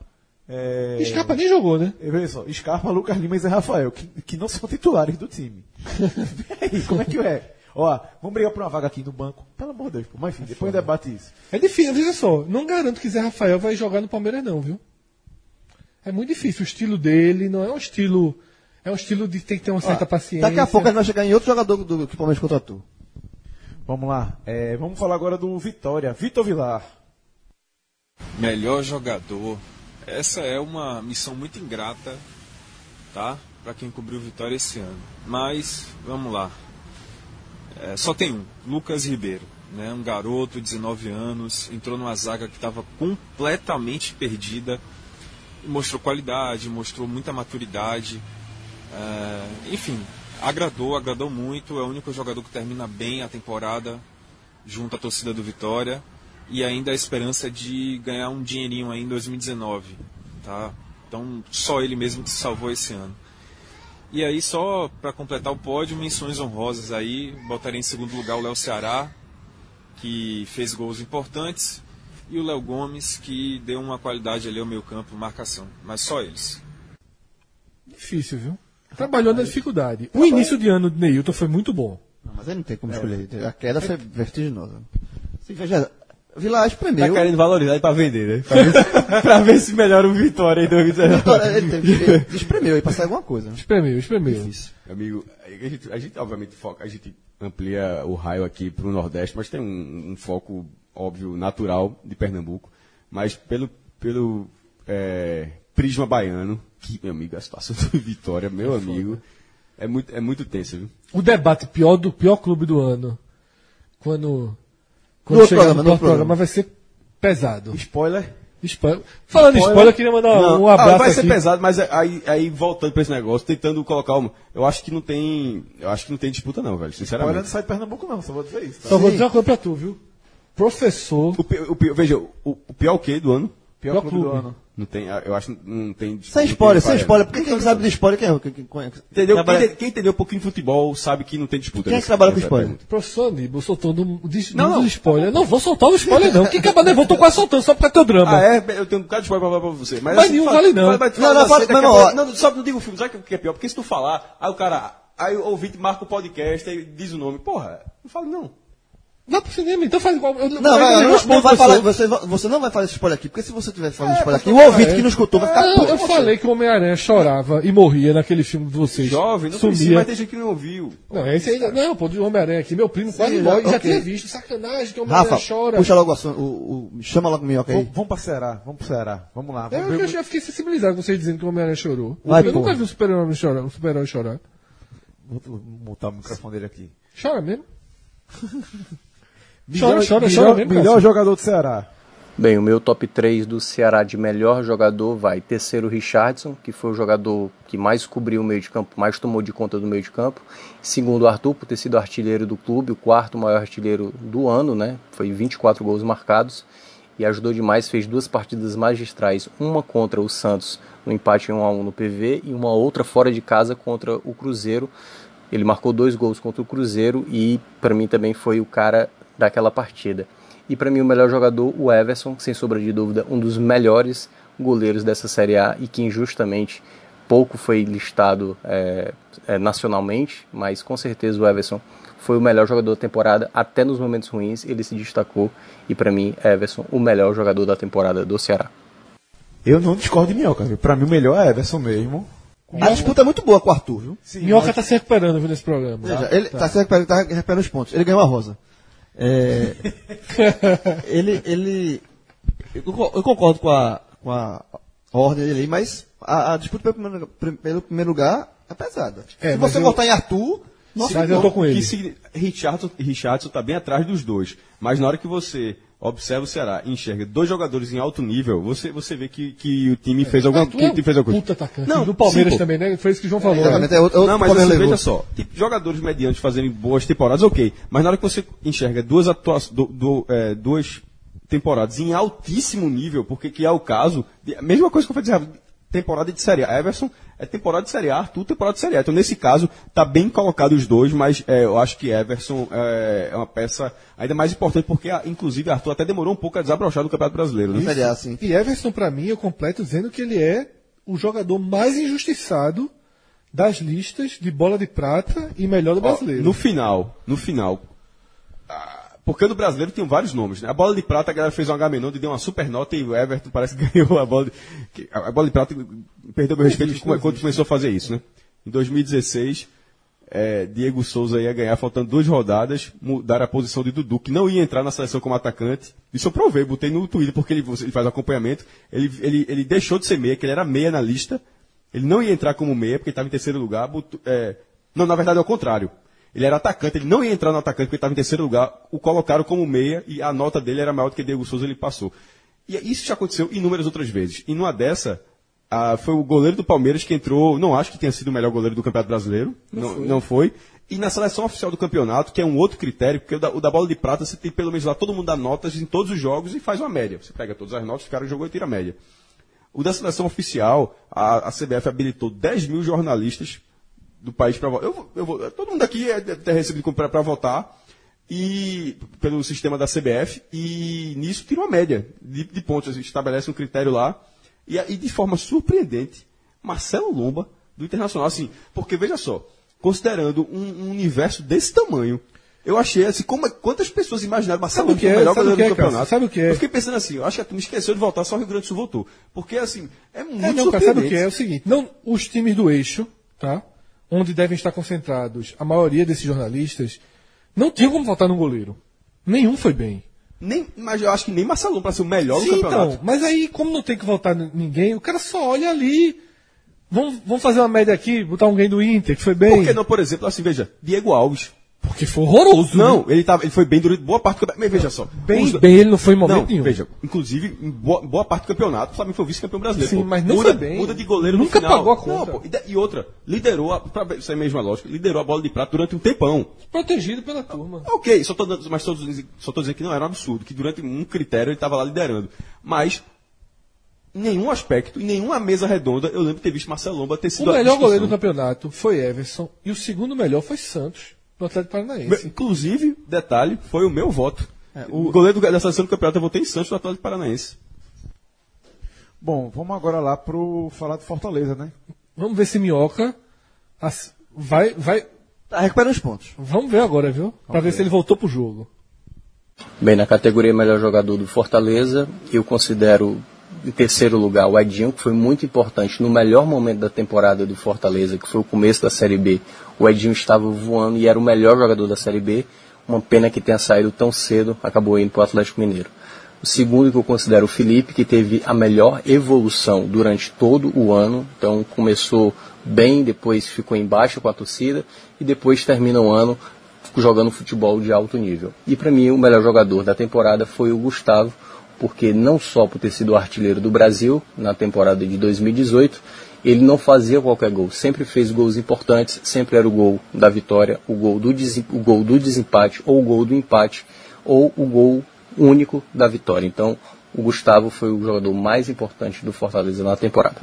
É... Scarpa nem jogou, né? Veja só, Scarpa, Lucas Lima e Zé Rafael, que, que não são titulares do time. aí, como é que é? Ó, vamos brigar por uma vaga aqui no banco. Pelo amor de Deus, pô. mas enfim, depois debate isso. É difícil, veja só, não garanto que Zé Rafael vai jogar no Palmeiras não, viu? É muito difícil, o estilo dele não é um estilo... É um estilo de ter que ter uma certa Ó, paciência. Daqui a pouco ele vai chegar em outro jogador do, do que o Palmeiras contratou. Vamos lá, é, vamos falar agora do Vitória, Vitor Vilar. Melhor jogador essa é uma missão muito ingrata, tá? Para quem cobriu Vitória esse ano. Mas, vamos lá. É, só tem um, Lucas Ribeiro. né, um garoto, 19 anos, entrou numa zaga que estava completamente perdida, mostrou qualidade, mostrou muita maturidade, é, enfim, agradou, agradou muito, é o único jogador que termina bem a temporada junto à torcida do Vitória e ainda a esperança de ganhar um dinheirinho aí em 2019, tá? Então, só ele mesmo que se salvou esse ano. E aí, só para completar o pódio, menções honrosas aí, botaria em segundo lugar o Léo Ceará, que fez gols importantes, e o Léo Gomes, que deu uma qualidade ali ao meio campo, marcação. Mas só eles. Difícil, viu? Trabalhou na dificuldade. O início de ano de Neilton foi muito bom. Não, mas aí não tem como escolher. A queda foi vertiginosa. Se veja, Vila espremeu. Tá querendo valorizar ele pra vender, né? Pra ver, se, pra ver se melhora o Vitória em 2019. Vitória, ele, teve, espremeu aí pra sair alguma coisa. Espremeu, espremeu. Amigo, a gente, a gente obviamente foca, a gente amplia o raio aqui pro Nordeste, mas tem um, um foco óbvio, natural de Pernambuco. Mas pelo, pelo é, prisma baiano, que, meu amigo, a situação do Vitória, meu amigo, é muito, é muito tenso, viu? O debate pior do pior clube do ano. Quando. Quando No outro chegar programa, no outro programa programa. vai ser pesado. Spoiler. Spoiler. Falando em spoiler, eu queria mandar Não, um ah, abraço vai aqui. ser pesado, mas aí, aí voltando pra esse negócio, tentando colocar uma. Eu acho que não tem. Eu acho que não tem disputa, não, velho. Spoiler Sinceramente. não sai de Pernambuco, não, só vou dizer isso. Tá? Só vou dizer uma coisa pra tu, viu? Professor. O, o pi- veja, o, o pior o quê do ano? Pior, Pior clube, do clube. ano. Não tem, eu acho que não tem. Sem não spoiler, sem spoiler. Porque quem sabe de spoiler, quem é? Quem, quem, quem, Entendeu? trabalha- Quem, quem entendeu um pouquinho de futebol sabe que não tem disputa. Quem é que trabalha com spoiler? pergunta. Professor Aníbal soltando um Não, não, não. spoiler. Não vou soltar o spoiler, não. Quem acaba levou, tô quase soltando, só causa do teu drama. Ah, é? Eu tenho um bocado de spoiler pra falar pra você. Mas, Mas nenhum vale não. Mas, mas, Não, não, fala fala- assim, a não, pouco- ó. não, só não diga o filme. Sabe o que é pior? Porque se tu falar, aí o cara. Aí o ouvinte marca o podcast e diz o nome. Porra, não falo não. Vai pro cinema, então faz igual. Eu, Não, eu vai, não, não vai você. falar, você, você não vai fazer esse spoiler aqui, porque se você tiver falando spoiler aqui, o ouvinte que não escutou vai ficar Ah, puto. eu falei que o Homem-Aranha chorava e morria naquele filme de vocês. Jovem, não precisa, Sumia. mas tem gente que não ouviu. Não, esse ainda. Não, pô, do Homem-Aranha aqui, meu primo quase já- morre. Já ok. tinha visto. Sacanagem que o Homem-Aranha Rafa, chora. puxa logo o, o, o chama logo o minhoca aí. Vamos, vamos pra Ceará, vamos pro Ceará. Vamos lá. Vamos Eu, ver eu já fiquei sensibilizado com vocês dizendo que o Homem-Aranha chorou. Vai, eu pô. nunca vi um super-herói chorar, um super chorar. Vou vou botar o microfone dele aqui. Chora mesmo? Melhor, Chora, chora, mesmo, melhor jogador do Ceará. Bem, o meu top 3 do Ceará de melhor jogador vai terceiro Richardson, que foi o jogador que mais cobriu o meio de campo, mais tomou de conta do meio de campo. Segundo Arthur, por ter sido artilheiro do clube, o quarto maior artilheiro do ano, né? Foi 24 gols marcados e ajudou demais, fez duas partidas magistrais, uma contra o Santos no empate 1 a 1 no PV e uma outra fora de casa contra o Cruzeiro. Ele marcou dois gols contra o Cruzeiro e para mim também foi o cara daquela partida. E para mim o melhor jogador, o Everson, sem sombra de dúvida, um dos melhores goleiros dessa Série A e que injustamente pouco foi listado é, é, nacionalmente, mas com certeza o Everson foi o melhor jogador da temporada, até nos momentos ruins ele se destacou e para mim Everson o melhor jogador da temporada do Ceará. Eu não discordo de Minhoca. Pra mim o melhor é Everson mesmo. A disputa é muito boa com o Arthur, viu? Minhoca tá se recuperando viu, nesse programa. Veja, ele tá, se recuperando, tá recuperando os pontos. Ele ganhou a rosa. É, ele, ele, eu concordo- com a, com a ordem dele mas a, a disputa pelo primeiro, pelo primeiro lugar é pesada. É, Se você eu- votar em Arthur, nossa, Mas eu tô com ele. Que Richardson, Richardson tá bem atrás dos dois. Mas na hora que você observa o Ceará enxerga dois jogadores em alto nível, você, você vê que, que o time fez alguma, Mas tu que é o time fez alguma coisa. atacante. Não, do Palmeiras sim, também, né? Foi isso que o João falou. exatamente, né? é outro, Não, mas assim, veja só, tipo, jogadores medianos fazendo boas temporadas, ok. Mas na hora que você enxerga duas, atua do, do, é, duas temporadas em altíssimo nível, porque que é o caso, de, a mesma coisa que eu falei temporada de Série A. Everson é temporada de Série A, Arthur temporada de Série A. Então, nesse caso, tá bem colocado os dois, mas é, eu acho que Everson é, é uma peça ainda mais importante, porque, inclusive, Arthur até demorou um pouco a desabrochar do Campeonato Brasileiro. Né? Série A, sim. E Everson, pra mim, eu completo dizendo que ele é o jogador mais injustiçado das listas de bola de prata e melhor do Ó, brasileiro. no final, no final. Porque no brasileiro tem vários nomes, né? A bola de prata, a galera fez um Agamenon e deu uma super nota e o Everton parece que ganhou a bola de, a bola de prata perdeu meu respeito quando quando começou a fazer isso, né? Em 2016, eh, Diego Souza ia ganhar, faltando duas rodadas, mudar a posição de Dudu, que não ia entrar na seleção como atacante. Isso eu provei, botei no Twitter, porque ele, ele faz acompanhamento. Ele, ele, ele deixou de ser meia, que ele era meia na lista. Ele não ia entrar como meia, porque estava em terceiro lugar. botou- eh, não, na verdade é o contrário. Ele era atacante, ele não ia entrar no atacante porque estava em terceiro lugar, o colocaram como meia e a nota dele era maior do que Diego Souza, ele passou. E isso já aconteceu inúmeras outras vezes. E numa dessa, ah, foi o goleiro do Palmeiras que entrou, não acho que tenha sido o melhor goleiro do Campeonato Brasileiro, não, não, foi. não foi. E na seleção oficial do campeonato, que é um outro critério, porque o da, o da bola de prata você tem pelo menos lá, todo mundo dá notas em todos os jogos e faz uma média. Você pega todas as notas, o cara jogou e tira a média. O da seleção oficial, a, a CBF habilitou 10 mil jornalistas do país para votar. Eu, eu vou, todo mundo aqui é, é recebido para votar e pelo sistema da CBF e nisso tira uma média de, de pontos, estabelece um critério lá e, e de forma surpreendente, Marcelo Lomba do Internacional, assim, porque veja só, considerando um, um universo desse tamanho, eu achei assim, como, é, quantas pessoas imaginaram Marcelo Lomba o melhor goleiro do campeonato? Sabe o que é? Eu fiquei pensando assim, eu acho que a turma esqueceu de voltar, só o Rio Grande do Sul voltou. Porque assim, é muito é, não, cara, sabe o que é? É o seguinte, não, os times do eixo, tá? Onde devem estar concentrados a maioria desses jornalistas, não tinham como votar no goleiro. Nenhum foi bem. Nem, mas eu acho que nem Marcelo para ser o melhor Sim, do campeonato. Então, mas aí, como não tem que votar ninguém, o cara só olha ali. Vamos, vamos fazer uma média aqui, botar alguém do Inter, que foi bem. Por que não, por exemplo, assim, veja, Diego Alves. Porque foi horroroso. Não, né? ele, tava, ele foi bem durante boa parte do campeonato. Mas veja só. Bem, os... bem ele não foi em momento não, nenhum. Veja, inclusive, em boa, boa, parte do campeonato, o Flamengo foi vice-campeão brasileiro. Sim, pô. mas não muda, foi bem. Muda de goleiro Nunca no final. pagou a conta. Não, pô, e, outra, liderou, a, pra isso é a lógica, liderou a bola de prata durante um tempão. Protegido pela turma. Ok, só tô, mas tô, só tô dizendo que não era um absurdo, que durante um critério ele estava lá liderando. Mas em nenhum aspecto, em nenhuma mesa redonda, eu lembro de ter visto Marcelo Lomba ter sido O melhor goleiro do campeonato foi Everson e o segundo melhor foi Santos do Atlético Paranaense. Inclusive, detalhe, foi o meu voto. É, o goleiro da seleção do campeonato eu votei em Santos do Atlético Paranaense. Bom, vamos agora lá pro falar do Fortaleza, né? Vamos ver se Minhoca vai. vai... Tá recuperando os pontos. Vamos ver agora, viu? Para ver se ele voltou pro jogo. Bem, na categoria melhor jogador do Fortaleza, eu considero em terceiro lugar o Edinho, que foi muito importante no melhor momento da temporada do Fortaleza, que foi o começo da Série B. O Edinho estava voando e era o melhor jogador da Série B. Uma pena que tenha saído tão cedo, acabou indo para o Atlético Mineiro. O segundo que eu considero o Felipe, que teve a melhor evolução durante todo o ano. Então começou bem, depois ficou embaixo com a torcida e depois termina o ano jogando futebol de alto nível. E para mim o melhor jogador da temporada foi o Gustavo, porque não só por ter sido artilheiro do Brasil na temporada de 2018, ele não fazia qualquer gol, sempre fez gols importantes, sempre era o gol da vitória, o gol do, o gol do desempate, ou o gol do empate, ou o gol único da vitória. Então, o Gustavo foi o jogador mais importante do Fortaleza na temporada.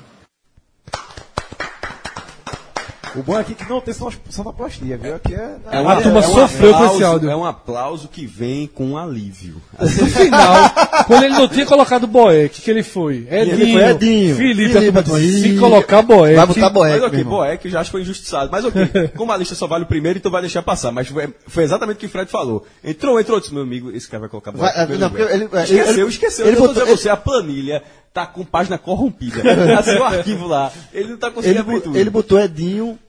O bom é aqui que não tem sonoplastia, viu? Aqui é. é uma, a turma é um sofreu aplauso, com esse áudio. É um aplauso que vem com um alívio. No final, quando ele não tinha colocado Boeck, que ele foi? Edinho. Ele foi Edinho. Felipe, Felipe se colocar Boeck. Vai botar Boeck. Mas ok, Boeck já acho que foi injustiçado. Mas ok, como a lista só vale o primeiro, então vai deixar passar. Mas foi, foi exatamente o que o Fred falou. Entrou, entrou, disse, meu amigo, esse cara vai colocar Boeck. Vai, não, ele, esqueceu, ele, esqueceu. Ele, ele botou, você, a planilha tá com página corrompida. Assim, o arquivo lá. Ele não tá conseguindo ele, abrir tudo. Ele botou Edinho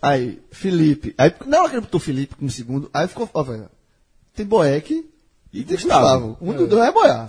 Aí, Felipe. Aí, não ela botou Felipe como segundo. Aí ficou, ó, velho. Tem Boeck e tem Gustavo. Gustavo. Um dos dois é boiar.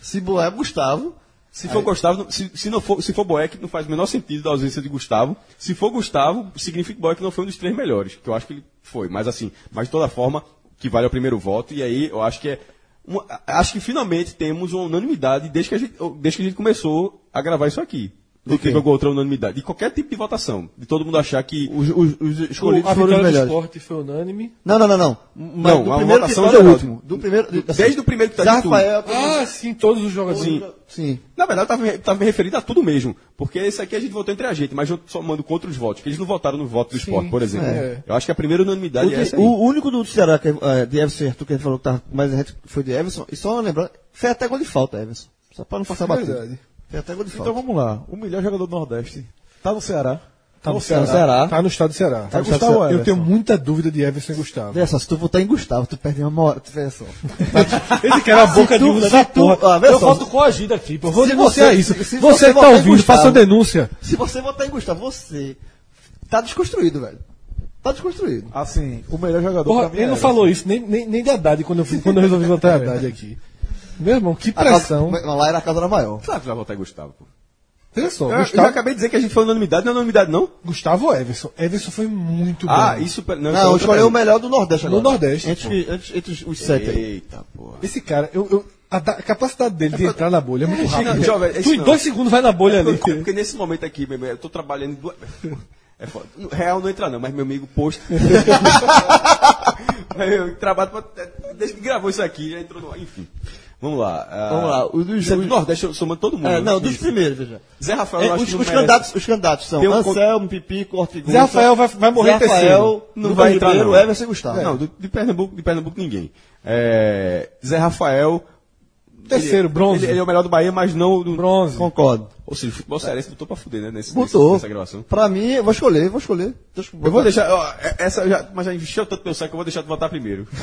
Se Boé é Gustavo. Se for Gustavo, se, se, não for, se for Boeck, não faz o menor sentido da ausência de Gustavo. Se for Gustavo, significa que Boeck não foi um dos três melhores, que eu acho que ele foi. Mas assim, mas de toda forma, que vale o primeiro voto. E aí, eu acho que é. Uma, acho que finalmente temos uma unanimidade desde que a gente, desde que a gente começou a gravar isso aqui do que alguma outra unanimidade. De qualquer tipo de votação. De todo mundo achar que. Os, os, os escolhidos o, foram os melhores. esporte foi unânime. Não, não, não, não. Mas não, do primeiro votação é o último. Do primeiro, assim, Desde o primeiro que está Rafael, Ah, sim, todos os jogadores. Sim. sim. Na verdade, eu estava me referindo a tudo mesmo. Porque esse aqui a gente votou entre a gente, mas eu só mando contra os votos, porque eles não votaram no voto do sim, esporte, por exemplo. É. Eu acho que a primeira unanimidade o, é essa aí. O único do Ceará, que é, de Everson Arthur, que a gente falou que tá mais foi de Everson, e só lembrando, foi até gol de falta, Everson. Só para não passar é batida. Tem até gol de falta. Então vamos lá. O melhor jogador do Nordeste. Tá no Ceará. Tá no, Ceará. Ceará. Tá no estado do Ceará. Tá no Gustavo Ceará. Eu tenho muita dúvida de Everson e Gustavo. Vê só, se tu votar em Gustavo, tu perde uma hora. Vê só. Cara é a boca de dúvida da porra. Ah, eu voto coagido aqui, pô. Vou denunciar isso. Se você, você tá ouvindo, faça uma denúncia. Se você votar em Gustavo, você tá desconstruído, velho. Tá desconstruído. Assim, o melhor jogador Porra, Ele não falou isso, nem, nem, nem de Haddad quando eu, quando eu resolvi votar em Haddad aqui. Meu irmão, que pressão. Casa, lá era a casa da maior. Claro que vai votar em Gustavo, pô. Veja só, Eu, eu Gustavo, já acabei de dizer que a gente foi unanimidade, não é unanimidade, não? Gustavo ou Everson. Everson foi muito Ah, bem. isso. Não, Não, então escolheu o melhor do Nordeste No agora. Nordeste. Entre, entre, entre os, os sete. Eita, porra. Esse cara, eu, eu- a, da- a capacidade dele de entrar na bolha é muito rápida. não, jovem, tu em não. dois segundos vai na bolha ali. Porque, porque nesse momento aqui, meu amigo, eu tô trabalhando em duas. É foda. Real não entra não, mas meu amigo posto. eu trabalho pra... Desde que gravou isso aqui, já entrou no. Enfim. Vamos lá. ah, Vamos lá, o dos- é do os- Nordeste, somando todo mundo. É, não, dos Isso. primeiros, veja. Zé Rafael, É, os, que não os candidatos, os candidatos são um Anselmo, Pipico, Ortigosa. Zé Rafael vai- vai morrer Zé Rafael. Não vai entrar, Ribeiro, não. Everson e Gustavo. Não, do- de Pernambuco, de Pernambuco ninguém. É, Zé Rafael. Terceiro, ele- bronze. Ele, ele é o melhor do Bahia, mas não do. Bronze. Concordo. Ou seja, o futebol cearense botou pra fuder, né? Nesse, Botou. nessa gravação. Pra mim, eu vou escolher, vou escolher. Eu vou deixar. ó, essa já, mas já encheu tanto meu saco que eu vou deixar de votar primeiro.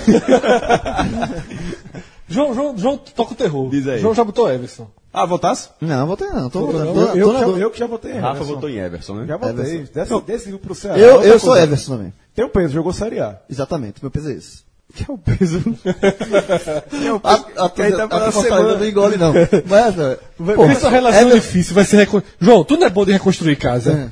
João, João, João toca o terror. Diz aí. João já botou Everson. Ah, votasse? Não, votei não. Tô, Eu, tô, eu, eu, que já votei em Rafa Everson. votou em Everson, né? Já votei. Desse, desse pro Ceará. Eu, eu sou. Everson também. Tem o peso, jogou Série A. Exatamente, meu peso é esse. Que é o peso. que é o A, peso. a, que aí tá a, a semana. não engole, não. Mas, é, Porra, essa relação Everson- difícil vai ser recon... João, tu não é bom de reconstruir casa.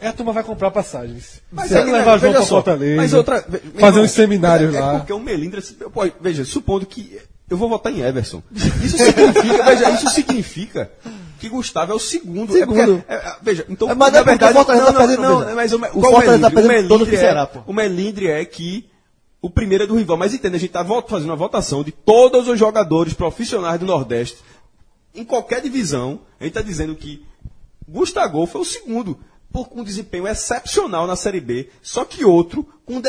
É. a turma vai comprar passagens. Mas é levar João pra só, Fortaleza. Mas outra. fazer uns seminários é, lá. É porque o Melindra. se- pô, veja, supondo que. Eu vou votar em Everson. Isso significa, veja, isso significa que Gustavo é o segundo. É porque- Segundo. é, é, veja, então, É, mas na é porque verdade, o Fortaleza não, tá não, perdendo, não, veja. mas o, O Fortaleza tá Melindre? O perdendo todo o que será, é, pô. o Melindre é que o primeiro é do rival. Mas entenda, a gente está fazendo uma votação de todos os jogadores profissionais do Nordeste em qualquer divisão. A gente está dizendo que Gustavo foi o segundo, por um desempenho excepcional na Série B, só que outro, um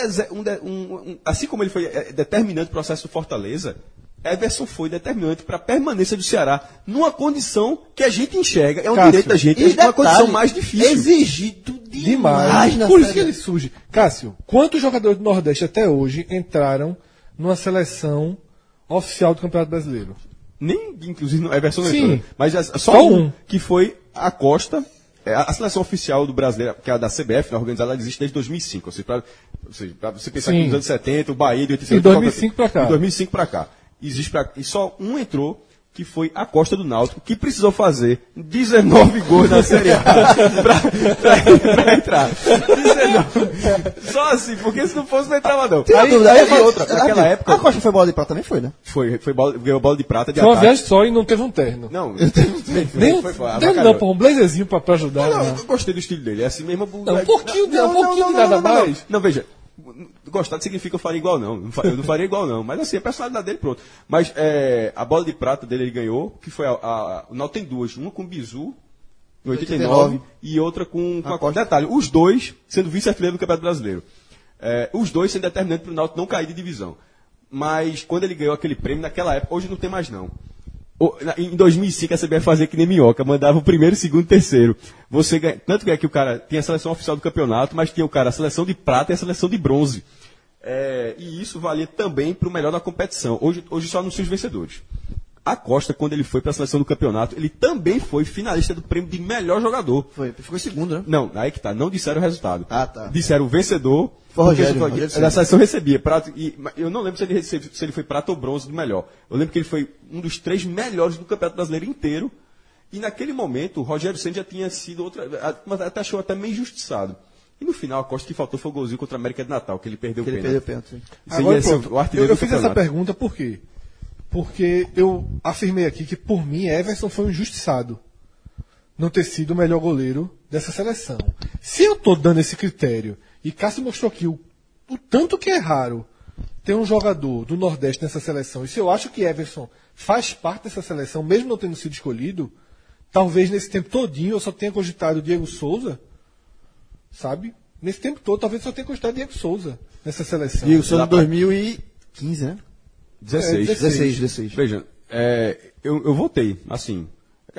um- um- assim como ele foi é, determinante no processo do Fortaleza, Everson foi determinante para a permanência do Ceará numa condição que a gente enxerga, é um Cássio, direito da gente, é uma condição mais difícil. Exigido demais, Demais. Por isso que ele surge. Cássio, quantos jogadores do Nordeste até hoje entraram numa seleção oficial do Campeonato Brasileiro? Nem, inclusive, não Sim. entrou, né? Mas é só, Só um, um. que foi a Costa. É, A seleção oficial do brasileiro, que é a da CBF, né, organizada, ela existe desde 2005. Ou seja, pra você pensar Sim. que nos anos 70, o Bahia de 86... De 2005 pra cá. De 2005 pra cá. Existe pra, e só um entrou, que foi a Costa do Náutico, que precisou fazer 19 gols na Série A pra entrar. 19. Só assim, porque se não fosse, não entrava não. Aí, dúvida, aí, aí, outra, naquela a época... Costa foi bola de prata também foi, né? Foi, foi bola, ganhou bola de prata de Foi uma viagem só e não teve um terno. Não, Nem um foi, foi, terno avacalhou. não, pô, um blazerzinho pra, pra ajudar. Não, né? eu gostei do estilo dele. É assim mesmo. Não, um pouquinho, não, um pouquinho de nada mais. Não, veja. Gostar significa que eu faria igual, não. Não Eu não faria igual, não. Mas assim, a personalidade dele, pronto. Mas é, a bola de prata dele ele ganhou, que foi a. a o Náutico tem duas. Uma com o Bizu, em 89, e outra com, com a Costa. Detalhe, os dois sendo vice-artilheiro do Campeonato Brasileiro. É, os dois sendo determinantes para o Náutico não cair de divisão. Mas quando ele ganhou aquele prêmio, naquela época, hoje não tem mais não. Em 2005 a CBF fazia que nem minhoca, mandava o primeiro, segundo e terceiro. Você ganha, tanto que é que o cara tinha a seleção oficial do campeonato, mas tinha o cara a seleção de prata e a seleção de bronze. É, e isso valia também para o melhor da competição. Hoje, hoje só anuncia os vencedores. A Costa, quando ele foi para a seleção do campeonato, ele também foi finalista do prêmio de melhor jogador. Foi, ficou em segundo, né? Não, aí que tá, não disseram o resultado. Ah, tá. Disseram o vencedor. Rogério, foi- Rogério a Ceni. seleção recebia prata e eu não lembro se ele, recebe- se ele foi prata ou bronze do melhor. Eu lembro que ele foi um dos três melhores do Campeonato Brasileiro inteiro. E naquele momento, o Rogério Senna já tinha sido outra, a- mas até achou até meio injustiçado. E no final, a Costa que faltou foi o golzinho contra a América de Natal, que ele perdeu Que o ele pênalti. perdeu o pênalti. Isso Agora, ser pronto, o eu, eu fiz essa pergunta por quê? Porque eu afirmei aqui que, por mim, Everson foi um injustiçado não ter sido o melhor goleiro dessa seleção. Se eu tô dando esse critério, e Cássio mostrou aqui o, o tanto que é raro ter um jogador do Nordeste nessa seleção, e se eu acho que Everson faz parte dessa seleção, mesmo não tendo sido escolhido, talvez nesse tempo todinho eu só tenha cogitado Diego Souza, sabe? Nesse tempo todo, talvez eu só tenha cogitado Diego Souza nessa seleção. E o Souza em 2015, né? 16. É, 16, 16. Veja, é, eu, eu votei, assim.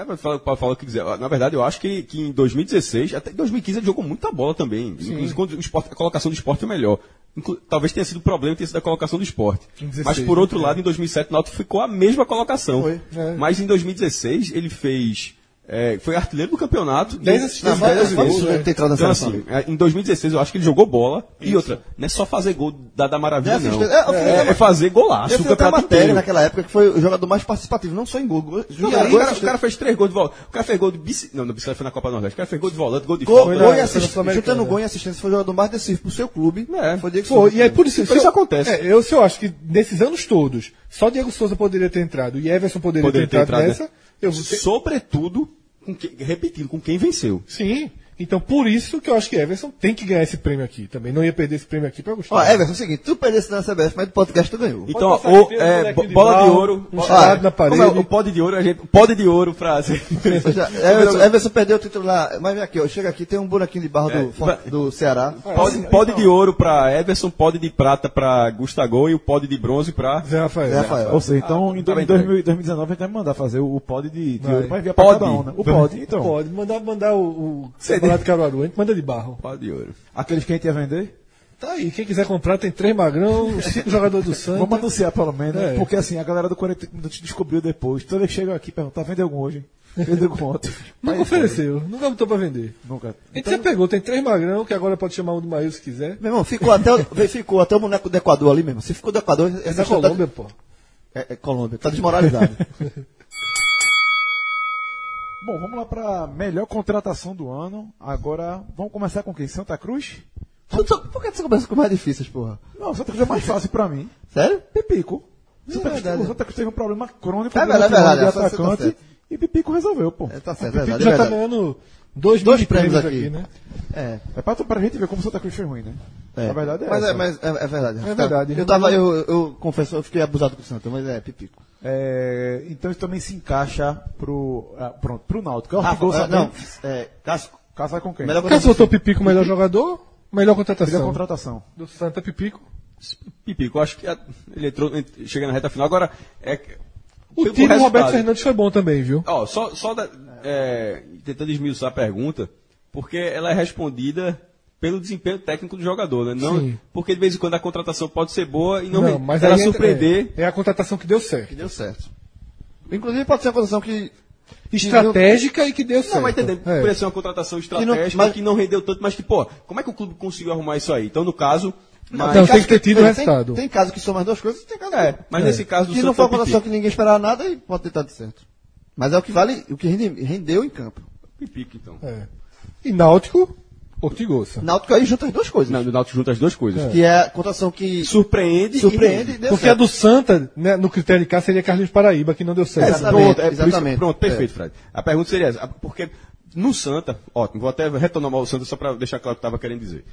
Pode falar o que quiser. Na verdade, eu acho que, que em 2016, até em 2015 ele jogou muita bola também. Inclusive, quando o esporte, a colocação do esporte foi melhor. Inclu- talvez tenha sido o problema tenha sido a colocação do esporte. Em 16, Mas por outro né? lado, em 2007 o Náutico ficou a mesma colocação. Foi. É. Mas em 2016 ele fez É, foi artilheiro do campeonato. 10 e- assistências, dez 10 gols. Então, assim, é, em 2016 eu acho que ele jogou bola. E outra, não é só fazer gol da, da maravilha, É não. é, É, é fazer golaço Eu o fiz até matéria inteiro. naquela época que foi o jogador mais participativo, não só em gol. gol Não, cara, o cara fez três gols de volante. O cara fez gol de bici. Não, não, bicicleta foi na Copa do Nordeste. O cara fez gol de volante, gol de Gol, falta. gol na- e assistência. Juntando gol e assistência, foi o jogador mais decisivo pro seu clube. É. Foi Diego Foi, Souza. e aí por isso, Então isso acontece. É, eu, se eu acho que nesses anos todos, só Diego Souza poderia ter entrado e Everson poderia, ter entrado entrado, nessa. Eu Sobretudo, com que- repetindo, com quem venceu. Sim. Então por isso que eu acho que Everson tem que ganhar esse prêmio aqui. Também não ia perder esse prêmio aqui pra Gustavo. Ó, Everson, é o seguinte, tu perdesse na CBF, mas do podcast tu ganhou. Então, passar o, é, de bola de ouro. um Ah, na como é parede. o pódio de ouro, a gente. Pódio de ouro pra. Ou seja, Everson, Everson perdeu o título lá. Mas vem aqui, ó, chega aqui, tem um bonequinho de barro do, É, For- do Ceará. Pódio, pódio de ouro pra Everson, pódio de prata pra Gustavo e o pódio de bronze pra. Zé Rafael. Zé Rafael. Ou seja, então em tá 2000 2019 a gente vai mandar fazer o pod de, de Vai. ouro pra enviar pra Pod. cada um, né? O pod, então. Pode mandar, mandar o, o CD. Campeonato Caruaru, a gente manda de barro. Pódio de ouro. Aqueles que a gente ia vender. Tá aí, quem quiser comprar tem três magrão, cinco jogadores do Santos. Vamos anunciar pelo menos, É. porque assim, a galera do 40 minutos descobriu depois. Toda vez que chega aqui, pergunta, vende algum hoje? Vende algum ontem? Nunca ofereceu, nunca botou pra vender. Nunca. A gente já pegou, tem três magrão, que agora pode chamar um do Maíl se quiser. Meu irmão, ficou até, o- ficou até o boneco do Equador ali mesmo. Se ficou do Equador, É da história tá- Colômbia, pô. É, é Colômbia, tá desmoralizado. Bom, vamos lá pra melhor contratação do ano. Agora, vamos começar com quem? Santa Cruz? Por que você começa com mais difíceis, porra? Não, Santa Cruz é mais fácil pra mim. Sério? Pipico. Santa Cruz, verdade. o Santa Cruz teve um problema crônico É verdade, é verdade, de você tá atacante certo. e Pipico resolveu, pô. É, tá certo, é verdade. Pipico é já tá ganhando dois, Dois prêmios prêmios aqui. né? É. É pra, pra gente ver como Santa Cruz foi ruim, né? É. A verdade é mas, essa. é, mas é, é verdade. É verdade. Eu, tava, eu, eu confesso, eu fiquei abusado com o Santa, mas é pipico. É, então isso também se encaixa pro, ah, pronto, pro Náutico. É o Ah, Ortigosa é, não, é, Casco. Casar com quem? Cássio botou Pipico melhor jogador, melhor Melhor contratação. contratação. Do Santa Pipico. Pipico, acho que a- ele entrou, ent- chega na reta final. Agora, é. O time do Roberto Fernandes foi bom também, viu? Ó, só, só da- é, tentando esmiuçar a pergunta, porque ela é respondida pelo desempenho técnico do jogador, né? Não, Sim. porque de vez em quando a contratação pode ser boa e não, aí entra- surpreender. É, é a contratação que deu certo. Que deu certo. Inclusive pode ser uma posição que. Estratégica e que deu certo. Não, mas entendendo, É. poderia ser uma contratação estratégica que mas- não, rendeu tanto, mas que, pô, como é que o clube conseguiu arrumar isso aí? Então, no caso. Mas, Não, tem que ter tido tem, resultado. Tem, tem caso que soma as duas coisas, tem caso é, que- mas nesse caso do que não foi uma posição Pipico. que ninguém esperava nada e pode ter dado certo. Mas é o que vale, o que rende- rendeu em campo. Pipico, então. É. E Náutico, Ortigosa. Náutico aí junta as duas coisas. Não, do Náutico junta as duas coisas. Que é a contratação que Surpreende. surpreende e deu Porque a certo. do Santa, né, no critério de cá, seria Carlinhos Paraíba, que não deu certo. Exatamente, Pronto, é por isso- exatamente. pronto, perfeito, Fred. A pergunta seria essa. Porque no Santa, ótimo, vou até retornar o Santa só para deixar claro o que estava querendo dizer.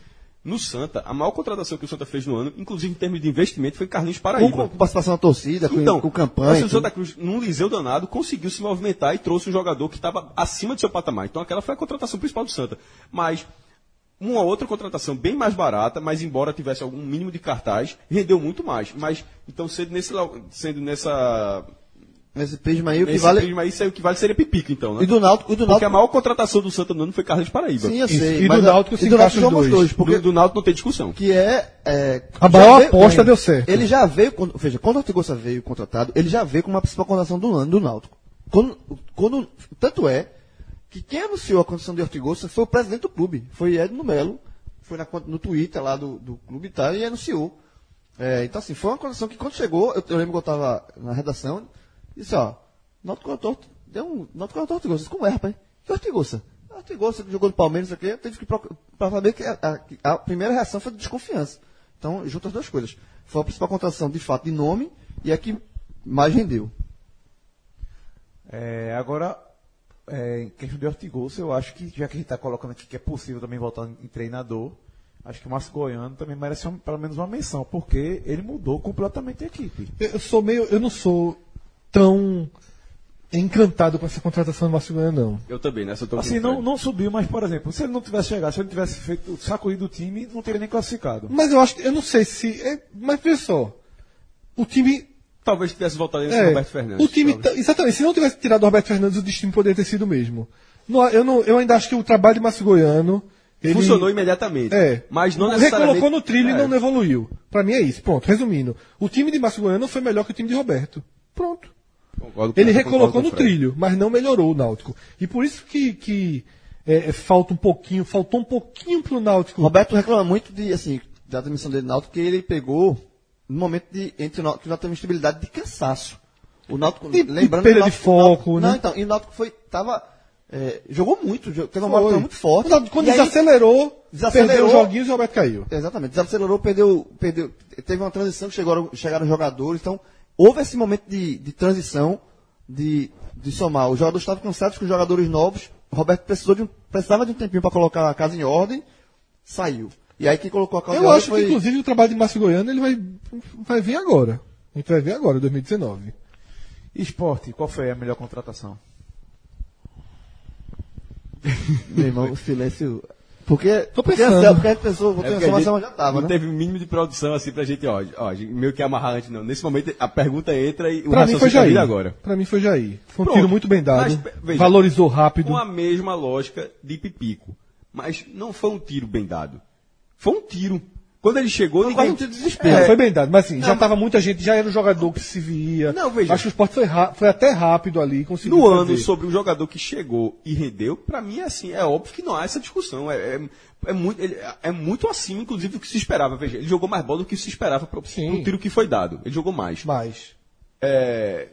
No Santa, a maior contratação que o Santa fez no ano, inclusive em termos de investimento, foi Carlinhos com, Paraíba. com participação da torcida, com, Então, com campanha. o. Santa Cruz, num Liseu danado, conseguiu se movimentar e trouxe um jogador que estava acima do seu patamar. Então aquela foi a contratação principal do Santa. Mas uma outra contratação bem mais barata, mas embora tivesse algum mínimo de cartaz, rendeu muito mais. Mas, então, sendo, nesse, sendo nessa. Nesse prisma aí, o que Nesse vale. prisma aí, isso aí, o que vale seria Pipico, então, né? E do Náutico, e do Porque a maior contratação do Santa no ano foi Carlos Paraíba. Sim, eu Isso, sei. e do Náutico se e do Náutico encaixa os somos dois. dois. Porque Do, do Náutico não tem discussão. que é. é A maior veio- aposta é, deu certo. Ele já veio, quando, veja, quando o Ortigosa veio contratado, ele já veio com uma principal contratação do ano do Náutico. Quando, quando, tanto é que quem anunciou a contratação de Ortigosa foi o presidente do clube, foi Edno Melo, foi na, no Twitter lá do, do clube e tal, e anunciou. É, então, assim, foi uma contratação que quando chegou, eu, eu lembro que eu estava na redação, disse, ó, Náutico contratou, deu um, Náutico contratou Ortigosa. Como é, rapaz? Que Ortigosa? Ortigosa que jogou no Palmeiras, aqui, eu tive que para saber que a, a- a primeira reação foi de desconfiança. Então, junto as duas coisas. Foi a principal contratação, de fato, de nome, e a que mais rendeu. É, agora, é, em questão de Ortigosa, eu acho que, já que a gente está colocando aqui que é possível também voltar em treinador, acho que o Márcio Goiano também merece uma- pelo menos uma menção, porque ele mudou completamente a equipe. Eu sou meio. Eu não sou tão encantado com essa contratação do Márcio Goiano, não. Eu também, nessa eu Assim, não, não subiu, mas, por exemplo, se ele não tivesse chegado, se ele tivesse feito sacudido o time, não teria nem classificado. Mas eu acho que. Eu não sei se. é- mas veja só. O time. Talvez tivesse voltado nesse É, Roberto Fernandes. o time. talvez. exatamente. Se não tivesse tirado o Roberto Fernandes, o destino poderia ter sido o mesmo. Não, eu, não, eu ainda acho que o trabalho de Márcio Goiano. ele- Funcionou imediatamente. É. Mas não necessariamente... Recolocou no trilho É. e não evoluiu. Pra mim é isso. Pronto. Resumindo. O time de Márcio Goiano foi melhor que o time de Roberto. Pronto. Concordo, ele recolocou no trilho, mas não melhorou o Náutico. E por isso que, que é, falta um pouquinho, faltou um pouquinho pro Náutico. Roberto reclama muito de, assim, da transmissão dele Náutico, que ele pegou no momento de, entre o Náutico, que nós temos estabilidade de cansaço. O Náutico, de, lembrando... De perda Náutico, de foco, Náutico, né? Não, então, e o Náutico foi, tava, é, jogou muito, teve uma bola muito forte. Quando desacelerou, desacelerou, perdeu os joguinhos e o Roberto caiu. Exatamente, desacelerou, perdeu, perdeu, teve uma transição que chegaram os jogadores, então houve esse momento de, de transição, de, de somar. Os jogadores estavam cansados com os jogadores novos, o Roberto precisou de um, precisava de um tempinho para colocar a casa em ordem, saiu. E aí quem colocou a casa Eu acho foi... que inclusive o trabalho de Márcio Goiano ele vai, vai vir agora. A gente vai ver agora, 2019. Esporte, qual foi a melhor contratação? Meu irmão, o silêncio. Porque, Tô pensando. a, porque a gente pensou, porque É porque a informação gente já tava, não né? teve o mínimo de produção assim pra gente, ó, ó meio que amarrar antes, não. Nesse momento a pergunta entra e o Pra mim foi tá Jair. agora. Pra mim foi Jair. Foi um Pronto. tiro muito bem dado. Mas, veja, valorizou rápido. Com a mesma lógica de Pipico. Mas não foi um tiro bem dado. Foi um tiro. Quando ele chegou, Foi ninguém... quase um tiro de desespero. É, foi bem dado, mas assim, já Não, tava muita gente, já era um jogador que se via. Não, veja. Acho que o esporte foi, ra- foi até rápido ali, conseguiu. No fazer. ano, sobre o jogador que chegou e rendeu, pra mim é assim, é óbvio que não há essa discussão. É, é, é muito, ele- é muito acima, inclusive, do que se esperava. Veja, ele jogou mais bola do que se esperava pro, Sim. pro tiro que foi dado. Ele jogou mais. Mas. É,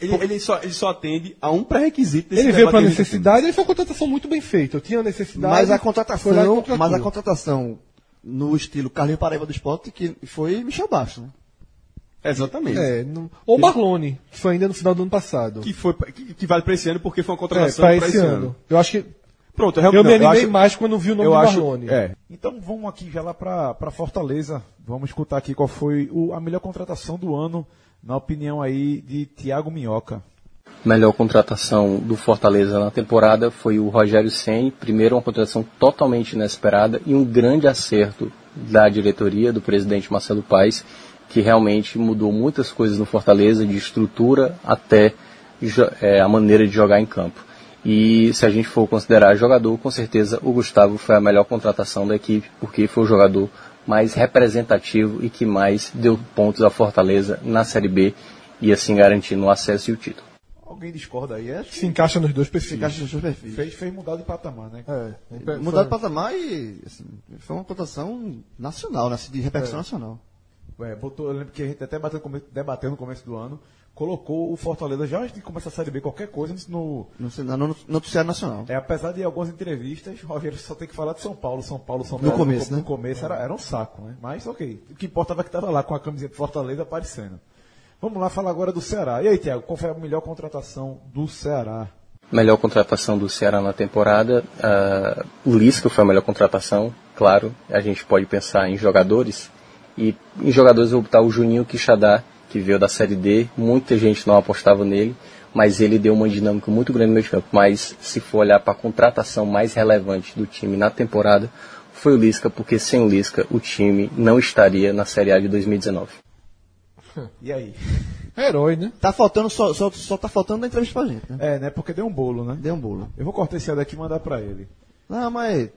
ele, ele só, ele só atende a um pré-requisito desse Ele veio para necessidade, ele foi uma contratação muito bem feita. Eu tinha necessidade. Mas a e contratação, mas a contratação no estilo Carlinhos Paraíba do Esporte, que foi Michel Baixo, né? Exatamente. É, não... Ou Marlone, que foi ainda no final do ano passado. Que, foi, que, que vale pra esse ano porque foi uma é, contratação para pra esse ano. Eu acho que. Pronto, Eu realmente me animei acho- mais quando vi o nome eu do acho, Marlone. É, Então vamos aqui já lá para Fortaleza. Vamos escutar aqui qual foi o- a melhor contratação do ano, na opinião aí de Thiago Minhoca. Melhor contratação do Fortaleza na temporada foi o Rogério Ceni. Primeiro, uma contratação totalmente inesperada e um grande acerto da diretoria, do presidente Marcelo Paes, que realmente mudou muitas coisas no Fortaleza, de estrutura até eh, a maneira de jogar em campo. E se a gente for considerar jogador, com certeza o Gustavo foi a melhor contratação da equipe, porque foi o jogador mais representativo e que mais deu pontos à Fortaleza na Série B e assim garantindo o acesso e o título. Alguém discorda aí? Acho que Se encaixa nos dois perfis. Se encaixa nos seus perfis. fez, fez mudar de patamar, né? É, Mudar de patamar e assim, foi uma contratação nacional, né? de repercussão nacional. É, botou, eu lembro que a gente até bateu debateu no começo do ano, colocou o Fortaleza já antes de começar a Série B, qualquer coisa, no, No, no, no noticiário nacional. É, apesar de algumas entrevistas, o Rogério só tem que falar de São Paulo, São Paulo, São No Paulo. começo, no, né? No começo era, era um saco, né? Mas ok. O que importava é que estava lá com a camiseta de Fortaleza aparecendo. Vamos lá falar agora do Ceará. E aí, Tiago, qual foi a melhor contratação do Ceará? Melhor contratação do Ceará na temporada. ah, o Lisca foi a melhor contratação, claro. A gente pode pensar em jogadores. E em jogadores eu vou botar o Juninho Quixadá, que veio da Série D. Muita gente não apostava nele, mas ele deu uma dinâmica muito grande no meio de campo. Mas se for olhar para a contratação mais relevante do time na temporada, foi o Lisca, porque sem o Lisca o time não estaria na Série A de 2019. E aí? É herói, né? Tá faltando, só, só, só tá faltando a entrevista pra gente, né? É, né? Porque deu um bolo, né? Deu um bolo. Eu vou cortar esse áudio aqui e mandar pra ele. Não, mas.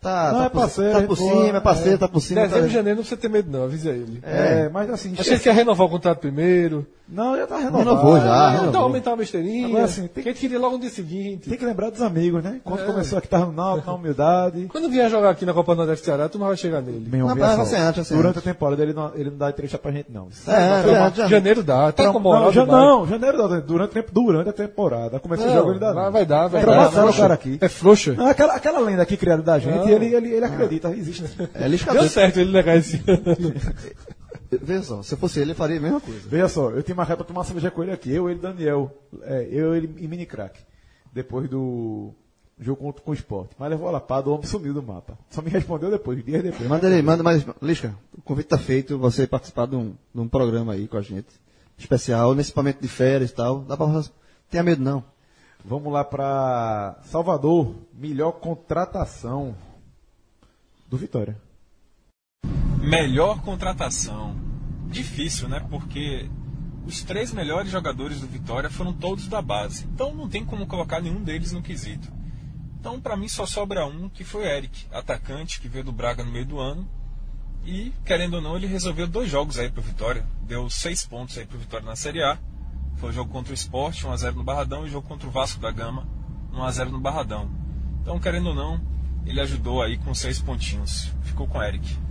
Tá, Não, tá, é por, parceiro, tá por cima, é parceiro, tá por cima. Dezembro e Tá... janeiro não precisa ter medo, não, avisa ele. É, mas assim. Achei que ia renovar o contrato primeiro. Não, já tá renovado. Renovou já, Ah, renovou. então aumentar uma besteirinha. Agora, assim, tem que a queria logo no dia seguinte. Tem que lembrar dos amigos, né? Quando É. começou aqui, tava no Náutico, na humildade. Quando vier jogar aqui na Copa do Nordeste Ceará, tu não vai chegar nele. Meu, Não, mas assim, antes, assim, durante a temporada ele não, ele não dá entrevista pra gente, não. É, Foi já, mal. já. Janeiro dá, tá Não, com moral. não, já, não, janeiro dá, durante, o tempo- durante a temporada. Começou o jogo, ele dá. vai, não. vai dar, vai Trabalha dar. cara aqui. É frouxa. Não, aquela, aquela lenda aqui criada da gente, ele, ele, ele acredita, existe. É lisca Deu certo ele negar esse. Veja só, se eu fosse ele, eu faria a mesma coisa. Veja só, eu tinha marcado pra tomar cerveja com ele aqui, eu, ele, Daniel, é, eu, ele e Mini Crack, depois do jogo contra com o esporte. Mas levou a lapada, o homem sumiu do mapa. Só me respondeu depois, dias depois. Manda ele, manda mais. Lisca, o convite tá feito, você participar de um, de um programa aí com a gente. Especial, nesse momento de férias e tal. Dá pra. Tenha medo não. Vamos lá pra Salvador, melhor contratação do Vitória. Melhor contratação. Difícil, né? Porque os três melhores jogadores do Vitória foram todos da base. Então não tem como colocar nenhum deles no quesito. Então para mim só sobra um, que foi Eric, atacante que veio do Braga no meio do ano. E, querendo ou não, ele resolveu dois jogos aí pro Vitória. Deu seis pontos aí pro Vitória na Série A. Foi o jogo contra o Sport, 1x0 no Barradão, e o jogo contra o Vasco da Gama, 1x0 no Barradão. Então, querendo ou não, ele ajudou aí com seis pontinhos. Ficou com o Eric.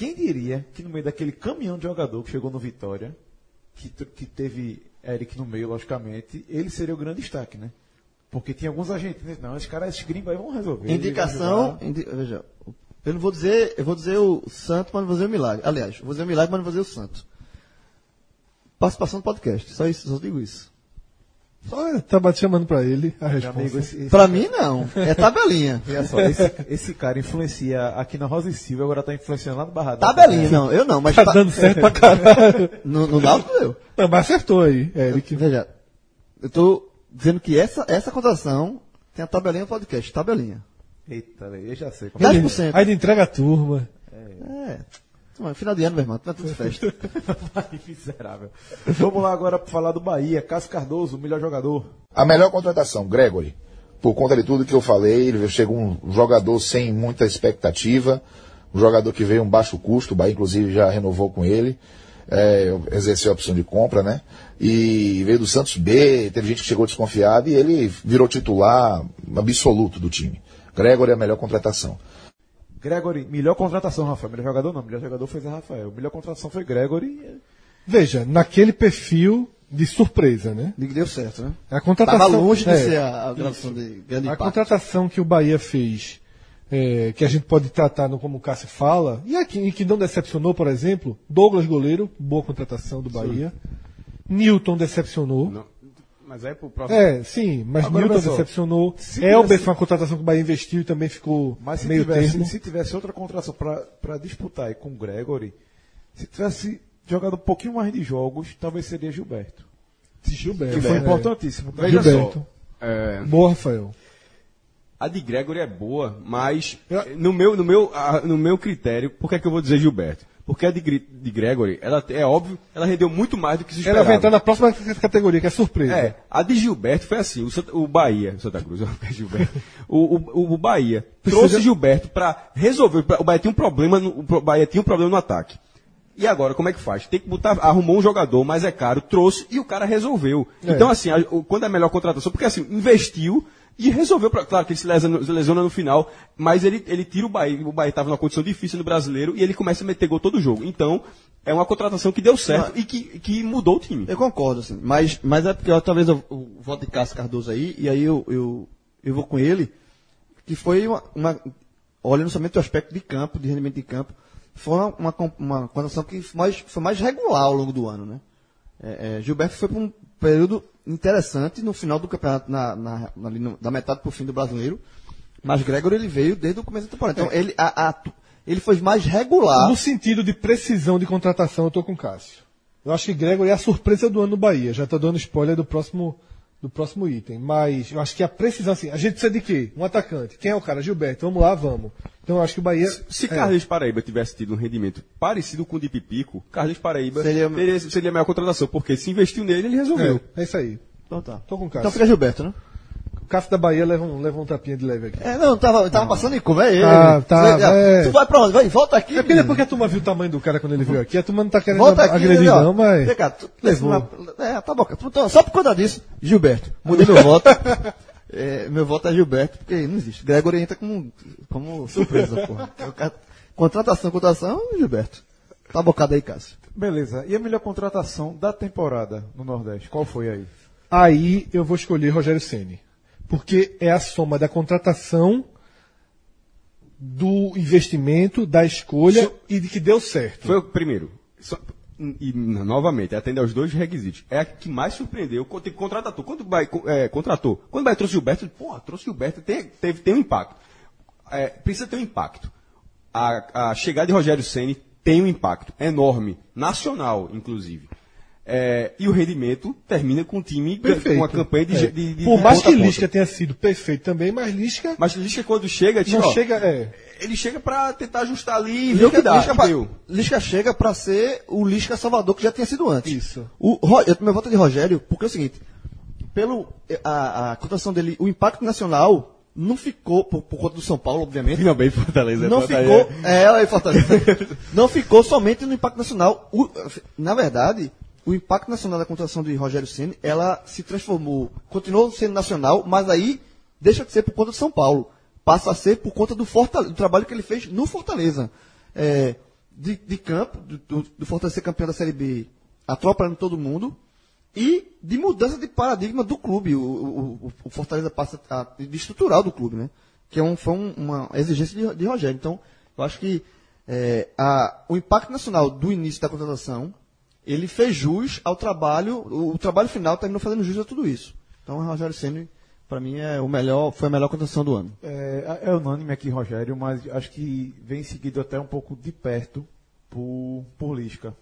Quem diria que no meio daquele caminhão de jogador que chegou no Vitória, que, que teve Eric no meio, logicamente, ele seria o grande destaque, né? Porque tinha alguns argentinos, não, esses caras, esses gringos aí vão resolver. Indicação, indi, veja, eu não vou dizer, eu vou dizer o santo, mas não vou dizer o milagre. Aliás, vou dizer o milagre, mas não vou dizer o santo. Participação do podcast, só isso, só digo isso. Só tá chamando pra ele a resposta. Cara... mim, não. É tabelinha. Olha só, esse, esse, cara influencia aqui na Rosa e Silva, agora tá influenciando lá no Barradão. Tabelinha, não. Eu não, mas... Tá, tá... dando certo pra caralho. no, no Náutico deu. Não, mas acertou aí, Eric. Veja, eu tô dizendo que essa, essa contratação tem a tabelinha do podcast. Tabelinha. Eita, eu já sei. Como 10%. É. Aí ele entrega a turma. É. é. Final de ano, meu irmão, tá tudo festa. Miserável. Vamos lá agora para falar do Bahia. Cássio Cardoso, o melhor jogador. A melhor contratação, Gregory. Por conta de tudo que eu falei, ele chegou um jogador sem muita expectativa, um jogador que veio um baixo custo, o Bahia inclusive já renovou com ele, é, exerceu a opção de compra, né? E veio do Santos B, teve gente que chegou desconfiada e ele virou titular absoluto do time. Gregory é a melhor contratação. Gregory, melhor contratação, Rafael. Melhor jogador não, melhor jogador foi Zé Rafael. Melhor contratação foi Gregory. Veja, naquele perfil de surpresa, né? De que deu certo, né? A contratação, Tava longe de é, ser a, a gravação de grande A contratação que o Bahia fez, é, que a gente pode tratar no, como o Cássio fala, e, aqui, e que não decepcionou, por exemplo, Douglas Goleiro, boa contratação do Bahia. Sim. Newton decepcionou. Não. Mas é pro próximo. É, sim, mas Agora, Newton decepcionou. Elber tivesse... foi uma contratação que o Bahia investiu e também ficou mas se meio tivesse, termo. Se tivesse outra contratação para disputar aí com o Gregory, se tivesse jogado um pouquinho mais de jogos, talvez seria Gilberto. Gilberto. Que foi é. importantíssimo. Veja Gilberto. Só. É... Boa, Rafael. A de Gregory é boa, mas no meu, no meu, no meu critério, por que, é que eu vou dizer Gilberto? Porque a de, de Gregory, ela é óbvio, ela rendeu muito mais do que se esperava. Ela vai entrar na próxima categoria, que é surpresa. É, a de Gilberto foi assim, o, o Bahia, Santa Cruz, Gilberto, o, o, o Bahia Precisa... trouxe Gilberto para resolver, pra, o Bahia tinha um problema, no, o Bahia tinha um problema no ataque. E agora, como é que faz? Tem que botar, arrumou um jogador, mas é caro, trouxe e o cara resolveu. É. Então, assim, a, quando é a melhor contratação, porque assim, investiu, e resolveu, pra, claro que ele se lesiona, se lesiona, no final, mas ele, ele tira o Bahia. O Bahia estava numa condição difícil no brasileiro e ele começa a meter gol todo jogo. Então, é uma contratação que deu certo e que, que mudou o time. Eu concordo, assim. Mas, mas é porque eu, talvez eu, eu voto de Cássio Cardoso aí, e aí eu, eu, eu vou com ele, que foi uma, uma. Olhando somente o aspecto de campo, de rendimento de campo, foi uma, uma, uma contratação que foi mais, foi mais regular ao longo do ano, né? É, é, Gilberto foi para um período interessante no final do campeonato, na, na, na, da metade para o fim do brasileiro. Mas Gregor ele veio desde o começo da temporada. Então é. ele, a, a, ele foi mais regular. No sentido de precisão de contratação, eu estou com o Cássio. Eu acho que Gregor é a surpresa do ano no Bahia. Já estou dando spoiler do próximo, do próximo item. Mas eu acho que a precisão, assim, a gente precisa de quê? Um atacante. Quem é o cara? Gilberto. Vamos lá, vamos. Então eu acho que o Bahia. Se, se é. Carlos Paraíba tivesse tido um rendimento parecido com o de Pipico, Carlos Paraíba seria, teria, seria a melhor contratação, porque se investiu nele, ele resolveu. É, é isso aí. Então tá. Tô com o Cássio. Então fica Gilberto, né? O Cássio da Bahia leva um, leva um tapinha de leve aqui. É, não, tava, tava passando em como, é ele. Ah, tá. Você, é. Tu vai pra onde? Vai, volta aqui. É porque depois que a turma viu o tamanho do cara quando ele veio aqui, a turma não tá querendo volta aqui, agredir não, mas... Vem cá, tu, levou. Uma, é, tá bom. Só por conta disso, Gilberto, mudei meu voto. É, meu voto é Gilberto, porque não existe. Gregory entra como, como surpresa, porra. Contratação, contratação, Gilberto. Tá bocado aí, Cássio. Beleza. E a melhor contratação da temporada no Nordeste? Qual foi aí? Aí eu vou escolher Rogério Ceni, porque é a soma da contratação, do investimento, da escolha so, e de que deu certo. Foi o primeiro. So, e novamente, atende aos dois requisitos. É a que mais surpreendeu. Contratou. Quando o é, contratou. Quando o Bahia trouxe Gilberto, porra, trouxe Gilberto, tem, teve, tem um impacto. É, precisa ter um impacto. A, a chegada de Rogério Ceni tem um impacto enorme, nacional, inclusive. É, e o rendimento termina com o time perfeito. com uma campanha de, é. de, de Por mais que Lisca tenha sido perfeito também, mas Lisca. Mas Lisca quando chega, tipo, não ó, chega, é. ele chega para tentar ajustar ali e ver o que dá. Lisca, pra, Lisca chega para ser o Lisca Salvador que já tinha sido antes. Isso. O, eu, meu voto é de Rogério, porque é o seguinte, pelo a, a cotação dele, o impacto nacional não ficou, por, por conta do São Paulo, obviamente. Finalmente Fortaleza. Não Fortaleza. ficou, é, aí Fortaleza. não ficou somente no impacto nacional. O- na verdade, o impacto nacional da contratação de Rogério Ceni, ela se transformou, continuou sendo nacional, mas aí deixa de ser por conta do São Paulo. Passa a ser por conta do, do trabalho que ele fez no Fortaleza. É, de, de campo, do, do, Fortaleza ser campeão da Série B, atropelando todo mundo, e de mudança de paradigma do clube. O, o- o Fortaleza passa a, de estrutural do clube, né? Que é um, foi um- uma exigência de, de Rogério. Então, eu acho que é, a- o impacto nacional do início da contratação, ele fez jus ao trabalho, o, o trabalho final terminou fazendo jus a tudo isso. Então, o Rogério Ceni para mim, é o melhor, foi a melhor contratação do ano. É, é unânime aqui, Rogério, mas acho que vem seguido até um pouco de perto por, por Lisca.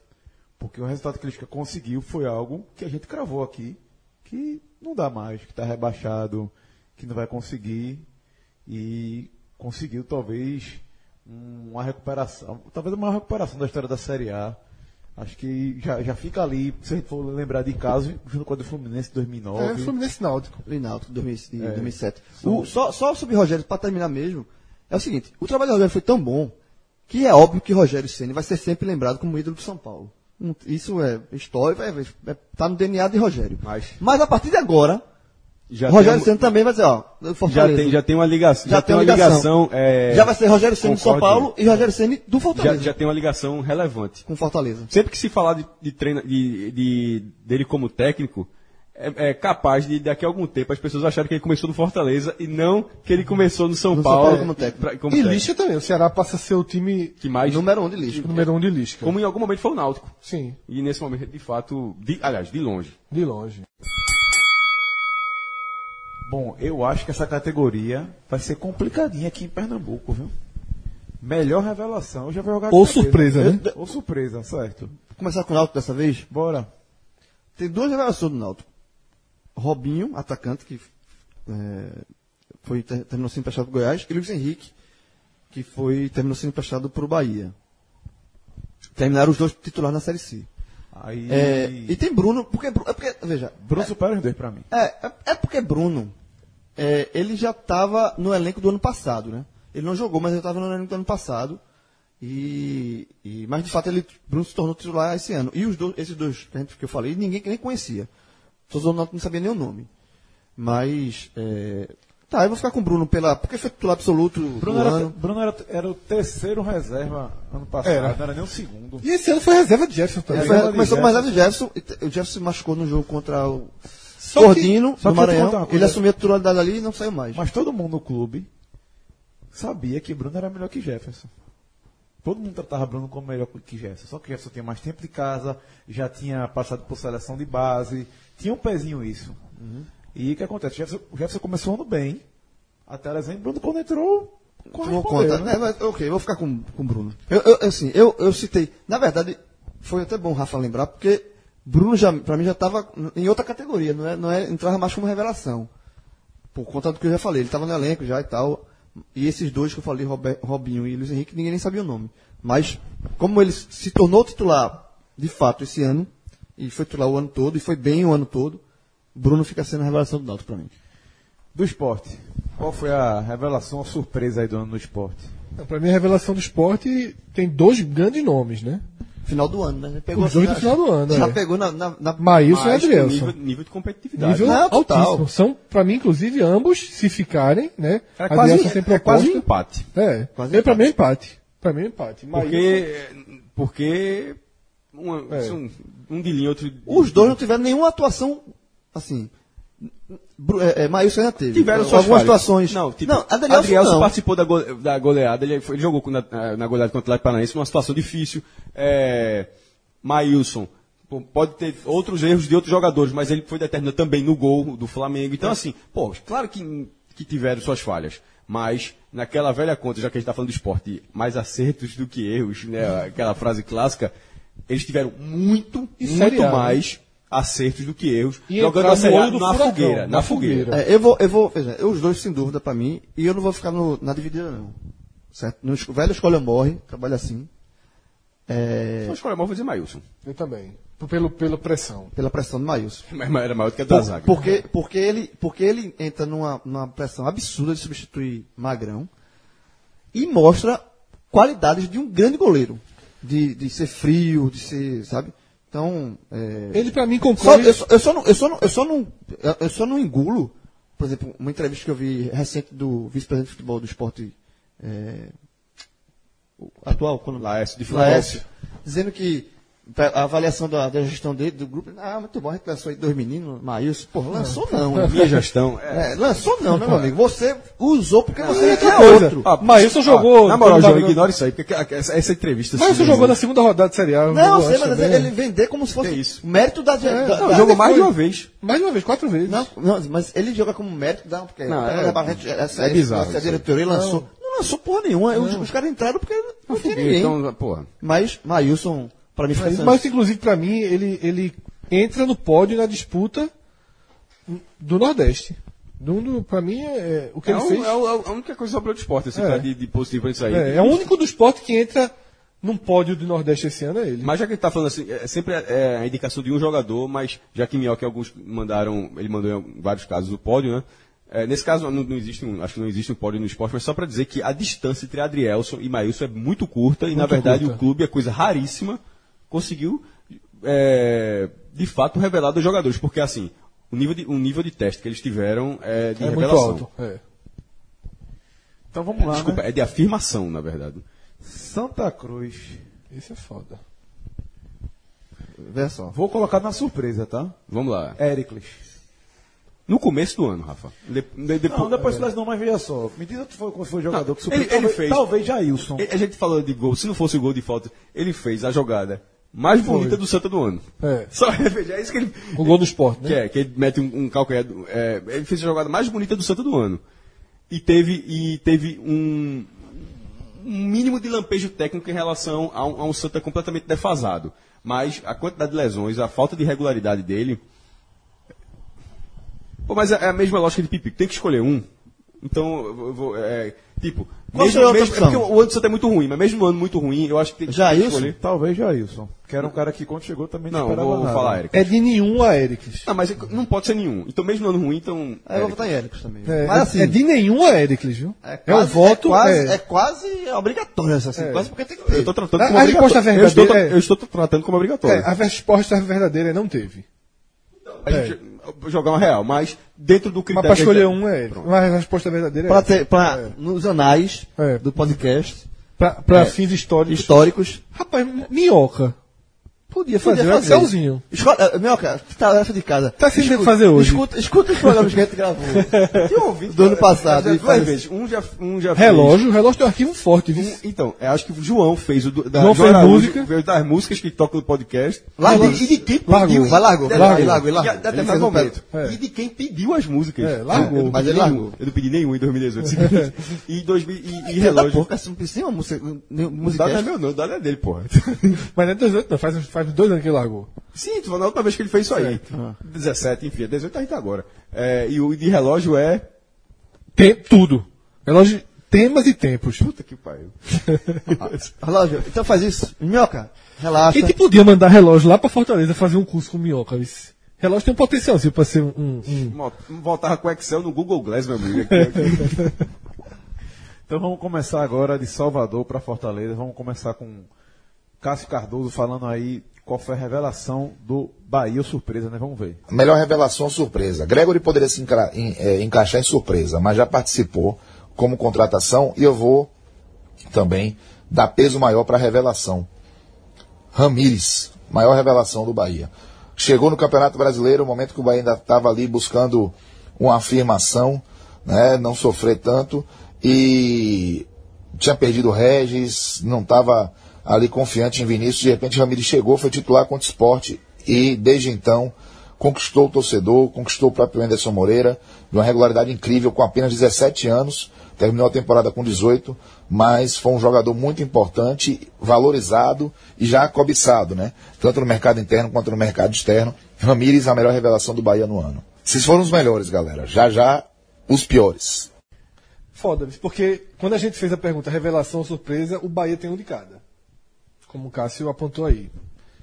Porque o resultado que Lisca conseguiu foi algo que a gente cravou aqui, que não dá mais, que está rebaixado, que não vai conseguir. E conseguiu talvez uma recuperação, talvez uma recuperação da história da Série A. Acho que já, já fica ali, se a gente for lembrar de casos, junto com a do Fluminense 2009. É, Fluminense Náutico. Náutico, de 2000 de É. 2007. São- O- só, só sobre Rogério, para terminar mesmo, é o seguinte: o trabalho de Rogério foi tão bom que é óbvio que Rogério Ceni vai ser sempre lembrado como ídolo do São Paulo. Isso é história, é, é, tá no DNA de Rogério. Mas- a partir de agora, Já Rogério Ceni também vai dizer, ó, já Fortaleza. tem, já tem uma ligação. Já Já, tem uma ligação. ligação. é, Já vai ser Rogério Ceni do São. Paulo e Rogério Ceni do já, Fortaleza. já tem uma ligação relevante. Com Fortaleza. Sempre que se falar de, de treino, de, de- dele como técnico, é, é capaz de daqui a algum tempo as pessoas acharem que ele começou no Fortaleza e não que ele começou no São, No São Paulo, Paulo como técnico. pra- como E técnico. Lixa também. O Ceará passa a ser o time que mais Número um de lixo. número um de Lisca. como em algum momento foi o Náutico. Sim, E nesse momento, de fato, de- aliás, de longe. de longe. Bom, eu acho que essa categoria vai ser complicadinha aqui em Pernambuco, viu? Melhor revelação, eu já vou jogar Ou cabeça. surpresa, né? Ou surpresa, certo. Vou começar com o Náutico dessa vez. Bora. Tem duas revelações do Náutico. Robinho, atacante, que é, foi, ter- terminou sendo emprestado para o Goiás, e Luiz Henrique, que foi, terminou sendo emprestado para o Bahia. Terminaram os dois titulares na Série C. Aí. É, e tem Bruno, porque, é porque veja, Bruno supera os dois pra mim. é, é, é porque Bruno, é, ele já estava no elenco do ano passado, né? Ele não jogou, mas ele estava no elenco do ano passado. E, e- mas de fato ele, Bruno se tornou titular esse ano. E os dois, esses dois que, gente, que eu falei, ninguém que nem conhecia. Todo mundo não sabia nem o nome. Mas, é, tá, eu vou ficar com o Bruno pela, porque foi titular absoluto Bruno, do era, ano. Bruno era, era o terceiro reserva ano passado, Era. não era nem o segundo. E esse ano foi reserva de Jefferson também. foi- Jefferson. começou com mais de Jefferson, o Jefferson se machucou no jogo contra o Só que- só do que te Maranhão. Ele assumiu a titularidade ali e não saiu mais. Mas todo mundo no clube sabia que Bruno era melhor que Jefferson. Todo mundo tratava Bruno como melhor que Jefferson. Só que Jefferson tinha mais tempo de casa, já tinha passado por seleção de base, tinha um pezinho isso. E o que acontece? Jefferson, o Jefferson começou o ano bem, até Bruno quando entrou, correspondeu, conta. né? É, mas, ok, vou ficar com, com o Bruno. Eu, eu, assim, eu, eu citei. Na verdade, foi até bom o Rafa lembrar, porque Bruno, já, pra mim, já estava em outra categoria, não, é, não é, entrava mais como revelação. Por conta do que eu já falei, ele estava no elenco já e tal. E esses dois que eu falei, Robe- Robinho e Luiz Henrique, ninguém nem sabia o nome. Mas, como ele se tornou titular, de fato, esse ano, e foi titular o ano todo, e foi bem o ano todo, Bruno fica sendo a revelação do Náutico pra mim. Do esporte. Qual foi a revelação, a surpresa aí do ano no esporte? Pra mim, a revelação do esporte tem dois grandes nomes, né? Final do ano, né? Pegou Os dois já- do final do ano, Já é. pegou na, na, na Maílson e Adrielson. nível, nível de competitividade. Nível Não, altíssimo. São, pra mim, inclusive, ambos, se ficarem, né? É quase, sem é quase um proposta. empate. É, Quase Quase pra mim é empate. Pra mim é empate. Maílson- Porque. Porque. uma- É. um, um de linha, outro. de- Os dois não tiveram nenhuma atuação assim. É, é, Maílson já teve. Tiveram suas algumas falhas. situações. Não, tipo, não Adrielson Adrielson não. participou da, go- da goleada, ele, foi- ele jogou na, na goleada contra o Atlético Paranaense numa situação difícil. É, Maílson pô, pode ter outros erros de outros jogadores, mas ele foi determinante também no gol do Flamengo. Então, assim, pô, claro que, que tiveram suas falhas. Mas, naquela velha conta, já que a gente está falando de esporte, mais acertos do que erros, né? Aquela frase clássica, eles tiveram muito, E muito A, né? mais acertos do que erros, E jogando a Série no A olho do na furacão, fogueira. na Na fogueira. fogueira. É, eu vou, eu vou, veja, eu os dois sem dúvida pra mim, e eu não vou ficar no- na dividida não. Certo? No velho escolha morre, trabalha assim. É, Então, escolha mal, vou dizer Maílson. Eu também. Pelo, pela pressão. Pela pressão do Maílson. Mas era maior do que a da Por- zaga. porque, porque, ele, porque ele entra numa, numa pressão absurda de substituir Magrão e mostra qualidades de um grande goleiro. De, de ser frio, de ser, sabe? Então, é, Ele, pra mim, só- concorre. eu, só, eu, só não, eu, só não, eu, só não, eu- eu só não engulo, por exemplo, uma entrevista que eu vi recente do vice-presidente de futebol do esporte é, atual, quando, Laércio de Laércio, dizendo que a avaliação da, da gestão dele, do grupo, ah, muito bom, a gente lançou aí dois meninos, Maílson, pô, lançou não. né? Minha gestão. É. É, lançou não, né, meu amigo? Você usou porque você não outra quer coisa, outro. Ah, Maílson jogou- Na moral, João, ignora isso aí, porque que- essa, essa entrevista. Você assim, jogou na segunda rodada de Série A. Não, sei, mas também. ele vender como se fosse isso? mérito da, da, Não, da- jogou mais de uma vez. Mais de uma vez, quatro vezes. Não, não, mas ele joga como mérito da. Porque Não, é- essa, é bizarro Essa diretoria lançou. Não lançou porra nenhuma. Os, os caras entraram porque não tinha ninguém. Então, porra. Mas Maílson, pra mim, foi Mas, mas, inclusive, pra mim, ele, ele entra no pódio na disputa do Nordeste. Do, do, pra mim, é, é- o que É, ele um- fez. é o- é a única coisa sobre o esporte, assim, É. tá de, de positivo pra isso aí. É, é o único do esporte que entra num pódio do Nordeste esse ano, é ele. Mas já que ele tá falando assim, é sempre é a indicação de um jogador, mas já que Minhoca alguns mandaram, ele mandou em vários casos o pódio, né? É, nesse caso não, não existe um, acho que não existe um pódio no esporte, mas só para dizer que a distância entre Adrielson e Maílson é muito curta e na Muito verdade curta. o clube é coisa raríssima, conseguiu é, de fato revelar dos jogadores, porque assim, o nível de, o nível de teste que eles tiveram é de é muito revelação. alto. É. Então vamos lá. Desculpa, né? é de afirmação, na verdade. Santa Cruz. Isso é foda. Vê só. Vou colocar na surpresa, tá? Vamos lá. Éricles. No começo do ano, Rafa. De, de- depois, Não, depois das não, mas veja só. Me diz foi, foi o jogador Não, que surpreendeu. ele- ele Talvez- fez- Talvez Jailson. A gente falou de gol, se não fosse o gol de falta, ele fez a jogada mais bonita do Santa do ano. É. Só é isso que ele. O gol do esporte, né? Que é, que ele mete um, um calcanhar. é, ele fez a jogada mais bonita do Santa do ano. E teve, e teve um, um mínimo de lampejo técnico em relação a um, a um Santa completamente defasado. Mas a quantidade de lesões, a falta de regularidade dele. Pô, mas é é a mesma lógica de Pipico. Tem que escolher um. Então, eu vou. É, tipo, Qual mesmo, seria a outra mesmo, é opção? porque o ano Santa é muito ruim, mas mesmo no ano muito ruim, eu acho que tem que Jailson? escolher. Talvez Jailson. Que era um cara que quando chegou também não, Não, esperava vou nada. falar Eric. É de nenhum a Ericles. Não, mas não pode ser nenhum. Então, mesmo no ano ruim, então. Aí eu vou votar em Éricles também. É, Mas assim. é de nenhum a Ericles, viu? É, o quase, voto. é quase, é- é quase obrigatório essa assim, É. quase porque tem que ter. Eu estou tratando como a obrigatório. resposta eu, estou, verdadeira é- eu estou tratando como obrigatório. é, a resposta verdadeira é não teve. a gente jogar uma real, mas dentro do Mas critério. pra escolher que- um é ele. Mas a resposta verdadeira é Pra ter, pra, nos anais É. do podcast Pra, pra fins históricos. históricos. Rapaz, minhoca. Podia fazer, Podia o fazer. Escola, eh, Minhoca, tarefa de casa. Tá sem de fazer hoje. Escuta, escuta os programas que a gente gravou Eu ouvi. do ano passado. Já duas faz- vezes. Um já, um já Relógio, o relógio tem um arquivo forte, viu? fez. Um, então, eu acho que o João fez o da João fez Araújo, música. fez das músicas que tocam no podcast. Largou. E de, quem Largou. pediu. Vai, largou, largou, largou, largou. e Até mais fez momento. E de quem pediu as músicas. É, largou. Eu não Mas ele largou. Eu não pedi nenhum em 2018. e, 2000, e, e relógio. porra, assim, não precisa uma música. nenhum- O música dado não é meu, não. Dado é dele, porra. Mas não é 18, não. Faz, faz dois anos que ele largou. Sim, tu falou na última vez que ele fez isso aí. 17, enfim, é 18 a gente tá agora. É, e o de relógio é. Tem tudo. Relógio, temas e tempos. Puta que pariu. Relógio, então faz isso. Minhoca, relaxa. Quem que podia mandar relógio lá pra Fortaleza fazer um curso com minhoca? Esse relógio tem um potencialzinho pra ser um. um- um- Voltava com o Excel no Google Glass, meu amigo. Aqui, aqui. Então vamos começar agora de Salvador para Fortaleza. Vamos começar com Cássio Cardoso falando aí qual foi a revelação do Bahia surpresa, né? Vamos ver. Melhor revelação surpresa. Gregory poderia se encra- em- eh, encaixar em surpresa, mas já participou como contratação e eu vou também dar peso maior para a revelação. Ramires, maior revelação do Bahia. Chegou no Campeonato Brasileiro, o momento que o Bahia ainda estava ali buscando uma afirmação, né, não sofrer tanto, e tinha perdido o Regis, não estava ali confiante em Vinícius, de repente Ramires chegou, foi titular contra o esporte e desde então conquistou o torcedor, conquistou o próprio Anderson Moreira, de uma regularidade incrível, com apenas 17 anos, terminou a temporada com 18, mas foi um jogador muito importante, valorizado e já cobiçado, né? Tanto no mercado interno quanto no mercado externo. Ramires, a melhor revelação do Bahia no ano. Esses foram os melhores, galera. Já já, os piores. Foda, porque quando a gente fez a pergunta revelação ou surpresa, o Bahia tem um de cada. Como o Cássio apontou aí.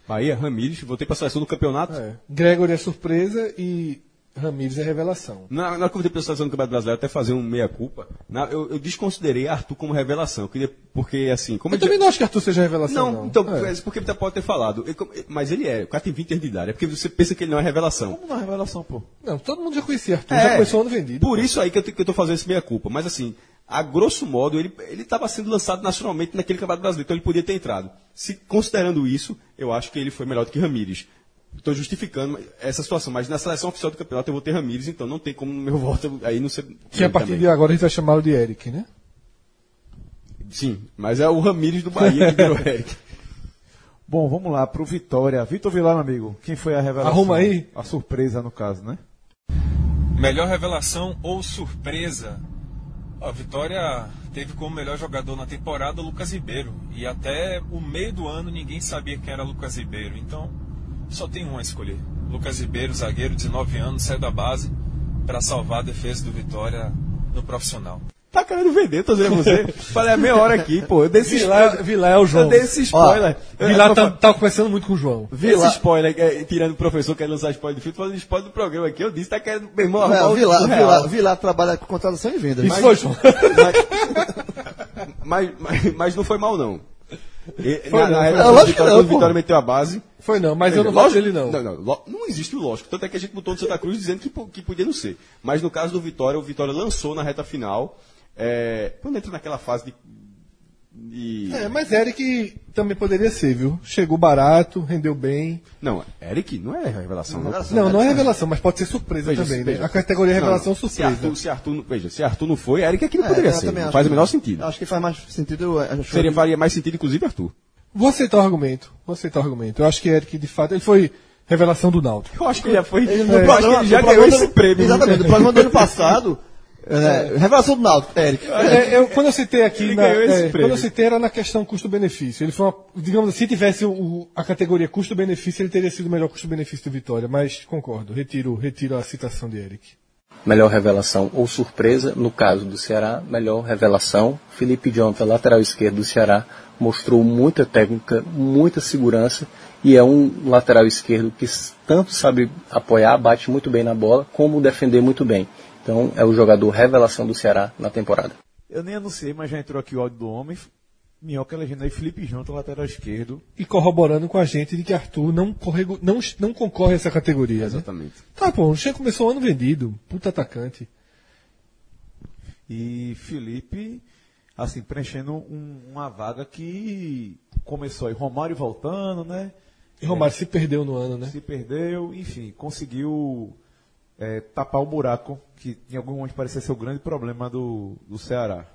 Bahia, Ramires, voltei pra seleção do campeonato. É. Gregory é surpresa e Ramires é revelação. Na, na hora que eu voltei pra seleção do campeonato brasileiro, até fazer um meia-culpa, eu, eu desconsiderei Arthur como revelação. Eu queria, porque assim, como Eu ele já- também não acho que Arthur seja revelação. Não, Não, então, É. é. porque você pode ter falado. Eu- mas ele é, o cara tem 20 anos de idade. É porque você pensa que ele não é revelação. Como na revelação, pô? Não, todo mundo já conhecia Arthur, É, já começou o ano vendido. Por isso aí que eu, te- que eu tô fazendo esse meia-culpa. Mas assim, a grosso modo, ele estava sendo lançado nacionalmente naquele campeonato brasileiro, então ele podia ter entrado. Se considerando isso, eu acho que ele foi melhor do que Ramires. Estou justificando essa situação, mas na seleção oficial do campeonato eu vou ter Ramires, então não tem como meu voto aí não ser. Que a partir de agora a gente vai chamá-lo de Eric, né? Sim, mas é o Ramires do Bahia que virou Eric. Bom, vamos lá pro Vitória. Vitor Vilar, meu amigo. Quem foi a revelação? Arruma aí. A surpresa, no caso, né? Melhor revelação ou surpresa? A Vitória teve como melhor jogador na temporada o Lucas Ribeiro. E até o meio do ano ninguém sabia quem era Lucas Ribeiro. Então, só tem um a escolher. Lucas Ribeiro, zagueiro, 19 anos, saiu da base para salvar a defesa do Vitória no profissional. Tá querendo vender, tô dizendo você. Falei a meia hora aqui, pô. Eu dei esse Vilar, spoiler. Vilar é o João. Eu dei esse spoiler. Eu- Vilar eu- tá, tá conversando muito com o João. Esse spoiler, é, tirando o professor querendo lançar spoiler do filme, falando spoiler do programa aqui, eu disse, tá querendo, meu irmão, arrumar Não, o real. Vilar, Vilar trabalha com contratação e venda. Isso Mas- foi, João. Mas, mas, mas não foi mal, não. E, Foi na, não, na foi época não. Lógico que Vitória, não. Vitória meteu a base. Foi não, mas eu não gosto dele não. Não, não, lo- não existe o lógico. Tanto é que a gente botou no Santa Cruz dizendo que, que podia não ser. Mas no caso do Vitória, o Vitória lançou na reta final. É, quando entra naquela fase de. de- É, mas Eric também poderia ser, viu? Chegou barato, rendeu bem. Não, Eric não é revelação. Não, Não, não é revelação, mas pode ser surpresa Veja, também, veja. né? A categoria é revelação Não, Se surpresa. Arthur, se, Arthur, não- veja, se Arthur não foi, Eric é que não É, poderia ser. Não faz o que- menor sentido. Acho que faz mais sentido. que- Seria, faria mais sentido, inclusive, Arthur. Vou aceitar o argumento. Vou aceitar o argumento. Eu acho que Eric, de fato, ele foi revelação do Náutico. Eu acho que já foi. Ele, acho que programa- ele já ganhou esse prêmio. Exatamente, no programa do ano passado. É, revelação do Náutico, Eric. É, eu- quando eu citei aqui, na- é, quando eu citei era na questão custo-benefício. Ele foi uma, digamos assim, se tivesse o- a categoria custo-benefício, ele teria sido o melhor custo-benefício do Vitória. Mas concordo, retiro, retiro a citação de Eric. Melhor revelação ou surpresa, no caso do Ceará, melhor revelação. Felipe Jonathan, lateral esquerdo do Ceará, mostrou muita técnica, muita segurança e é um lateral esquerdo que tanto sabe apoiar, bate muito bem na bola, como defender muito bem. Então é o jogador revelação do Ceará na temporada. Eu nem anunciei, mas já entrou aqui o áudio do homem. Minhoca legenda aí, Felipe Junto, lateral esquerdo. E corroborando com a gente de que Arthur não, corrego, não, não concorre a essa categoria. Né? Exatamente. Tá, pô, o Che começou o ano vendido. Puta atacante. E Felipe, assim, preenchendo um- uma vaga que começou aí. Romário voltando, né? E Romário se perdeu no ano, né? Se perdeu, enfim, conseguiu é, tapar o buraco que em algum momento parecia ser o grande problema do, do Ceará.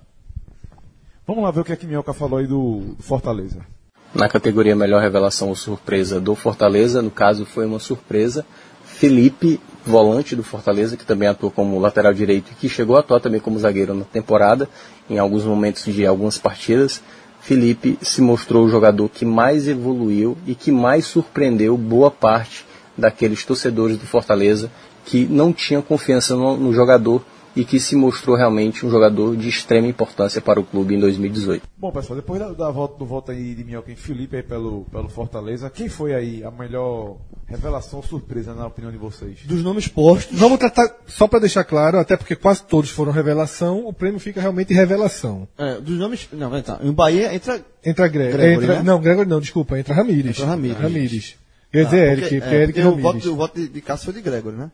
Vamos lá ver o que é que Minhoca falou aí do, do Fortaleza. Na categoria melhor revelação ou surpresa do Fortaleza, no caso foi uma surpresa. Felipe, volante do Fortaleza, que também atuou como lateral direito e que chegou a atuar também como zagueiro na temporada, em alguns momentos de algumas partidas. Felipe se mostrou o jogador que mais evoluiu e que mais surpreendeu boa parte daqueles torcedores do Fortaleza que não tinham confiança no, no jogador e que se mostrou realmente um jogador de extrema importância para o clube em 2018. Bom, pessoal, depois da, da volta, do volta aí de Minhoca em Felipe aí pelo, pelo Fortaleza, quem foi aí a melhor revelação ou surpresa, na opinião de vocês? Dos nomes postos. Vamos tratar, só para deixar claro, até porque quase todos foram revelação, o prêmio fica realmente revelação. É, dos nomes. Não, então. Em Bahia entra. Entra Gre Gregory, entra, né? Não, Gregory não, desculpa, entra Ramires. Entra Ramires. Ramires. Eu ia dizer Ah, Eric, porque, porque é, Eric porque o voto, Ramires. o voto de, de Cássio foi de Gregory, né?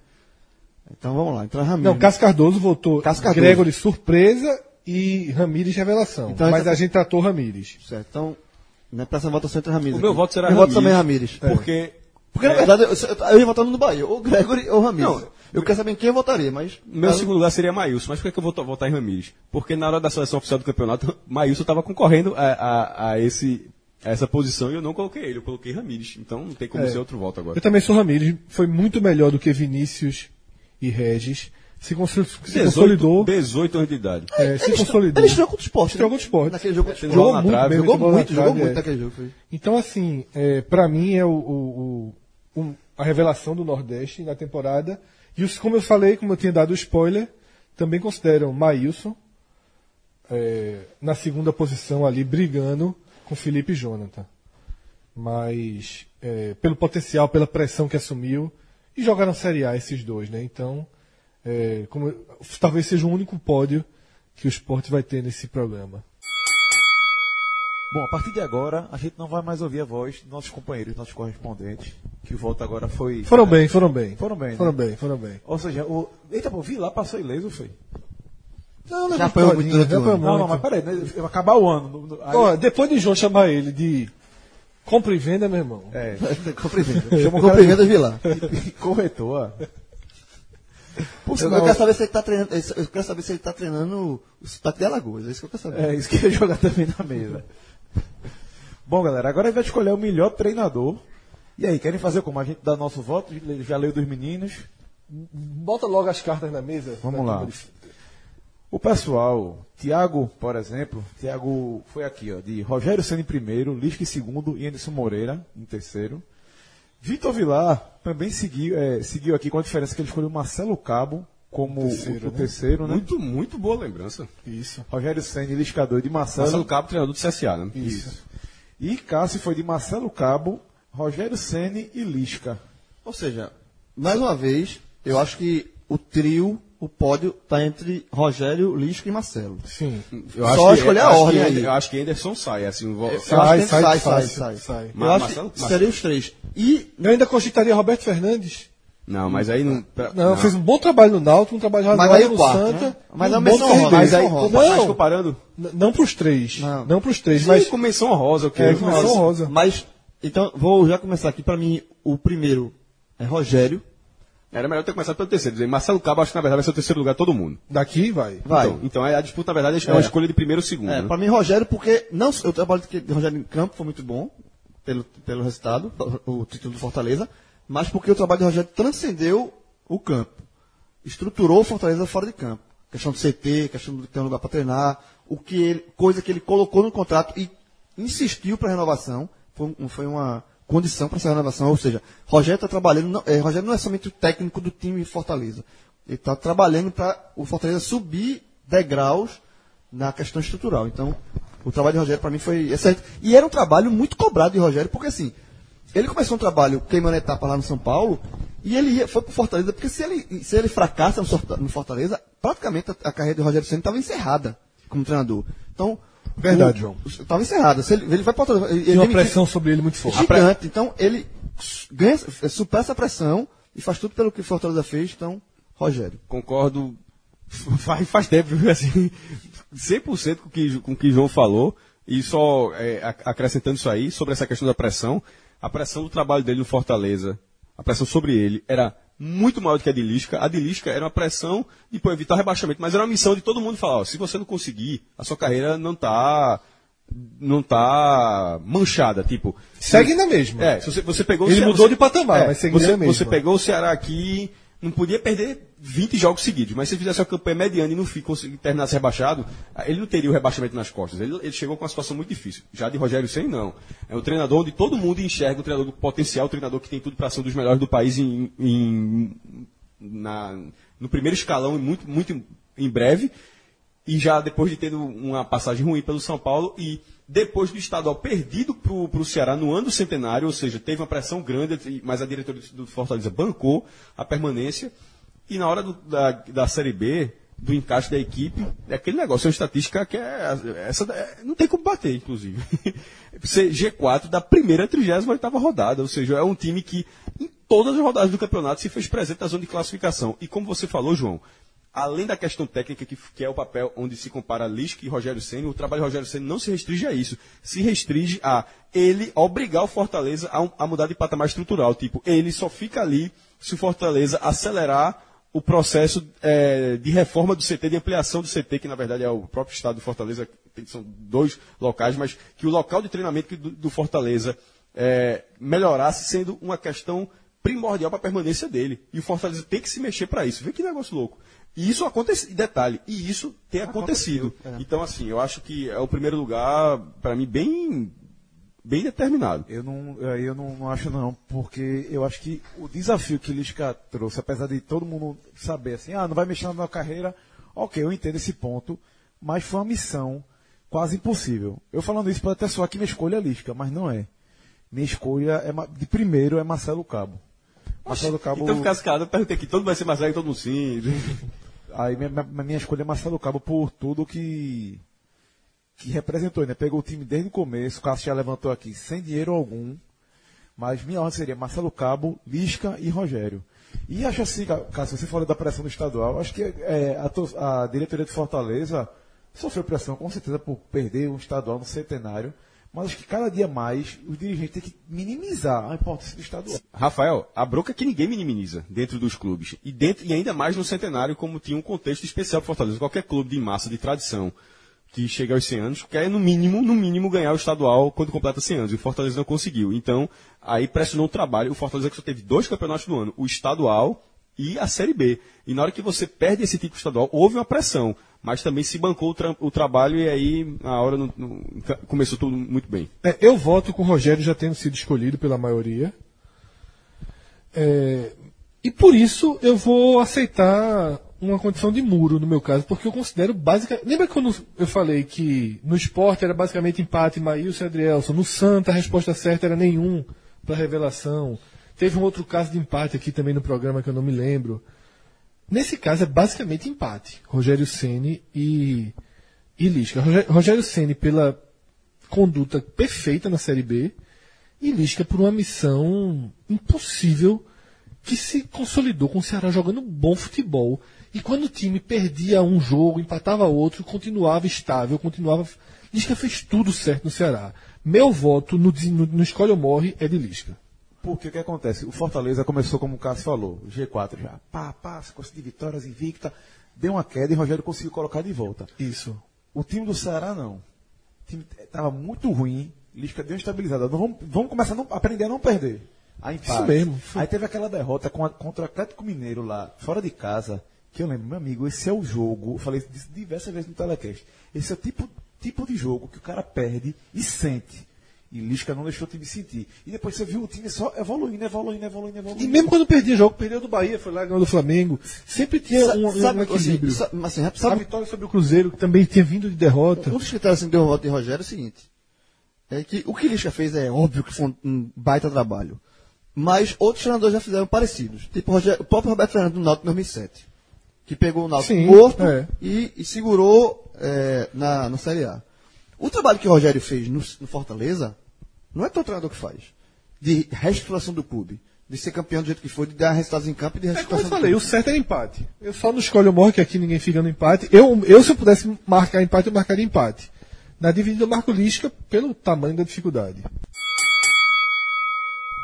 Então vamos lá, entra Ramires. Não, Cássio Cardoso votou Cássio Cardoso. Gregory surpresa e Ramires revelação. Então, mas a gente tratou Ramires. Certo, então. Na próxima votação entra Ramires. O meu aqui. voto será Meu voto também é Ramires. Porque Porque na verdade eu, eu ia votar no do Bahia, ou Gregory ou Ramires. Não. eu quero saber em quem eu votaria, mas. meu Caso- segundo lugar seria Maílson. Mas por que eu vou votar em Ramires? Porque na hora da seleção oficial do campeonato, Maílson estava concorrendo a, a, a esse, a essa posição e eu não coloquei ele, eu coloquei Ramires. Então não tem como É. ser outro voto agora. Eu também sou Ramires, foi muito melhor do que Vinícius e Regis. Se, consol- se consolidou. 18 anos de idade. é, se Ele consolidou. Ele estreou contra o esporte. né? Jogou contra o esporte. Naquele jogo. Jogou bola na muito trave, Jogou muito, jogou muito é. naquele jogo. Foi. Então, assim, é, para mim é o, o- o- a revelação do Nordeste na temporada. E os, como eu falei, como eu tinha dado o spoiler, também consideram Maílson é, na segunda posição ali, brigando com Felipe e Jonathan. mas é, pelo potencial, pela pressão que assumiu, e jogaram Série A esses dois, né? Então, é, como, talvez seja o único pódio que o esporte vai ter nesse programa. Bom, a partir de agora, a gente não vai mais ouvir a voz dos nossos companheiros, nossos correspondentes, que o voto agora foi. Foram bem, foram bem. Foram bem. Foram né? bem, foram bem. Ou seja, o. Eita, pô, vi lá, passou ileso, foi. Não, não Já é apanhou todinho, muito durante já o ano. Não, não, mas peraí, né? vai acabar o ano. no- no- aí- Ó, depois de João chamar ele de compra e venda, meu irmão. é, Compre e venda. Chama Compre e venda, vi lá. corretor. Por Eu, eu quero saber se ele tá treinando. Eu quero saber se ele tá treinando o sotaque de Alagoas. É isso que eu quero saber. É isso que eu ia jogar também na mesa. Bom, galera, agora a gente vai escolher o melhor treinador. E aí, querem fazer como? A gente dá nosso voto, já leu dos meninos. Bota logo as cartas na mesa. Vamos lá. O pessoal, Thiago, por exemplo, Thiago foi aqui, ó, de Rogério Senna em primeiro, Lisca em segundo e Anderson Moreira em terceiro. Vitor Vilar também seguiu, é, seguiu aqui com a diferença que ele escolheu Marcelo Cabo como Terceiro, o, o né? terceiro, né? Muito, muito boa lembrança. Isso. Rogério Senna Liscador de Marcelo. Marcelo Cabo, treinador do CSA, né? Isso. E Cássio foi de Marcelo Cabo, Rogério Ceni e Lisca. Ou seja, mais uma vez, eu acho que o trio, o pódio, tá entre Rogério, Lisca e Marcelo. Sim. Eu Só escolher a ordem aí. Eu acho que Anderson sai, assim. Sai, sai, sai, sai, sai. Eu Mas acho Marcelo- que seriam os três. E Eu ainda cogitaria Roberto Fernandes. Não, mas aí não. pra- Não, fez um bom trabalho no Náutico, um trabalho Mas aí o no quarto, Santa. né? Mas um é menção honrosa, CRB. Mas aí, mas Não. comparando. Não pros três. Não. Não, pros três, Mas mas com menção honrosa, ok. É, com menção honrosa. Mas, então, vou já começar aqui. Pra mim, o primeiro é Rogério. Era melhor ter começado pelo terceiro. Dizer, Marcelo Cabo, acho que na verdade vai ser o terceiro lugar todo mundo. daqui vai. Vai. Então, então a disputa, na verdade, é uma escolha de primeiro ou segundo. É, né? pra mim, Rogério, porque não, o trabalho de Rogério em campo foi muito bom, pelo, pelo resultado, o, título do Fortaleza, mas porque o trabalho de Rogério transcendeu o campo. Estruturou o Fortaleza fora de campo. Questão do CT, questão de ter um lugar para treinar, o que ele, coisa que ele colocou no contrato e insistiu para renovação, foi, foi uma condição para essa renovação, ou seja, Rogério está trabalhando, não, é, Rogério não é somente o técnico do time Fortaleza, ele está trabalhando para o Fortaleza subir degraus na questão estrutural. Então, o trabalho de Rogério para mim foi excelente. E era um trabalho muito cobrado de Rogério, porque assim, ele começou um trabalho queimando etapa lá no São Paulo, e ele ia, foi pro Fortaleza, porque se ele, se ele fracassa no Fortaleza, praticamente a, a carreira de Rogério Senna estava encerrada como treinador. Então. Verdade, o- João. Estava encerrada. Se ele, ele vai Fortaleza. Ele, Tinha uma ele pressão sobre ele muito forte. gigante. Então, ele ganha, supera essa pressão e faz tudo pelo que o Fortaleza fez. Então, Rogério. Concordo. Faz, faz tempo, viu? Assim, 100% com o que, com o que João falou. E só é, ac- acrescentando isso aí, sobre essa questão da pressão, a pressão do trabalho dele no Fortaleza, a pressão sobre ele, era muito maior do que a de Lisca. A de Lisca era uma pressão de pô, evitar o rebaixamento, mas era uma missão de todo mundo falar, ó, se você não conseguir, a sua carreira não tá não tá manchada, tipo... Segue se- na mesma. É, se você, você pegou o Ele Ceará- mudou você- de patamar, é, mas seguiu você, na mesma. você pegou o Ceará aqui, não podia perder 20 jogos seguidos, mas se ele fizesse uma campanha mediana e não conseguir terminasse rebaixado, ele não teria o rebaixamento nas costas. Ele, ele chegou com uma situação muito difícil. Já de Rogério Senna, não. É um treinador onde todo mundo enxerga um treinador do potencial, um treinador que tem tudo para ser um dos melhores do país em, em- na- no primeiro escalão e muito, muito em breve. E já depois de ter uma passagem ruim pelo São Paulo e depois do estadual perdido para o Ceará no ano do centenário, ou seja, teve uma pressão grande, mas a diretoria do Fortaleza bancou a permanência. E na hora do- da, da Série B, do encaixe da equipe, é aquele negócio, é uma estatística que é. Essa, é- não tem como bater, inclusive. Ser G4 da primeira a 38 rodada, ou seja, é um time que em todas as rodadas do campeonato se fez presente na zona de classificação. E como você falou, João, além da questão técnica, que, que é o papel onde se compara Lisca e Rogério Senna, o trabalho de Rogério Senna não se restringe a isso. Se restringe a ele obrigar o Fortaleza a, a mudar de patamar estrutural. Tipo, ele só fica ali se o Fortaleza acelerar o processo eh, de reforma do CT, de ampliação do CT, que na verdade é o próprio estado do Fortaleza, são dois locais, mas que o local de treinamento do, do Fortaleza eh, melhorasse, sendo uma questão primordial para a permanência dele. E o Fortaleza tem que se mexer para isso. Vê que negócio louco. E isso acontece, detalhe, e isso tem acontecido. Então, assim, eu acho que é o primeiro lugar, para mim, bem, bem determinado. Eu não, aí eu não, não acho não, porque eu acho que o desafio que Lisca trouxe, apesar de todo mundo saber assim, ah, não vai mexer na minha carreira, ok, eu entendo esse ponto, mas foi uma missão quase impossível. Eu falando isso pode até soar que minha escolha é Lisca, mas não é. minha escolha é, de primeiro é Marcelo Cabo. Marcelo Cabo. Então ficasse calado, eu perguntei aqui, todo vai ser Marcelo e todo mundo sim. Aí minha, minha, escolha é Marcelo Cabo por tudo que que representou, né? Pegou o time desde o começo, o Cássio já levantou aqui sem dinheiro algum. Mas minha ordem seria Marcelo Cabo, Lisca e Rogério. E acho assim, Cássio, você falou da pressão do estadual, acho que é, a, a, diretoria de Fortaleza sofreu pressão, com certeza, por perder um estadual no centenário. Mas acho que cada dia mais os dirigentes têm que minimizar a importância do estadual. Rafael, a bronca é que ninguém minimiza dentro dos clubes. E, dentro, e ainda mais no centenário, como tinha um contexto especial para Fortaleza. Qualquer clube de massa, de tradição, que chega aos 100 anos, quer no mínimo, no mínimo ganhar o estadual quando completa 100 anos. E o Fortaleza não conseguiu. Então, aí pressionou o trabalho. O Fortaleza que só teve dois campeonatos no ano, o estadual e a Série B. E na hora que você perde esse título estadual, houve uma pressão, mas também se bancou o, tra o trabalho e aí a hora não, não, começou tudo muito bem. É, eu voto com o Rogério já tendo sido escolhido pela maioria. É, e por isso eu vou aceitar uma condição de muro no meu caso, porque eu considero básica. Lembra quando eu falei que no esporte era basicamente empate Maílson e Adrielson? No Santa a resposta certa era nenhum para revelação. Teve um outro caso de empate aqui também no programa que eu não me lembro. Nesse caso é basicamente empate. Rogério Ceni e, e Lisca. Rogério Ceni pela conduta perfeita na Série B e Lisca por uma missão impossível que se consolidou com o Ceará jogando bom futebol e quando o time perdia um jogo, empatava outro, continuava estável, continuava. Lisca fez tudo certo no Ceará. Meu voto no, no, no Escolha ou Morre é de Lisca. Porque o que acontece? O Fortaleza começou, como o Cássio falou, G4 já. Pá, pá, conseguiu vitórias invicta. Deu uma queda e o Rogério conseguiu colocar de volta. Isso. O time do Ceará não. O time estava muito ruim. Lisca deu uma estabilizada. Vamos, vamos começar a não, aprender a não perder. A empate. Isso mesmo. Foi. Aí teve aquela derrota a, contra o Atlético Mineiro lá, fora de casa que eu lembro, meu amigo, esse é o jogo, eu falei isso diversas vezes no telecast, esse é o tipo, tipo de jogo que o cara perde e sente. E Lisca não deixou o time sentir. E depois você viu o time só evoluindo, evoluindo, evoluindo, evoluindo. E mesmo quando perdia jogo, perdeu do Bahia, foi lá ganhou do Flamengo. Sempre tinha Sa um, sabe, um equilíbrio. Assim, assim, sabe, a vitória sobre o Cruzeiro, que também tinha vindo de derrota. Um dos critérios assim, uma volta em Rogério é o seguinte. É que o que Lisca fez é óbvio que foi um, baita trabalho. Mas outros treinadores já fizeram parecidos. Tipo o, próprio Roberto Fernandes no Náutico em 2007 que pegou o Náutico morto é. e, e, segurou é, na, na Série A. O trabalho que o Rogério fez no, no Fortaleza não é todo treinador que faz. De reestruturação do clube. De ser campeão do jeito que foi, de dar resultados em campo e de reestruturação. É como eu falei, o certo é empate. Eu só não escolho o morro, que aqui ninguém fica no empate. Eu, eu, se eu pudesse marcar empate, eu marcaria empate. Na dividida eu marco Lisca pelo tamanho da dificuldade.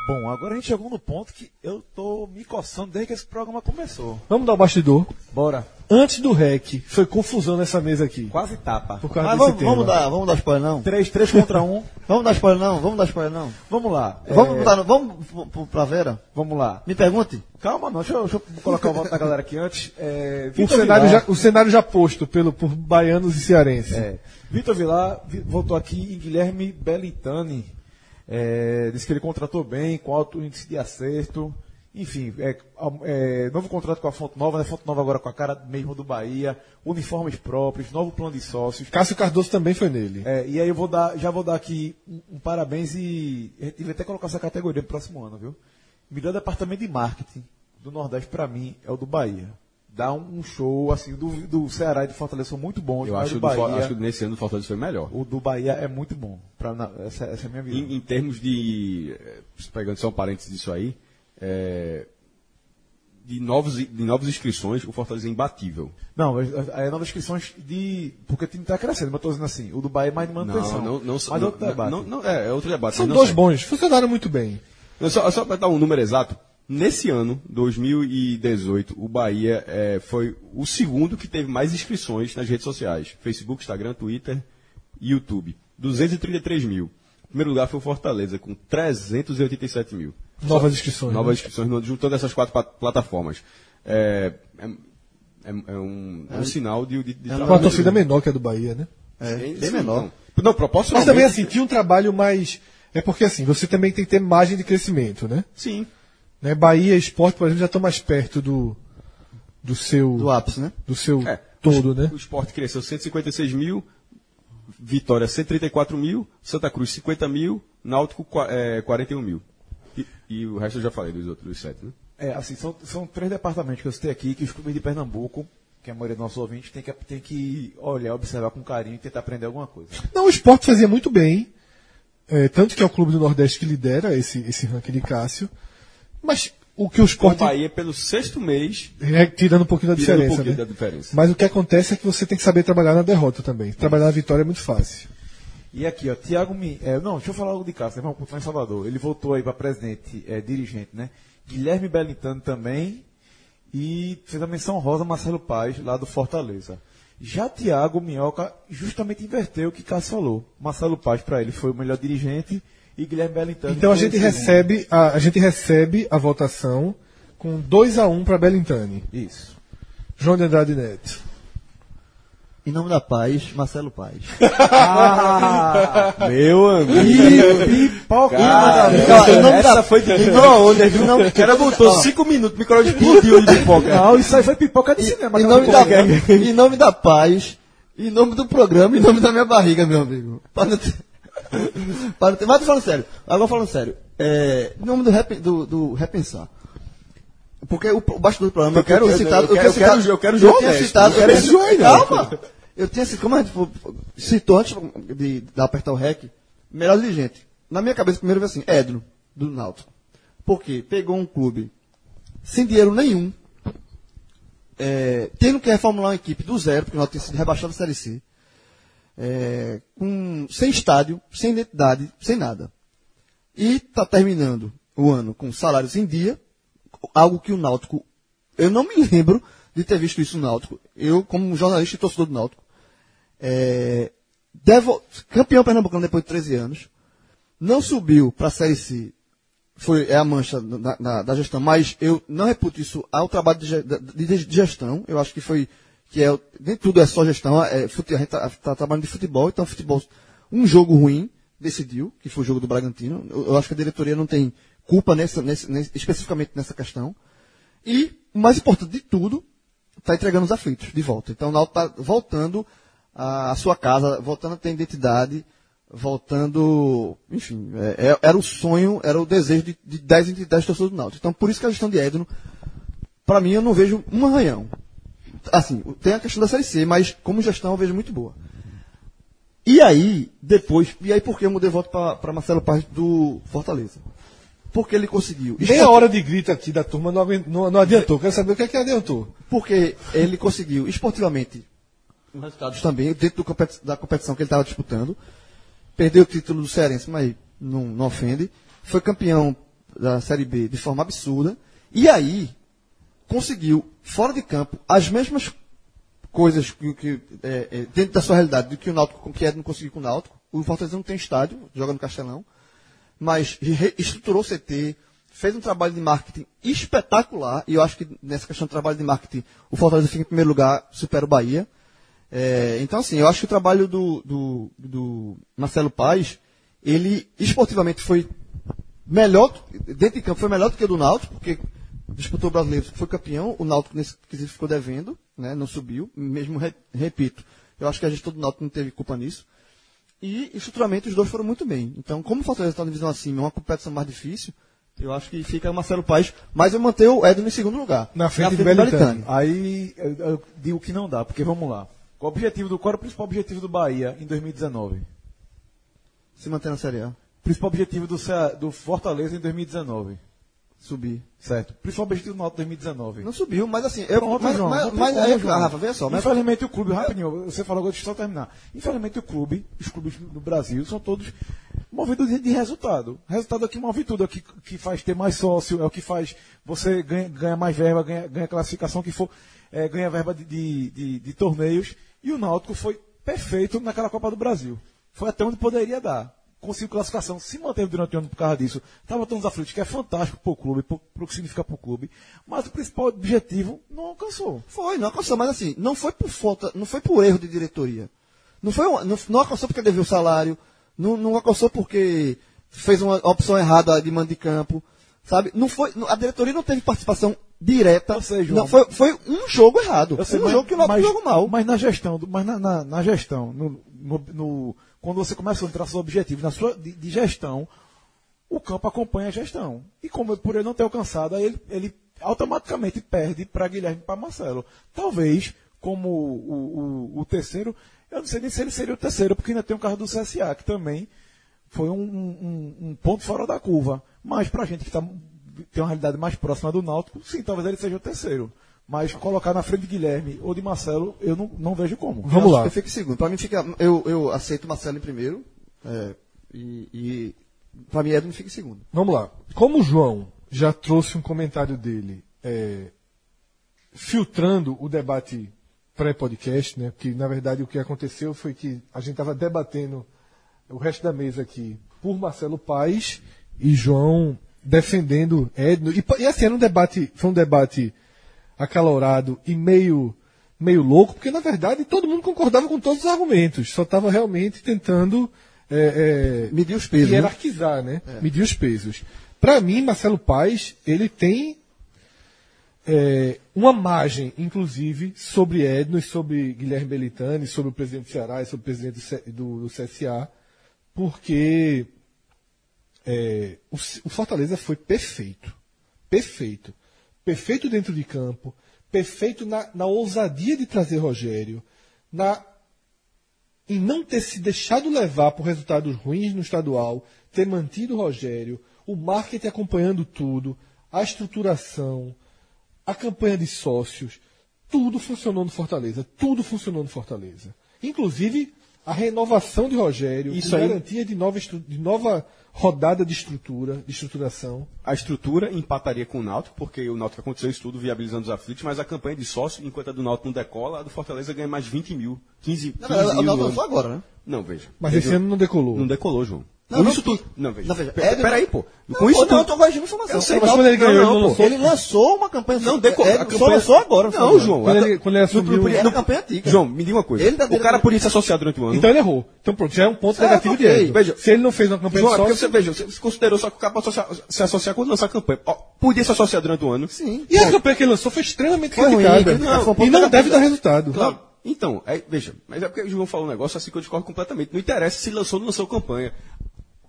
Bom, agora a gente chegou no ponto que eu tô me coçando desde que esse programa começou. Vamos dar o bastidor? Bora. Antes do REC, foi confusão nessa mesa aqui. Quase tapa. Por causa Mas vamos, vamos, dar, vamos dar spoiler não? Três, três contra um. vamos dar spoiler não? Vamos dar spoiler não? Vamos lá. Vamos, é... vamos pra Vera? Vamos lá. Me pergunte. Calma, não. Deixa eu, deixa eu colocar o voto da galera aqui antes. É, o, cenário já, o cenário já posto pelo, por baianos e cearenses. É. Vitor Vilar voltou aqui em Guilherme Belitani. É, disse que ele contratou bem, com alto índice de acerto. Enfim, é, é, novo contrato com a Fonte Nova, né? Fonte Nova agora com a cara mesmo do Bahia, uniformes próprios, novo plano de sócios. Cássio Cardoso também foi nele. É, e aí eu vou dar, já vou dar aqui um, um parabéns e gente até colocar essa categoria no próximo ano, viu? Melhor departamento de marketing do Nordeste para mim é o do Bahia dá um show, assim, do, do Ceará e do Fortaleza são muito bons. Eu acho, do Bahia, acho que nesse ano do Fortaleza foi melhor. O do Bahia é muito bom. Pra, essa, essa é a minha visão. Em, em, termos de. Eh, pegando só um parênteses disso aí, é, de, novos, de novas inscrições, o Fortaleza é imbatível. Não, é, é novas inscrições de. Porque o time está crescendo, mas estou dizendo assim, o do Bahia é mais de manutenção. Não, não, não, mas não, outro debate. Não, não, é, é outro debate. São dois bons, funcionaram muito bem. Só, só para dar um número exato, Nesse ano, 2018, o Bahia é, foi o segundo que teve mais inscrições nas redes sociais: Facebook, Instagram, Twitter e YouTube. 233 mil. O primeiro lugar foi o Fortaleza, com 387 mil. Novas inscrições. Novas né? inscrições, juntando essas quatro plataformas. É, é, é, é um, é um sinal de, de, de é uma torcida menor que a do Bahia, né? É, bem menor. Não, não proporcionalmente. Mas também assim, tinha um trabalho mais. É porque assim, você também tem que ter margem de crescimento, né? Sim. Né? Bahia e Esporte, por exemplo, já estão mais perto do, do seu. Do ápice, né? Do seu é, todo, o, né? O esporte cresceu 156 mil, Vitória 134 mil, Santa Cruz 50 mil, Náutico é, 41 mil. E, o resto eu já falei dos outros, dos sete, né? É, assim, são, são três departamentos que eu citei aqui, que os clubes de Pernambuco, que a maioria dos nossos ouvintes, tem que, tem que olhar, observar com carinho e tentar aprender alguma coisa. Não, o esporte fazia muito bem. É, tanto que é o clube do Nordeste que lidera esse, esse ranking de Cássio. Mas o que o esporte. O Bahia, pelo sexto mês. É, tirando um pouquinho da diferença. Um pouquinho né? da diferença. Mas o que acontece é que você tem que saber trabalhar na derrota também. Trabalhar na vitória é muito fácil. E aqui, ó, Tiago Mi... É, não, deixa eu falar algo de Cássio, vamos continuar em Salvador. Ele voltou aí para presidente, é, dirigente, né? Guilherme Belintano também. E fez a menção rosa Marcelo Paz, lá do Fortaleza. Já Tiago Minhoca justamente inverteu o que Cássio falou. Marcelo Paz, para ele, foi o melhor dirigente e Guilherme Belintani. Então a gente, recebe a, a, gente recebe a votação com 2 a 1 um para Belintani. Isso. João de Andrade Neto. Em nome da paz, Marcelo Paz. ah, meu amigo. Pipoca. Essa foi de micro-ondas. O cara botou 5 minutos, micro-ondas explodiu de pipoca. Não, isso aí foi pipoca de cinema. Em nome, da, em nome da paz, em nome do programa, em nome da minha barriga, meu amigo. Para não ter... Para não ter... Mas tô falando sério. Agora falando sério. É, em nome do, rep, do, do repensar. Porque o, o bastidor do programa, eu, quero. Eu, quero, citado, eu quero tinha citado. Eu quero Calma! Eu tinha citado, como a gente citou antes de, de apertar o REC, melhor dirigente. Na minha cabeça, primeiro veio assim, Edno, do Náutico. Por quê? Pegou um clube sem dinheiro nenhum, é, tendo que reformular uma equipe do zero, porque o Náutico tinha sido rebaixado da Série C, é, com, sem estádio, sem identidade, sem nada. E está terminando o ano com salários em dia, algo que o Náutico, eu não me lembro de ter visto isso no Náutico. Eu, como jornalista e torcedor do Náutico, é, devo, campeão pernambucano depois de 13 anos, não subiu para a Série C, foi, é a mancha na, da gestão, mas eu não reputo isso ao trabalho de, de, de gestão, eu acho que foi, que é, nem tudo é só gestão, é, a gente está tá trabalhando de futebol, então futebol, um jogo ruim, decidiu, que foi o jogo do Bragantino, eu, eu acho que a diretoria não tem culpa nessa, especificamente nessa questão, e, o mais importante de tudo, está entregando os aflitos de volta. Então o Náutico está voltando à sua casa, voltando a ter identidade, voltando, enfim, é, é era o sonho, era o desejo de, de 10 entre 10 torcedores do Náutico. Então por isso que a gestão de Edno, para mim eu não vejo um arranhão. Assim, tem a questão da Série C, mas como gestão eu vejo muito boa. E aí, depois, e aí por que eu mudei voto para Marcelo Paz do Fortaleza? Porque ele conseguiu. Meia hora de grito aqui da turma não, não, não adiantou. Quero saber o que é que adiantou. Porque ele conseguiu, esportivamente, resultados também, dentro da competição que ele estava disputando. Perdeu o título do Cearense, mas não, não ofende. Foi campeão da Série B de forma absurda. E aí, conseguiu, fora de campo, as mesmas coisas que, que é, é, dentro da sua realidade do que o Náutico, que não conseguiu com o Náutico. O Fortaleza não tem estádio, joga no Castelão mas estruturou o CT, fez um trabalho de marketing espetacular, e eu acho que nessa questão do trabalho de marketing, o Fortaleza fica em primeiro lugar, supera o Bahia. É, então, assim, eu acho que o trabalho do, do, do Marcelo Paz, ele esportivamente foi melhor, dentro de campo foi melhor do que o do Náutico, porque disputou o brasileiro, foi campeão, o Náutico nesse quesito ficou devendo, né, não subiu, mesmo, repito, eu acho que a gestão do Náutico não teve culpa nisso. E estruturalmente os dois foram muito bem. Então, como o Fortaleza está na divisão acima, é uma competição mais difícil, eu acho que fica o Marcelo Paes, mas eu mantenho o Edno em segundo lugar. Na frente, na frente do Belitani. Aí eu, eu, digo que não dá, porque vamos lá. Qual, o objetivo do, qual era o principal objetivo do Bahia em 2019? Se manter na Série A. Principal objetivo do, do Fortaleza em 2019? Subir. Certo. Principal objetivo do Náutico 2019. Não subiu, mas assim, eu Pronto, mas, João, mas, mas, mas ah, Rafa, veja só, mas... Infelizmente o clube, rapidinho, você falou, deixa eu só terminar. Infelizmente o clube, os clubes do Brasil são todos movidos de, de resultado. Resultado aqui move tudo, é o que, que faz ter mais sócio, é o que faz você ganha, ganha mais verba, ganha, ganha classificação que for, é, ganha verba de, de, de, de torneios. E o Náutico foi perfeito naquela Copa do Brasil. Foi até onde poderia dar conseguiu classificação, se manteve durante o ano por causa disso. Estava tão aflitos, que é fantástico para o clube, para o que significa para o clube. Mas o principal objetivo não alcançou. Foi, não alcançou, mas assim, não foi por falta, não foi por erro de diretoria. Não, foi, não, não alcançou porque deveu salário, não, não alcançou porque fez uma opção errada de mando de campo. Sabe? Não foi, a diretoria não teve participação direta. Sei, não, foi, foi um jogo errado. Sei, um mas, jogo que o Náutico jogou mal. Mas na gestão, mas na, na, na gestão, no, no, no, quando você começa a entrar seus objetivos na sua de, de, gestão, o campo acompanha a gestão. E como por ele não ter alcançado, aí ele, ele automaticamente perde para Guilherme e para Marcelo. Talvez, como o, o, o, terceiro, eu não sei nem se ele seria o terceiro, porque ainda tem o carro do CSA, que também foi um, um, um ponto fora da curva. Mas para a gente que tá, tem uma realidade mais próxima do Náutico, sim, talvez ele seja o terceiro. Mas colocar na frente de Guilherme ou de Marcelo, eu não, não vejo como. Vamos lá. Eu fico em segundo. Para mim fica. Eu, eu aceito Marcelo em primeiro. É, e, e para mim Edno fica em segundo. Vamos lá. Como o João já trouxe um comentário dele é, filtrando o debate pré-podcast, né? Porque na verdade o que aconteceu foi que a gente estava debatendo o resto da mesa aqui por Marcelo Paes e João defendendo Edno. E, e assim, era um debate, foi um debate acalorado e meio, meio louco, porque na verdade todo mundo concordava com todos os argumentos, só estava realmente tentando é, é, medir os pesos, né? hierarquizar, né? né? É. Medir os pesos. Para mim, Marcelo Paes, ele tem é, uma margem, inclusive, sobre Edno e sobre Guilherme Belitani, sobre o presidente do Ceará e sobre o presidente do, do CSA, porque é, o, o Fortaleza foi perfeito. Perfeito perfeito dentro de campo, perfeito na, na ousadia de trazer Rogério, na em não ter se deixado levar por resultados ruins no estadual, ter mantido Rogério, o marketing acompanhando tudo, a estruturação, a campanha de sócios, tudo funcionou no Fortaleza, tudo funcionou no Fortaleza. Inclusive a renovação de Rogério, Isso a garantia de nova, de nova rodada de estrutura, de estruturação. A estrutura empataria com o Náutico, porque o Náutico aconteceu isso tudo viabilizando os aflitos, mas a campanha de sócio, enquanto a do Náutico não decola, a do Fortaleza ganha mais 20 mil, 15, 15 não, mil. O Náutico só agora, né? Não, veja. Mas veja, esse ano não decolou. Não decolou, João. Não, não, isso tudo. Não, veja. Não, veja. Peraí, pô. Não, com isso não, tudo. eu tô corrigindo informação. Eu sei, mas quando ele ganhou, não, ele, lançou... ele lançou uma campanha. Não, decolou. É, campanha... Só lançou agora. Não, João. Quando ele, quando ele assumiu... No, no, campanha antiga. João, me diga uma coisa. Ele tá o cara podia se associar durante o ano. Então ele errou. Então pronto, já é um ponto Certo, negativo ok. de ele. Veja, se ele não fez uma campanha João, é sócio... você, veja, você considerou só que o cara pode se associar quando lançar a campanha. Ó, podia se associar durante o ano. Sim. E a campanha que ele lançou foi extremamente criticada. não, e não deve dar resultado. Claro. Então, é, veja, mas é porque o João falou um negócio assim que eu discordo completamente. Não interessa se lançou ou não lançou campanha.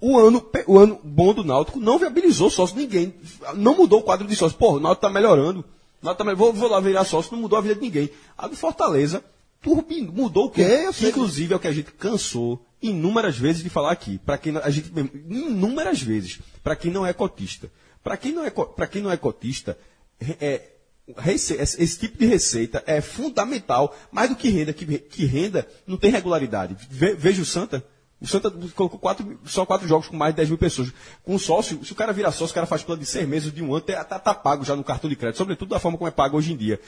O ano, o ano bom do Náutico não viabilizou sócio ninguém. Não mudou o quadro de sócio. Pô, o Náutico tá melhorando. Náutico tá me- vou, vou lá virar sócio, não mudou a vida de ninguém. A do Fortaleza turbinou, mudou o quê? É, sei. Inclusive é o que a gente cansou inúmeras vezes de falar aqui. Para quem a gente inúmeras vezes, para quem não é cotista. Para quem não é para quem não é cotista, é, esse, esse tipo de receita é fundamental, mais do que renda, que, que renda não tem regularidade. Ve- veja o Santa. O Santa colocou quatro, só quatro jogos com mais de 10 mil pessoas. Com sócio, se o cara vira sócio, o cara faz plano de seis meses, de um ano, tá, tá- pago já no cartão de crédito, sobretudo da forma como é pago hoje em dia.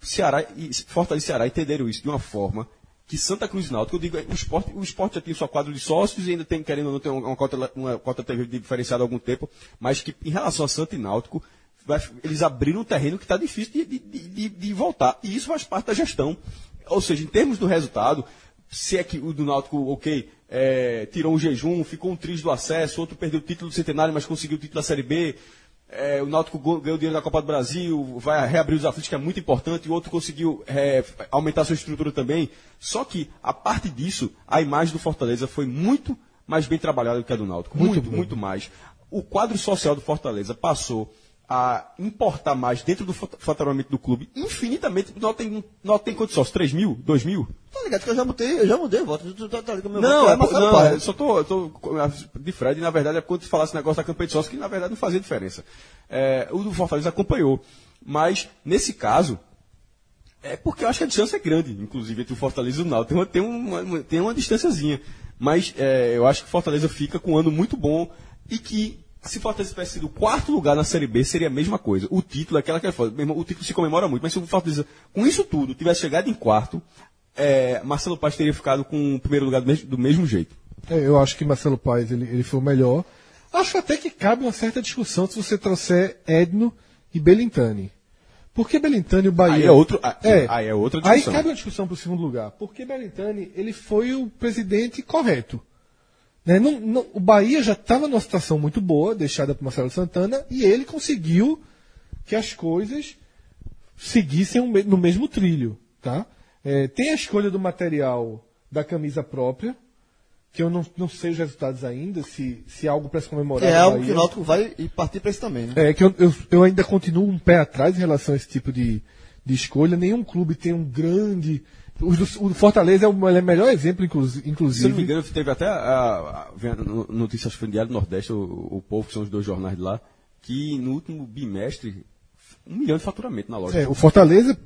Ceará e Fortaleza e Ceará entenderam isso de uma forma que Santa Cruz e Náutico, eu digo, o esporte, o esporte já tem sua quadro de sócios e ainda tem, querendo ou não, tem uma cota, uma cota diferenciada há algum tempo, mas que em relação a Santa e Náutico, vai- eles abriram um terreno que está difícil de, de, de- de voltar. E isso faz parte da gestão. Ou seja, em termos do resultado, se é que o do Náutico, ok, é, tirou um jejum, ficou um triz do acesso, outro perdeu o título do centenário, mas conseguiu o título da Série B. É, o Náutico ganhou dinheiro da Copa do Brasil, vai reabrir os aflitos, que é muito importante, e o outro conseguiu é, aumentar sua estrutura também. Só que, a parte disso, a imagem do Fortaleza foi muito mais bem trabalhada do que a do Náutico. Muito, muito, mais. O quadro social do Fortaleza passou a importar mais dentro do fat- faturamento do clube, infinitamente. Não tem, não tem quantos sócios? 3 mil? 2 mil? Tá ligado que eu já mudei, eu já mudei voto. Tá, tá? Meu Não, voto é, Marcelo não, Paes. eu só tô, eu tô de Fred, na verdade, é quando tu falasse negócio da campanha de sócio, que na verdade não fazia diferença. É, o do Fortaleza acompanhou. Mas, nesse caso, é porque eu acho que a distância é grande, inclusive, entre o Fortaleza e o Náutico. Tem uma, tem uma, tem uma distânciazinha. Mas é, eu acho que o Fortaleza fica com um ano muito bom e que, se o Fortaleza tivesse sido quarto lugar na Série B, seria a mesma coisa. O título, é aquela que é foda. O título se comemora muito, mas se o Fortaleza, com isso tudo, tivesse chegado em quarto, é, Marcelo Paz teria ficado com o primeiro lugar do mesmo, do mesmo jeito. É, eu acho que Marcelo Paes ele, ele foi o melhor. Acho até que cabe uma certa discussão se você trouxer Edno e Belintani. Por que Belintani e o Bahia? Aí é outro- ah, aí é outra Aí discussão. cabe uma discussão para o segundo lugar. Porque Belintani ele foi o presidente correto. Né? Não- não- o Bahia já estava numa situação muito boa, deixada por Marcelo Santana, e ele conseguiu que as coisas seguissem no mesmo trilho. Tá? É, tem a escolha do material da camisa própria, que eu não, não sei os resultados ainda, se, se é algo para se comemorar. É algo Bahia. que o Náutico vai e partir para isso também, né? É, que eu, eu, eu ainda continuo um pé atrás em relação a esse tipo de, de escolha. Nenhum clube tem um grande. O, do- o Fortaleza é o melhor exemplo, inclusi- Se não me inclusive. engano, teve até a, a, notícias foi Diário do Nordeste, o, o Povo, que são os dois jornais de lá, que no último bimestre, um milhão de faturamento na loja. É, o Fortaleza.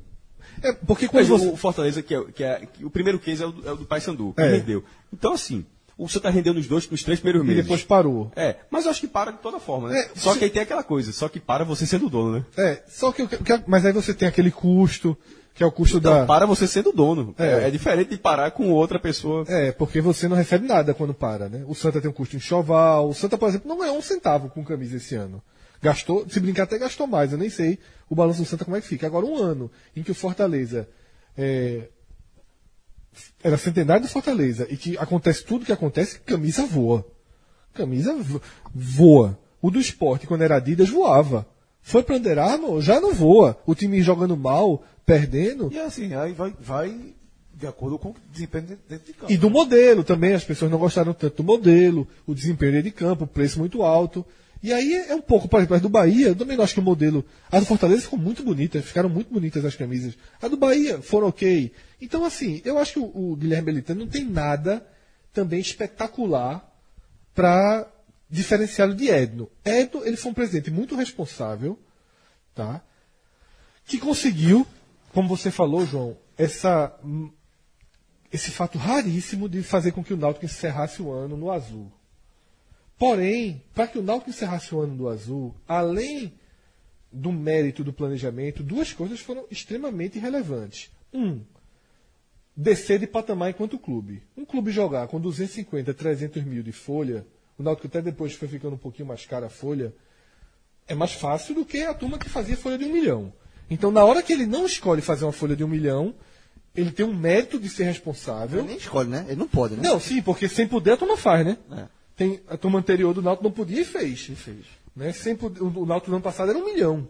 É, porque quando você. o Fortaleza, que é, que é- que o primeiro case é o do, é o do Paysandu, que É. rendeu. Então, assim, o Santa rendeu nos dois, nos três primeiros E meses. depois parou. É, mas eu acho que para de toda forma, né? É, só se- que aí tem aquela coisa, só que para você sendo dono, né? É, só que- Mas aí você tem aquele custo, que é o custo Então, da. para você sendo dono. É. É. é diferente de parar com outra pessoa. É, porque você não recebe nada quando para, né? O Santa tem um custo enxoval. O Santa, por exemplo, não ganhou um centavo com camisa esse ano. Gastou, se brincar até gastou mais, eu nem sei o balanço do Santa como é que fica. Agora, um ano em que o Fortaleza é, era centenário do Fortaleza e que acontece tudo que acontece, camisa voa. Camisa vo- voa. O do esporte, quando era Adidas, voava. Foi pra Under Armour, já não voa. O time jogando mal, perdendo. E assim, aí vai, vai de acordo com o desempenho dentro- dentro de campo. E do modelo também, as pessoas não gostaram tanto do modelo, o desempenho dele de campo, o preço muito alto. E aí é um pouco, por exemplo, as do Bahia, eu também acho que o modelo. A do Fortaleza ficou muito bonita, ficaram muito bonitas as camisas. A do Bahia foram ok. Então, assim, eu acho que o, o Guilherme Belitano não tem nada também espetacular para diferenciá-lo de Edno. Edno, ele foi um presidente muito responsável, tá? Que conseguiu, como você falou, João, essa hum, esse fato raríssimo de fazer com que o Náutico encerrasse o ano no azul. Porém, para que o Náutico encerrasse o ano no azul, além do mérito do planejamento, duas coisas foram extremamente relevantes. Um, descer de patamar enquanto clube. Um clube jogar com 250, 300 mil de folha, o Náutico até depois foi ficando um pouquinho mais cara a folha, é mais fácil do que a turma que fazia folha de um milhão. Então, na hora que ele não escolhe fazer uma folha de um milhão, ele tem um mérito de ser responsável. Ele nem escolhe, né? Ele não pode, né? Não, sim, porque sem poder a turma faz, né? É. Tem, a turma anterior do Náutico não podia e fez. E fez. Né? Sem poder, o, Náutico no ano passado era um milhão.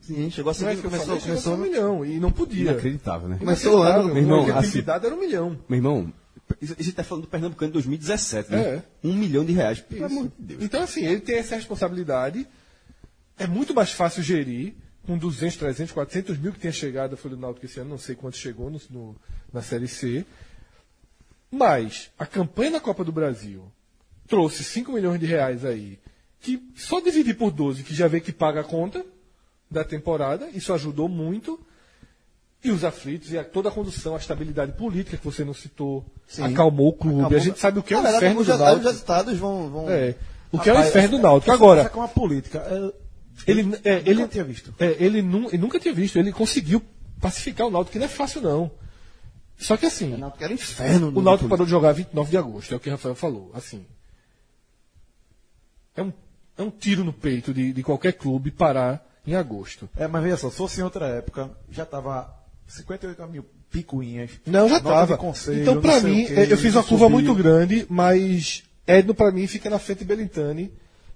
Sim, chegou a é ser. Começou, falei, ser começou, um milhão e não podia. Inacreditável, né? começou o ano. Meu irmão, a assim- atividade era um milhão. Meu irmão, isso- a gente tá falando do Pernambucano de 2017, né? É. Um milhão de reais. Pelo amor de Deus. Então, assim, ele tem essa responsabilidade. É muito mais fácil gerir com 200, 300, 400 mil que tenha chegado a Folha do Náutico esse ano, não sei quanto chegou no, no- na Série C. Mas a campanha da Copa do Brasil trouxe 5 milhões de reais aí, que só dividir por 12, que já vê que paga a conta da temporada, isso ajudou muito. E os aflitos, e a, toda a condução, a estabilidade política que você não citou, Sim. acalmou o clube. Acabou. A gente sabe o que é o inferno os, do os Náutico. resultados vão. vão... É. O que é o inferno do Náutico. Agora, é uma política. é, ele, é, nunca ele, tinha visto. é, ele, nu- ele nunca tinha visto. Ele conseguiu pacificar o Náutico, que não é fácil, não. Só que assim, O Náutico era inferno. o Náutico parou de jogar 29 de agosto, é o que o Rafael falou. Assim, é um, é um tiro no peito de, de qualquer clube parar em agosto. É, mas veja só, se fosse em outra época, já tava 58 mil picuinhas. Não, já estava. Então, o mim, quê, é, eu fiz uma curva subiu. muito grande, mas Edno, pra mim, fica na frente de Belintani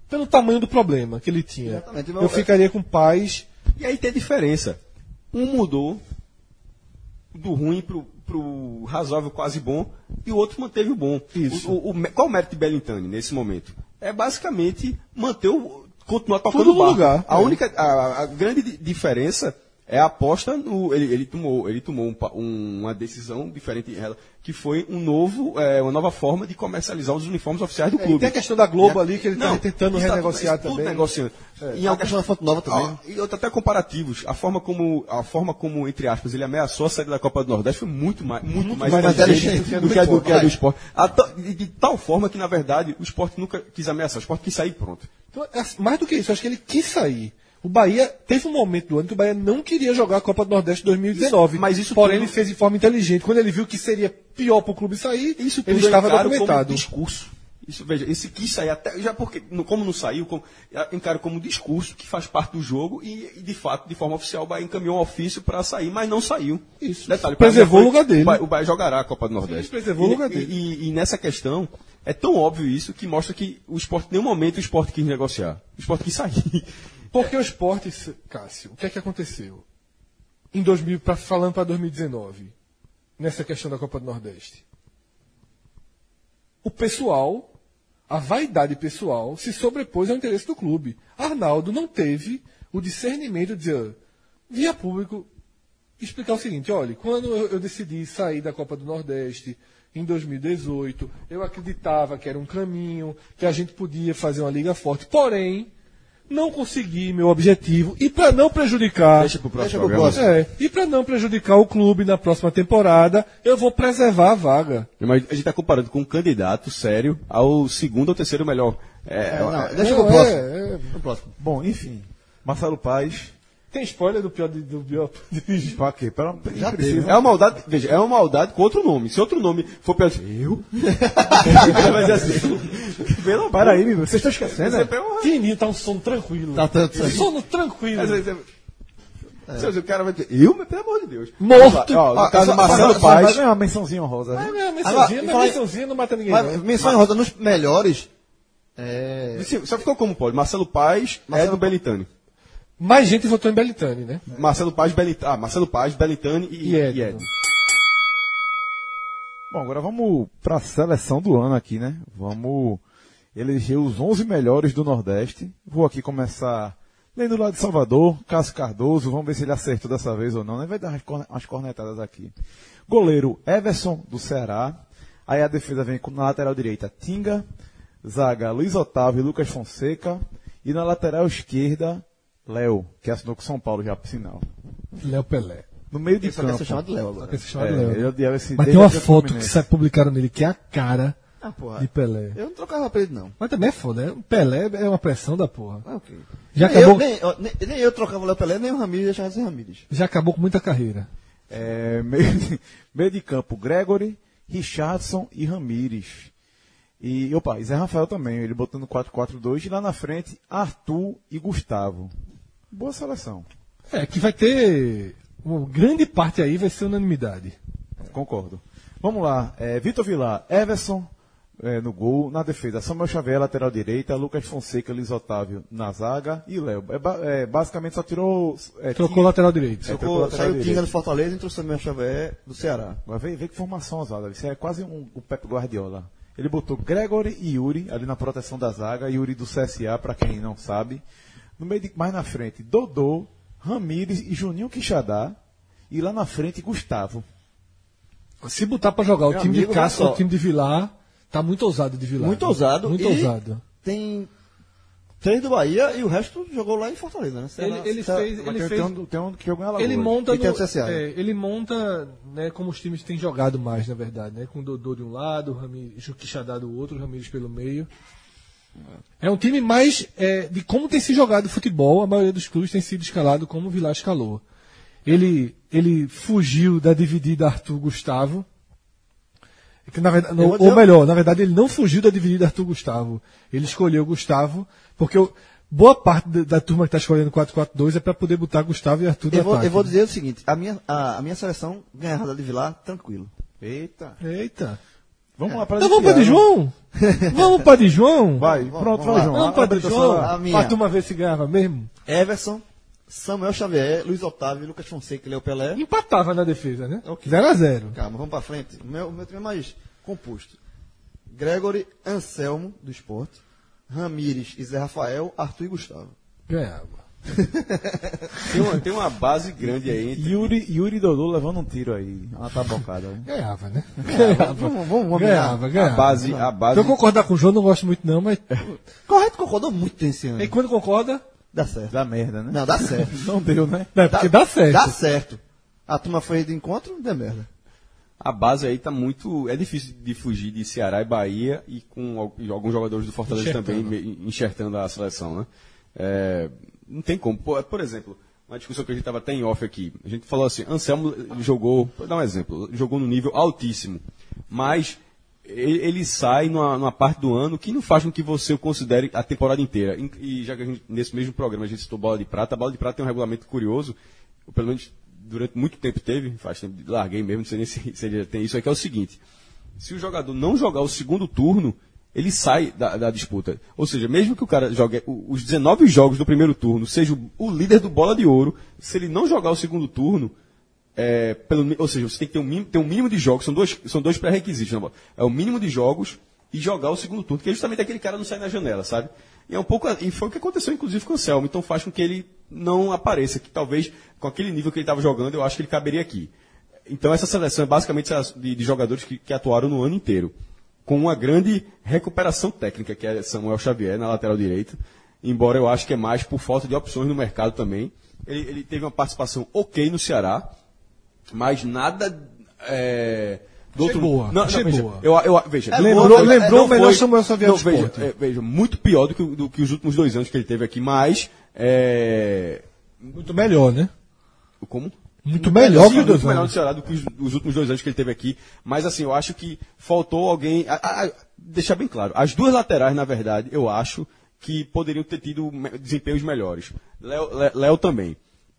pelo tamanho do problema que ele tinha. Exatamente. Eu ficaria com paz. E aí tem diferença. Um mudou do ruim pro, pro razoável quase bom e o outro manteve o bom. Isso. O, o- o- qual o mérito de Belintani nesse momento? É basicamente manter o. continuar tocando Tudo o barco. lugar. A É. única. A, a grande di- diferença é a aposta no. Ele, ele tomou, ele tomou um um- uma decisão diferente que foi um novo, é, uma nova forma de comercializar os uniformes oficiais do É, e clube. tem a questão da Globo ali, que ele tá Não, tentando tá- renegociar tudo também. negociando. Em a algum- questão da Fonte Nova também. ah, e outra, até comparativos. A forma como, a forma como, entre aspas, ele ameaçou a saída da Copa do Nordeste foi muito mais, muito, mais, mais inteligente do que a do, que a do esporte. A de, de tal forma que, na verdade, o esporte nunca quis ameaçar. O esporte quis sair pronto. Então, é, mais do que isso, acho que ele quis sair. O Bahia teve um momento do ano que o Bahia não queria jogar a Copa do Nordeste 2019. Isso, mas isso Porém, tudo- ele fez de forma inteligente. Quando ele viu que seria pior para o clube sair, Isso ele eu estava documentado. como discurso. Isso, veja, esse quis sair até, já porque, como não saiu, como, encaro como discurso que faz parte do jogo e, e, de fato, de forma oficial, o Bahia encaminhou um ofício para sair, mas não saiu. Isso. Detalhe, Preservou o lugar dele. O Bahia, o Bahia jogará a Copa do Nordeste. Sim, preservou o E- lugar e- dele. E, e nessa questão, é tão óbvio isso que mostra que o esporte, em nenhum momento o esporte quis negociar. O esporte quis sair. Porque o esporte, Cássio, o que é que aconteceu? Em 2000, pra, falando para 2019, nessa questão da Copa do Nordeste. o pessoal, a vaidade pessoal, se sobrepôs ao interesse do clube. Arnaldo não teve o discernimento de dizer, via público, explicar o seguinte: olha, quando eu, eu decidi sair da Copa do Nordeste em 2018, eu acreditava que era um caminho, que a gente podia fazer uma liga forte. Porém, não consegui meu objetivo e para não prejudicar Deixa pro próximo Deixa programa. É, e para não prejudicar o clube na próxima temporada, eu vou preservar a vaga. Mas a gente está comparando com um candidato sério ao segundo ou terceiro melhor. É, Não, é- deixa pro próximo. é, é. Pro próximo. Bom, enfim. Marcelo Paz. Tem spoiler do pior, de- do pior dirigente? Pra quê? Pra, Já teve. é uma maldade, veja, é uma maldade com outro nome. Se outro nome for pelo. Eu? Vai ser assim. Pelo Para aí, meu, vocês estão esquecendo, Você né? Fininho, tá um sono tranquilo. Tá tanto um assim. sono tranquilo. Às vezes, é- o cara vai dizer, eu, mas pelo amor de Deus. Morto. Ó, no Ah, caso do Marcelo Paz. ganhar uma mençãozinha honrosa. Mas Né? é, mençãozinha, mas mençãozinha não mata ninguém. Mas, menção em roda nos melhores. É, Só ficou como pode? Marcelo Paz é do Belitani. Mais gente votou em Belitani, né? Marcelo Paz, Belitani. Ah, Marcelo Paz, Belitani e, E e Edno. Edno. Bom, agora vamos para a seleção do ano aqui, né? Vamos eleger os 11 melhores do Nordeste. Vou aqui começar lendo lá de Salvador, Cássio Cardoso. Vamos ver se ele acertou dessa vez ou não, né? Vai dar umas cornetadas aqui. Goleiro Everson, do Ceará. Aí a defesa vem com- na lateral direita Tinga. Zaga Luiz Otávio e Lucas Fonseca. E na lateral esquerda, Léo, que assinou com São Paulo já, por sinal. Léo Pelé. No meio de só campo. ser chamado Léo agora. Ser chamado É, Léo. esse Mas tem uma foto que publicaram nele que é a cara Ah, porra. de Pelé. Eu não trocava pra ele, não. Mas também é foda, né? Pelé é uma pressão da porra. Ah, ok. Já nem, acabou, eu, nem, ó, nem, nem eu trocava o Léo Pelé, nem o Ramírez deixava de ser Ramírez. já acabou com muita carreira. É, meio, de, meio de campo, Gregory, Richardson e Ramires. E, opa, e Zé Rafael também, ele botando 4-4-2. E lá na frente, Arthur e Gustavo. Boa seleção, É, que vai ter. Uma grande parte aí vai ser unanimidade. concordo. Vamos lá, é, Vitor Vilar, Everson é, no gol, na defesa, Samuel Xavier, lateral direita, Lucas Fonseca, Luiz Otávio na zaga e Léo. É, é, basicamente só tirou. É, Trocou Tinga- lateral direito. É, trocou Trocou, lateral saiu. Tinga do Fortaleza e entrou o Samuel Xavier do Ceará. Agora vê, vê que formação ousada. Isso é quase um, o Pep Guardiola. Ele botou Gregory e Yuri ali na proteção da zaga. Yuri do CSA, para quem não sabe. No meio de, mais na frente, Dodô, Ramires e Juninho Quixadá. E lá na frente, Gustavo. Se botar pra jogar o Meu time amigo, de Cássio o time de Vilar, tá muito ousado de Vilar. Muito ousado. Muito e ousado. Tem três do Bahia e o resto jogou lá em Fortaleza, né? Ele, ele fez. Ele tem, fez tem um, tem um que jogou em Alagoas. Ele monta, E no, o CSA. é, ele monta né, como os times têm jogado mais, na verdade, né? Com o Dodô de um lado, o Ramires, o Quixadá do outro, o Ramires pelo meio. É um time mais é, de como tem se jogado futebol, a maioria dos clubes tem sido escalado como o Vilar escalou. Ele, ele fugiu da dividida Arthur Gustavo. Que, na verdade, Eu ou melhor, na verdade, ele não fugiu da dividida Arthur Gustavo. Ele escolheu Gustavo, porque o- boa parte da, da turma que está escolhendo 4-4-2 é para poder botar Gustavo e Arthur no Eu vou, ataque. eu vou dizer o seguinte: a minha, a, a minha seleção ganhava de Vilar, tranquilo. Eita. Eita. Vamos lá para Então vamos para de João? vamos para de João? Vai, pronto, vamos vai. João. Vamos para de João? Para turma ver se ganhava mesmo? Everson, Samuel Xavier, Luiz Otávio, Lucas Fonseca Léo Pelé. Empatava na defesa, né? Ok. 0x0. Calma, vamos pra frente. O meu, meu time é mais composto. Gregory, Anselmo, do esporte. Ramires e Zé Rafael, Arthur e Gustavo. Ganhava. Tem uma, tem uma base grande aí. entre- Yuri, Yuri e Dodô levando um tiro aí. Uma tabocada. aí. Ganhava, né? Ganhava. Vamos, vamos, vamos. Ganhava, A ganhava. base, a base. Se eu concordar com o João, não gosto muito não, mas... Correto, concordou muito nesse ano. E quando concorda, Dá certo. Dá merda, né? Não, dá certo. Não deu, né? é porque dá certo. Dá certo. A turma foi de encontro, deu merda. A base aí tá muito. É difícil de fugir de Ceará e Bahia e com al- alguns jogadores do Fortaleza Enxertando. também enxertando a seleção, né? É, não tem como. Por, por exemplo, uma discussão que a gente estava até em off aqui. A gente falou assim: Anselmo jogou, vou dar um exemplo, jogou no nível altíssimo, mas ele, ele sai numa, numa parte do ano que não faz com que você o considere a temporada inteira. E já que a gente, nesse mesmo programa a gente citou bola de prata, a bola de prata tem um regulamento curioso, pelo menos durante muito tempo teve, faz tempo, larguei mesmo, não sei nem se, se ele tem isso, é que é o seguinte, se o jogador não jogar o segundo turno, ele sai da, da disputa. Ou seja, mesmo que o cara jogue os 19 jogos do primeiro turno, seja o, líder do bola de ouro, se ele não jogar o segundo turno, é, pelo, ou seja, você tem que ter um, mínimo, ter um mínimo de jogos, são dois, são dois pré-requisitos. bola. É o mínimo de jogos e jogar o segundo turno, porque justamente aquele cara não sai na janela, sabe? E é um pouco e foi o que aconteceu inclusive com o Selmo, então faz com que ele não apareça, que talvez com aquele nível que ele estava jogando, eu acho que ele caberia aqui. Então essa seleção é basicamente de, de jogadores que, que, atuaram no ano inteiro, com uma grande recuperação técnica, que é Samuel Xavier na lateral direita, embora eu acho que é mais por falta de opções no mercado também. Ele, ele teve uma participação ok no Ceará, mas nada é, do outro boa. Não, não, veja, boa. Eu, eu, veja, é lembrou, boa, lembrou é, melhor foi, Samuel Xavier não, veja, é, veja, muito pior do que, do que os últimos dois anos que ele teve aqui, mas é, muito melhor, né? Como? Muito melhor que muito melhor do Ceará do que os, os, últimos dois anos que ele teve aqui. Mas assim, eu acho que faltou alguém. A, a, a, deixar bem claro, as duas laterais, na verdade, eu acho que poderiam ter tido desempenhos melhores. Léo também.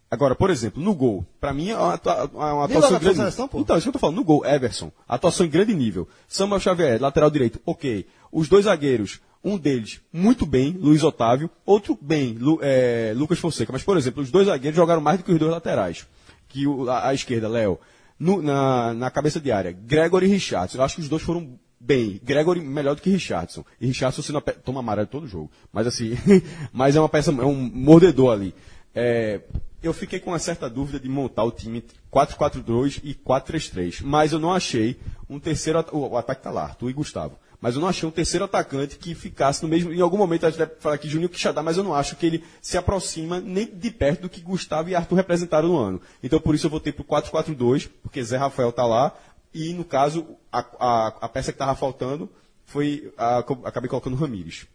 Agora, por exemplo, no gol, para mim é uma, uma atuação grande. Seleção, então, isso que eu tô falando, no gol, Everson, atuação em grande nível. Samuel Xavier, lateral direito, ok. Os dois zagueiros, um deles muito bem, Luiz Otávio, outro bem, Lu, é, Lucas Fonseca. Mas, por exemplo, os dois zagueiros jogaram mais do que os dois laterais. Que o, a, a, esquerda, Léo, na, na cabeça de área, Gregory e Richardson. Eu acho que os dois foram bem. Gregory melhor do que Richardson. E Richardson se não, toma amarelo todo jogo. Mas assim, mas é uma peça, é um mordedor ali. É, eu fiquei com uma certa dúvida de montar o time 4-4-2 e 4-3-3. Mas eu não achei um terceiro. O, o ataque está lá, Arthur e Gustavo. Mas eu não achei um terceiro atacante que ficasse no mesmo. Em algum momento a gente deve falar aqui Juninho Quixadá, mas eu não acho que ele se aproxima nem de perto do que Gustavo e Arthur representaram no ano. Então por isso eu votei para o 4-4-2, porque Zé Rafael está lá. E no caso, a, a, a peça que estava faltando foi. A, acabei colocando o Ramires.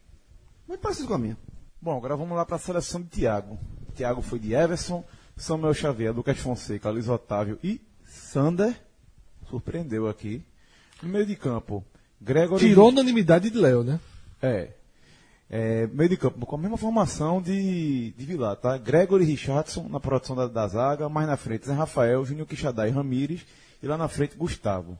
Muito parecido com a minha. Bom, agora vamos lá para a seleção de Thiago. Thiago foi de Everson, Samuel Xavier, Lucas Fonseca, Luiz Otávio e Sander. Surpreendeu aqui. No meio de campo, Gregory. Tirou a unanimidade de Léo, né? É. é. Meio de campo, com a mesma formação de, de Vilar, tá? Gregory Richardson na produção da, da zaga, mais na frente Zé Rafael, Júnior Quixadá e Ramires, e lá na frente Gustavo.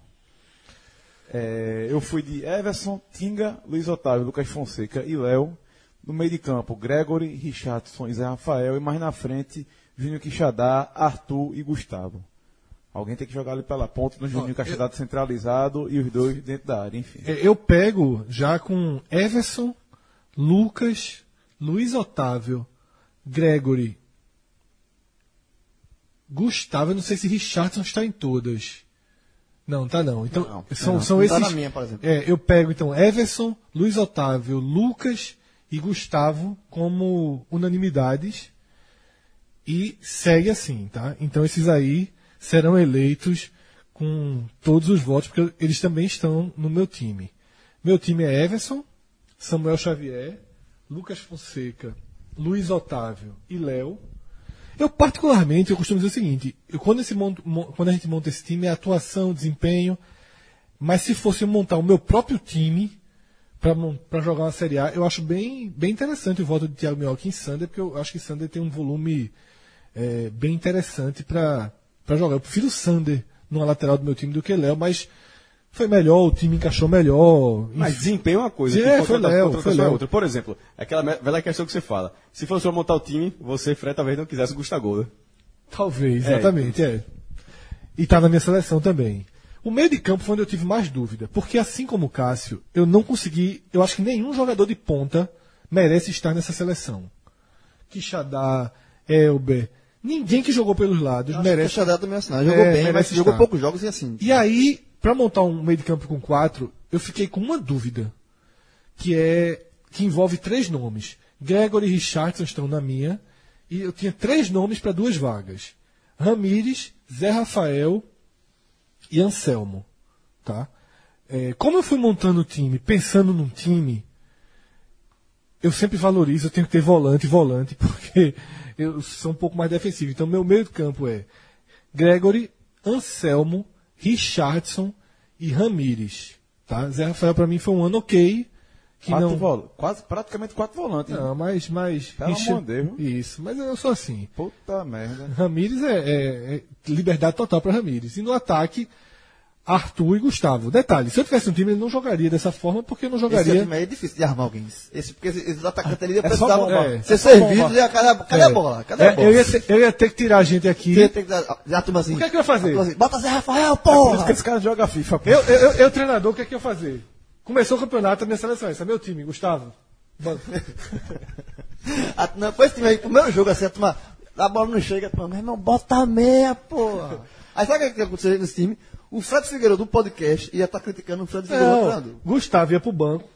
É, eu fui de Everson, Tinga, Luiz Otávio, Lucas Fonseca e Léo. No meio de campo, Gregory, Richardson e Zé Rafael. E mais na frente, Júnior Quixadá, Arthur e Gustavo. Alguém tem que jogar ali pela ponta no Quixadá eu... centralizado e os dois dentro da área, enfim. É, eu pego já com Everson, Lucas, Luiz Otávio, Gregory, Gustavo, eu não sei se Richardson está em todas. Não, tá não. Então, não, são, não. são não esses. Tá na minha, por exemplo. É, eu pego então Everson, Luiz Otávio, Lucas e Gustavo como unanimidades e segue assim, tá? Então esses aí serão eleitos com todos os votos, porque eles também estão no meu time. Meu time é Everson, Samuel Xavier, Lucas Fonseca, Luiz Otávio e Léo. Eu, particularmente, eu costumo dizer o seguinte: eu, quando, esse quando a gente monta esse time, é atuação, desempenho. Mas se fosse montar o meu próprio time, para jogar uma Série A. Eu acho bem, bem interessante o voto de Thiago Minhoca em Sander, porque eu acho que Sander tem um volume é, bem interessante para jogar. Eu prefiro Sander numa lateral do meu time do que Léo, mas foi melhor, o time encaixou melhor. Mas desempenho é uma coisa, Sim, é, foi Léo, foi Léo. é outra. Por exemplo, aquela velha questão que você fala. Se fosse para montar o time, você, Fred, talvez não quisesse o Gustavo. Né? Talvez, exatamente, é. é. E tá na minha seleção também. O meio de campo foi onde eu tive mais dúvida, porque assim como o Cássio, eu não consegui, eu acho que nenhum jogador de ponta merece estar nessa seleção. Quixadá, Elber, ninguém que jogou pelos lados eu merece. Quixadá também assinar, jogou é, bem, mas estar. jogou poucos jogos e assim. E aí, para montar um meio de campo com quatro, eu fiquei com uma dúvida, que é que envolve três nomes. Gregory e Richardson estão na minha, e eu tinha três nomes para duas vagas. Ramires, Zé Rafael e Anselmo. Tá? É, como eu fui montando o time, pensando num time, eu sempre valorizo, eu tenho que ter volante volante, porque eu sou um pouco mais defensivo. Então, meu meio de campo é Gregory, Anselmo, Richardson e Ramires. Tá? Zé Rafael, para mim, foi um ano ok. Que quatro não... Quase, praticamente quatro volantes. Não, mas. mas Pelo Richard... amor de Deus. Isso, mas eu sou assim. Puta merda. Ramires é, é, é liberdade total para Ramires. E no ataque, Arthur e Gustavo. Detalhe, se eu tivesse um time, ele não jogaria dessa forma, porque eu não jogaria. Esse time aí é difícil de armar alguém. Esse, porque esses atacantes ali é precisavam é, ser servidos e cadê, cadê é. a bola? Cadê a bola? Eu ia, ter, eu ia, ter, que tirar a gente aqui. Você ia ter que já turma assim. O que é que eu ia fazer? Assim, Bota Zé Rafael, porra! É por isso que esse cara joga FIFA. Eu, eu, eu, eu, treinador, o que é que eu ia fazer? Começou o campeonato, a minha seleção é esse, é meu time, Gustavo. A- não, Com esse time aí, primeiro jogo, assim, a turma, a bola não chega, a turma, meu irmão, bota a meia, porra. Aí sabe o que aconteceu nesse time? O Fred Figueiredo do podcast ia estar criticando o Fred Figueiredo do Não, treinador. Gustavo ia pro banco.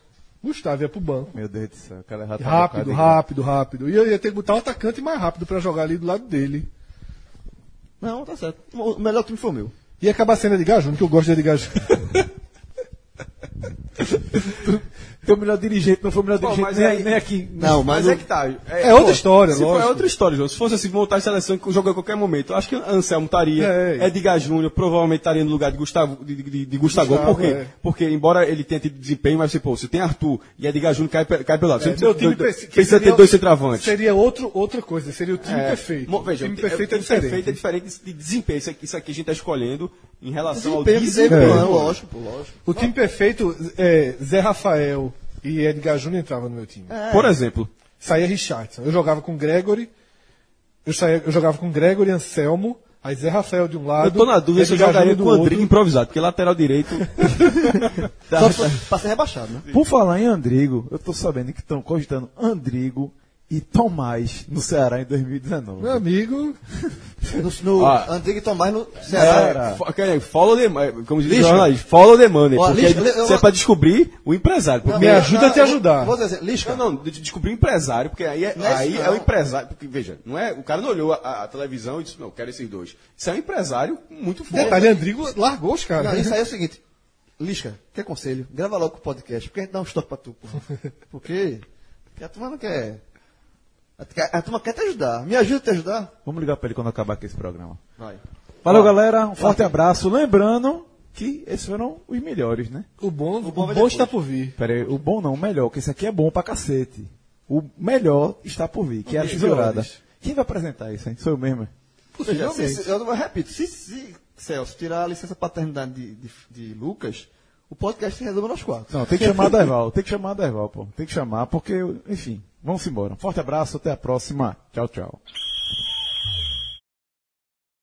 Gustavo ia pro banco. Meu Deus do céu, o cara já tá Rápido, rápido, rápido. E eu ia ter que botar o atacante mais rápido pra jogar ali do lado dele. Não, tá certo. O melhor time foi o meu. Ia acabar sendo Edgar Júnior, que eu gosto de Edgar Júnior. Teu melhor dirigente não foi o melhor Pô, dirigente mas nem, aí- nem aqui. Não, Mas mas, é que tá. É outra história, se for, lógico. É outra história, João. Se fosse assim, montar a seleção que joga a qualquer momento, eu acho que Anselmo estaria, É. Edgar Júnior provavelmente estaria no lugar de Gustavo, de, de, de Gustavo. Gustavo, Por quê? é. Porque, embora ele tenha tido desempenho, mas você, pô, você tem Arthur e Edgar Júnior cai, cai pelo lado. Você É, precisa, meu time dois- preci- que precisa seria- ter dois centroavantes. Seria outro, outra coisa, seria o time É, perfeito. mo- Veja, o time é- perfeito é, o time perfeito é diferente. diferente de desempenho. Isso aqui, isso aqui a gente está escolhendo em relação ao desempenho, desempenho. desempenho, lógico, pô, lógico. O time perfeito, é, Zé Rafael e Edgar Júnior entravam no meu time. Por exemplo, Saía Richardson. Eu jogava com Gregory, eu, saía, eu jogava com Gregory Anselmo, aí Zé Rafael de um lado. eu tô na dúvida se eu jogaria com o do Andrigo outro. improvisado, porque lateral direito. Só pra, pra ser rebaixado, né? Por falar em Andrigo, eu tô sabendo que estão cogitando Andrigo e Tomás no Ceará em 2019. Meu amigo, No, no Ah. Antigo e Tomás no Ceará. É, fo- que- follow the money, como diz o follow the money, Ó, porque é pra descobrir o empresário. Porque Me ajuda a te ajudar. Vou dizer assim, Lisca, Não, não, de- de descobrir o empresário, porque aí, é, Não é aí é o não. empresário. Porque, veja, não é, o cara não olhou a, a televisão e disse, não, eu quero esses dois. Isso é um empresário muito forte. detalhe, Andrigo largou os caras. Não, isso aí é o seguinte. Lisca, quer conselho? Grava logo o podcast, porque a gente dá um estoque pra tu, porra. Porque, porque a turma não quer. A, a turma quer te ajudar. Me ajuda a te ajudar? Vamos ligar pra ele quando acabar aqui esse programa. Vai. Valeu, galera. Um forte abraço. Lembrando que esses foram os melhores, né? O bom, o bom bom, vai está por vir. Pera aí, o bom não, o melhor, que esse aqui é bom pra cacete. O melhor está por vir, que é a tesourada. Quem vai apresentar isso, hein? Sou eu mesmo. Veja, se, se, eu repito, se, se Celso tirar a licença paternidade de, de, de Lucas, o podcast se resume nos quatro. Não, tem que chamar Derval, tem que chamar Derval, pô. Tem que chamar, porque, enfim, vamos embora. Forte abraço, até a próxima. Tchau, tchau.